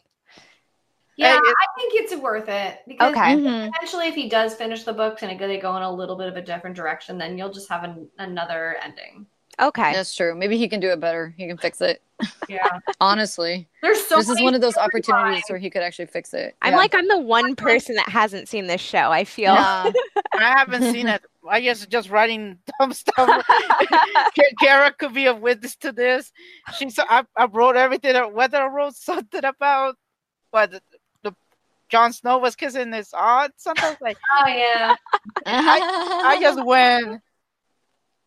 Yeah, uh, Hey, I think it's worth it because Okay. Mm-hmm. Eventually, if he does finish the books and they go in a little bit of a different direction, then you'll just have an, another ending. okay. That's true. Maybe he can do it better. He can fix it. Yeah, Honestly, there's so. this is one of those storylines. opportunities where he could actually fix it. I'm Yeah. like I'm the one person that hasn't seen this show. I feel Yeah. I haven't seen it. I guess just writing dumb stuff. Kara could be a witness to this. She said I, I wrote everything. Whether I wrote something about what the, the Jon Snow was kissing his aunt, something like Oh yeah, I just went.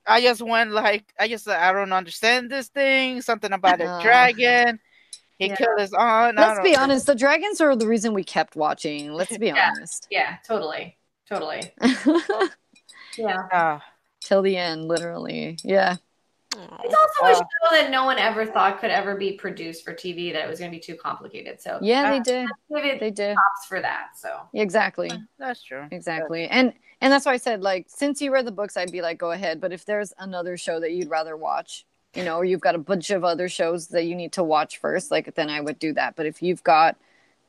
I just went like I just I don't understand this thing. Something about a Uh, dragon. He Yeah. killed his aunt. Let's be know. honest. The dragons are the reason we kept watching. Let's be Yeah. honest. yeah, totally, totally. Yeah, Ah. Till the end, literally. Yeah. It's also a Uh, show that no one ever thought could ever be produced for TV. That it was going to be too complicated. So Yeah, they did. give it They did. props for that. So Exactly. that's true. Exactly. And and that's why I said like since you read the books, I'd be like, go ahead. But if there's another show that you'd rather watch, you know, or you've got a bunch of other shows that you need to watch first, like then I would do that. But if you've got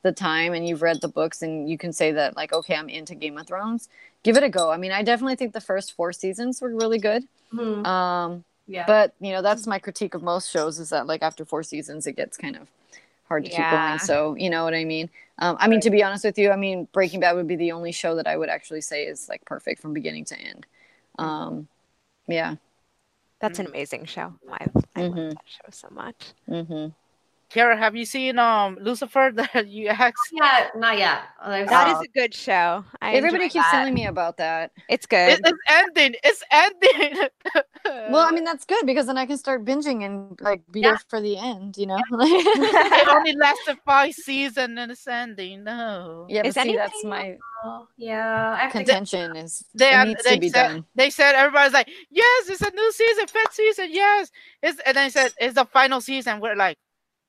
the time and you've read the books and you can say that like, okay, I'm into Game of Thrones, give it a go. I mean, I definitely think the first four seasons were really good. hmm, Um, yeah, but you know, that's my critique of most shows is that like after four seasons it gets kind of hard to keep going. So you know what I mean? Um, I mean to be honest with you, I mean Breaking Bad would be the only show that I would actually say is like perfect from beginning to end. Um, yeah. That's an amazing show. I, I Mhm. love that show so much. hmm Kara, have you seen um Lucifer that you asked? yeah, not yet. There's- That Uh, is a good show. I Everybody keeps that. telling me about that. It's good. It, it's ending. It's ending. Well, I mean that's good because then I can start binging and like be Yeah. there for the end. You know? it only lasted five seasons and it's ending. No. yeah, but Is see, that's my Oh, yeah, I think contention is They, it needs they to be said done. they said everybody's like, yes, it's a new season, fifth season, yes. It's and they said it's the final season. We're like,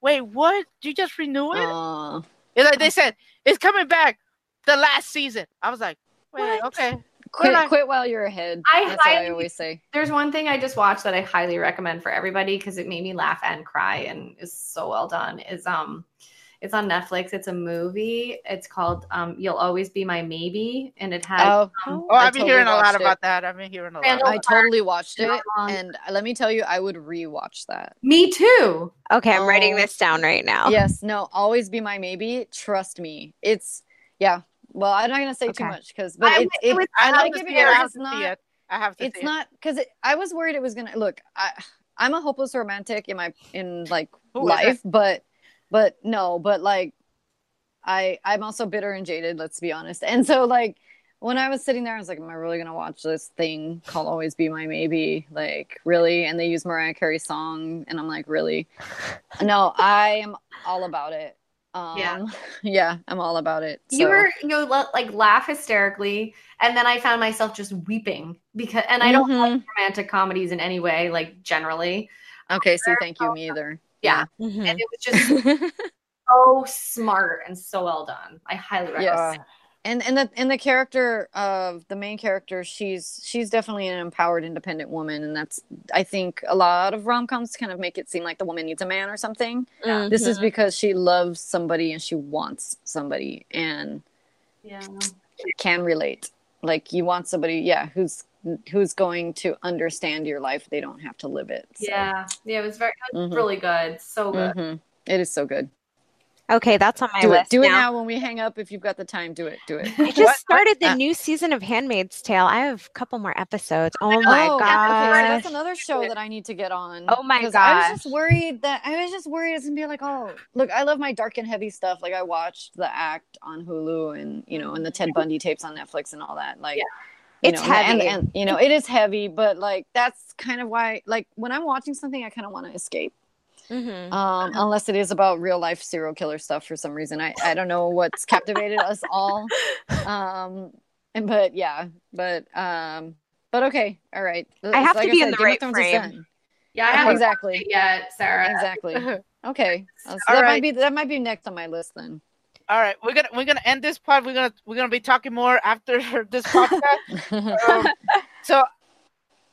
wait, what? You just renew it? Uh, It's like they said it's coming back the last season. I was like, wait, What? okay. quit, I- quit while you're ahead. I that's what I highly- always say. there's one thing I just watched that I highly recommend for everybody because it made me laugh and cry and is so well done. Is um, it's on Netflix. It's a movie. It's called um, "You'll Always Be My Maybe," and it has Oh, um, Oh, I I've been totally hearing a lot it. about that. I've been hearing a lot. Randall- I totally watched it, Um, and let me tell you, I would rewatch that. me too. okay, I'm writing Oh. this down right now. Yes, no, always be my maybe. Trust me, it's yeah. Well, I'm not gonna say too much because, but I- it's it it, was- I I like to it see it. Because it's not. it. I have to It's see not because it, I was worried it was gonna look. I I'm a hopeless romantic in my in like Who is life, but but no, but like I I'm also bitter and jaded. Let's be honest, and so like when I was sitting there, I was like, "Am I really gonna watch this thing called Always Be My Maybe?" Like, really? And they use Mariah Carey's song, and I'm like, "Really?" no, I am all about it. Um, yeah, yeah, I'm all about it. So. You were you know like laugh hysterically, and then I found myself just weeping because, and I don't mm-hmm. like romantic comedies in any way, like generally. Okay, see, thank you, me either. Yeah, mm-hmm. and it was just so smart and so well done. I highly recommend. Yes and and the and the character of the main character she's she's definitely an empowered independent woman and that's i think a lot of rom-coms kind of make it seem like the woman needs a man or something mm-hmm. this is because she loves somebody and she wants somebody and yeah can relate like you want somebody yeah who's who's going to understand your life they don't have to live it so. yeah yeah it was very it was mm-hmm. really good so good mm-hmm. it is so good Okay, that's on my do list. It. Do now. it now when we hang up. If you've got the time, do it. Do it. I just started the uh, new season of Handmaid's Tale. I have a couple more episodes. Oh my oh, god, okay, that's another show that I need to get on. Oh my god, I was just worried that I was just worried it's gonna be like, oh, look, I love my dark and heavy stuff. Like I watched The Act on Hulu and you know, and the Ted Bundy tapes on Netflix and all that. Like. Yeah. It's know, heavy. And, and, you know, it is heavy, but like that's kind of why, like, when I'm watching something, I kind of want to escape. Mm-hmm. Um, unless it is about real life serial killer stuff for some reason. I, I don't know what's captivated us all. Um, and, but yeah, but um, but okay, all right. I have like to be in the right frame. Yeah, I haven't exactly yet, Sarah. Exactly. Okay, so that right. might be that might be next on my list then. All right, we're gonna we're gonna end this part. We're gonna we're gonna be talking more after this podcast. um, so,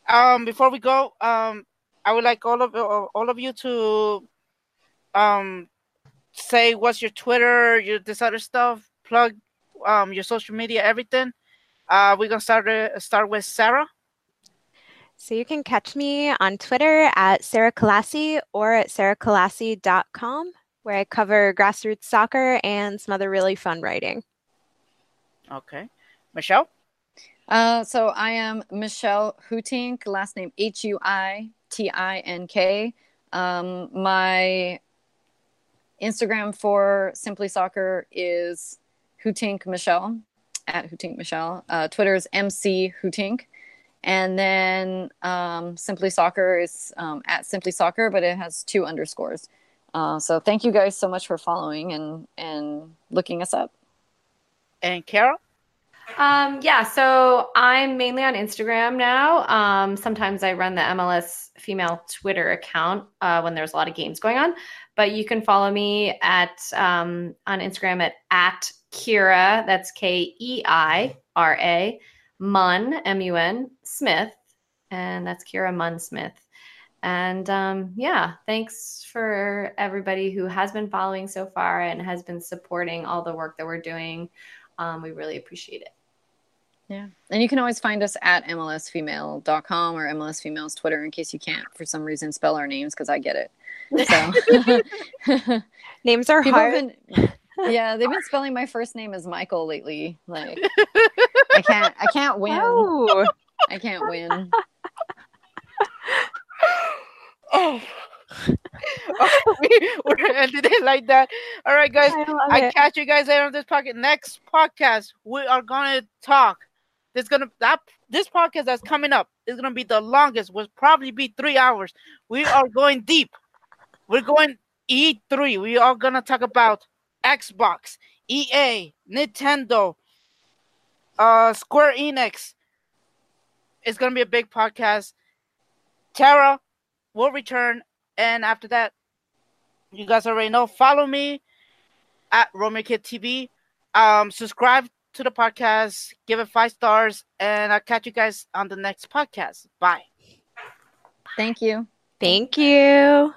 um, before we go, um, I would like all of all of you to um say what's your Twitter, your this other stuff, plug um your social media, everything. Uh, we're gonna start uh, start with Sarah. So you can catch me on Twitter at Sarah Kalassi or at sarahkalassi.com, where I cover grassroots soccer and some other really fun writing. Okay. Michelle? Uh, so I am Michelle Huitink, last name H U I T I N K. Um, my Instagram for Simply Soccer is Huitink Michelle at Huitink Michelle. Uh, Twitter is MC Huitink. And then um, Simply Soccer is um, at Simply Soccer, but it has two underscores. Uh, so thank you guys so much for following and and looking us up. And Carol. Um, yeah, so I'm mainly on Instagram now. Um, sometimes I run the MLS female Twitter account uh, when there's a lot of games going on. But you can follow me at um, on Instagram at at Keira. That's K E I R A Mun M U N Smith, and that's Keira Mun Smith. And um, yeah, thanks for everybody who has been following so far and has been supporting all the work that we're doing. Um, we really appreciate it. Yeah. And you can always find us at MLSfemale.com or MLS Females Twitter in case you can't, for some reason, spell our names because I get it. So names are People hard. Been, yeah, they've been spelling my first name as Michael lately. Like I can't I can't win. Oh. I can't win. oh. we're ending it like that. All right, guys. I, I catch you guys later on this podcast. Next podcast, we are gonna talk there's gonna that this podcast that's coming up is gonna be the longest. Will probably be three hours. We are going deep. We're going E3. We are gonna talk about Xbox, EA, Nintendo, uh, Square Enix. It's gonna be a big podcast. Tara will return, and after that, you guys already know. Follow me at Romeo Kid TV. Um, subscribe to the podcast, give it five stars, and I'll catch you guys on the next podcast. Bye. Thank you. Thank you.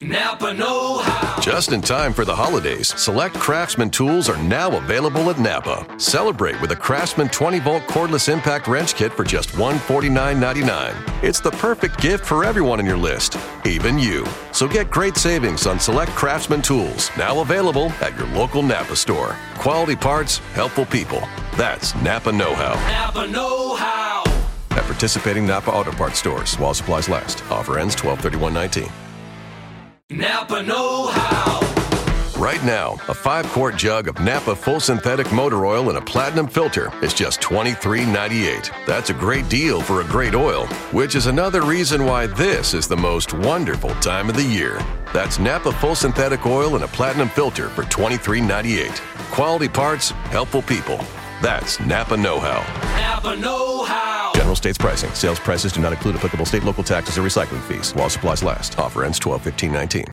Napa Know How. Just in time for the holidays, select Craftsman tools are now available at Napa. Celebrate with a Craftsman 20 volt cordless impact wrench kit for just $149.99. It's the perfect gift for everyone in your list, even you. So get great savings on select Craftsman tools, now available at your local Napa store. Quality parts, helpful people. That's Napa Know How. Napa Know How. At participating Napa Auto Parts stores while supplies last. Offer ends 12 19 Napa Know How. Right now, a five quart jug of Napa full synthetic motor oil and a platinum filter is just $23.98. That's a great deal for a great oil, which is another reason why this is the most wonderful time of the year. That's Napa full synthetic oil and a platinum filter for $23.98. Quality parts, helpful people. That's Napa Know How. Napa Know How. General states pricing. Sales prices do not include applicable state, local taxes, or recycling fees. While supplies last. Offer ends 12 15 19.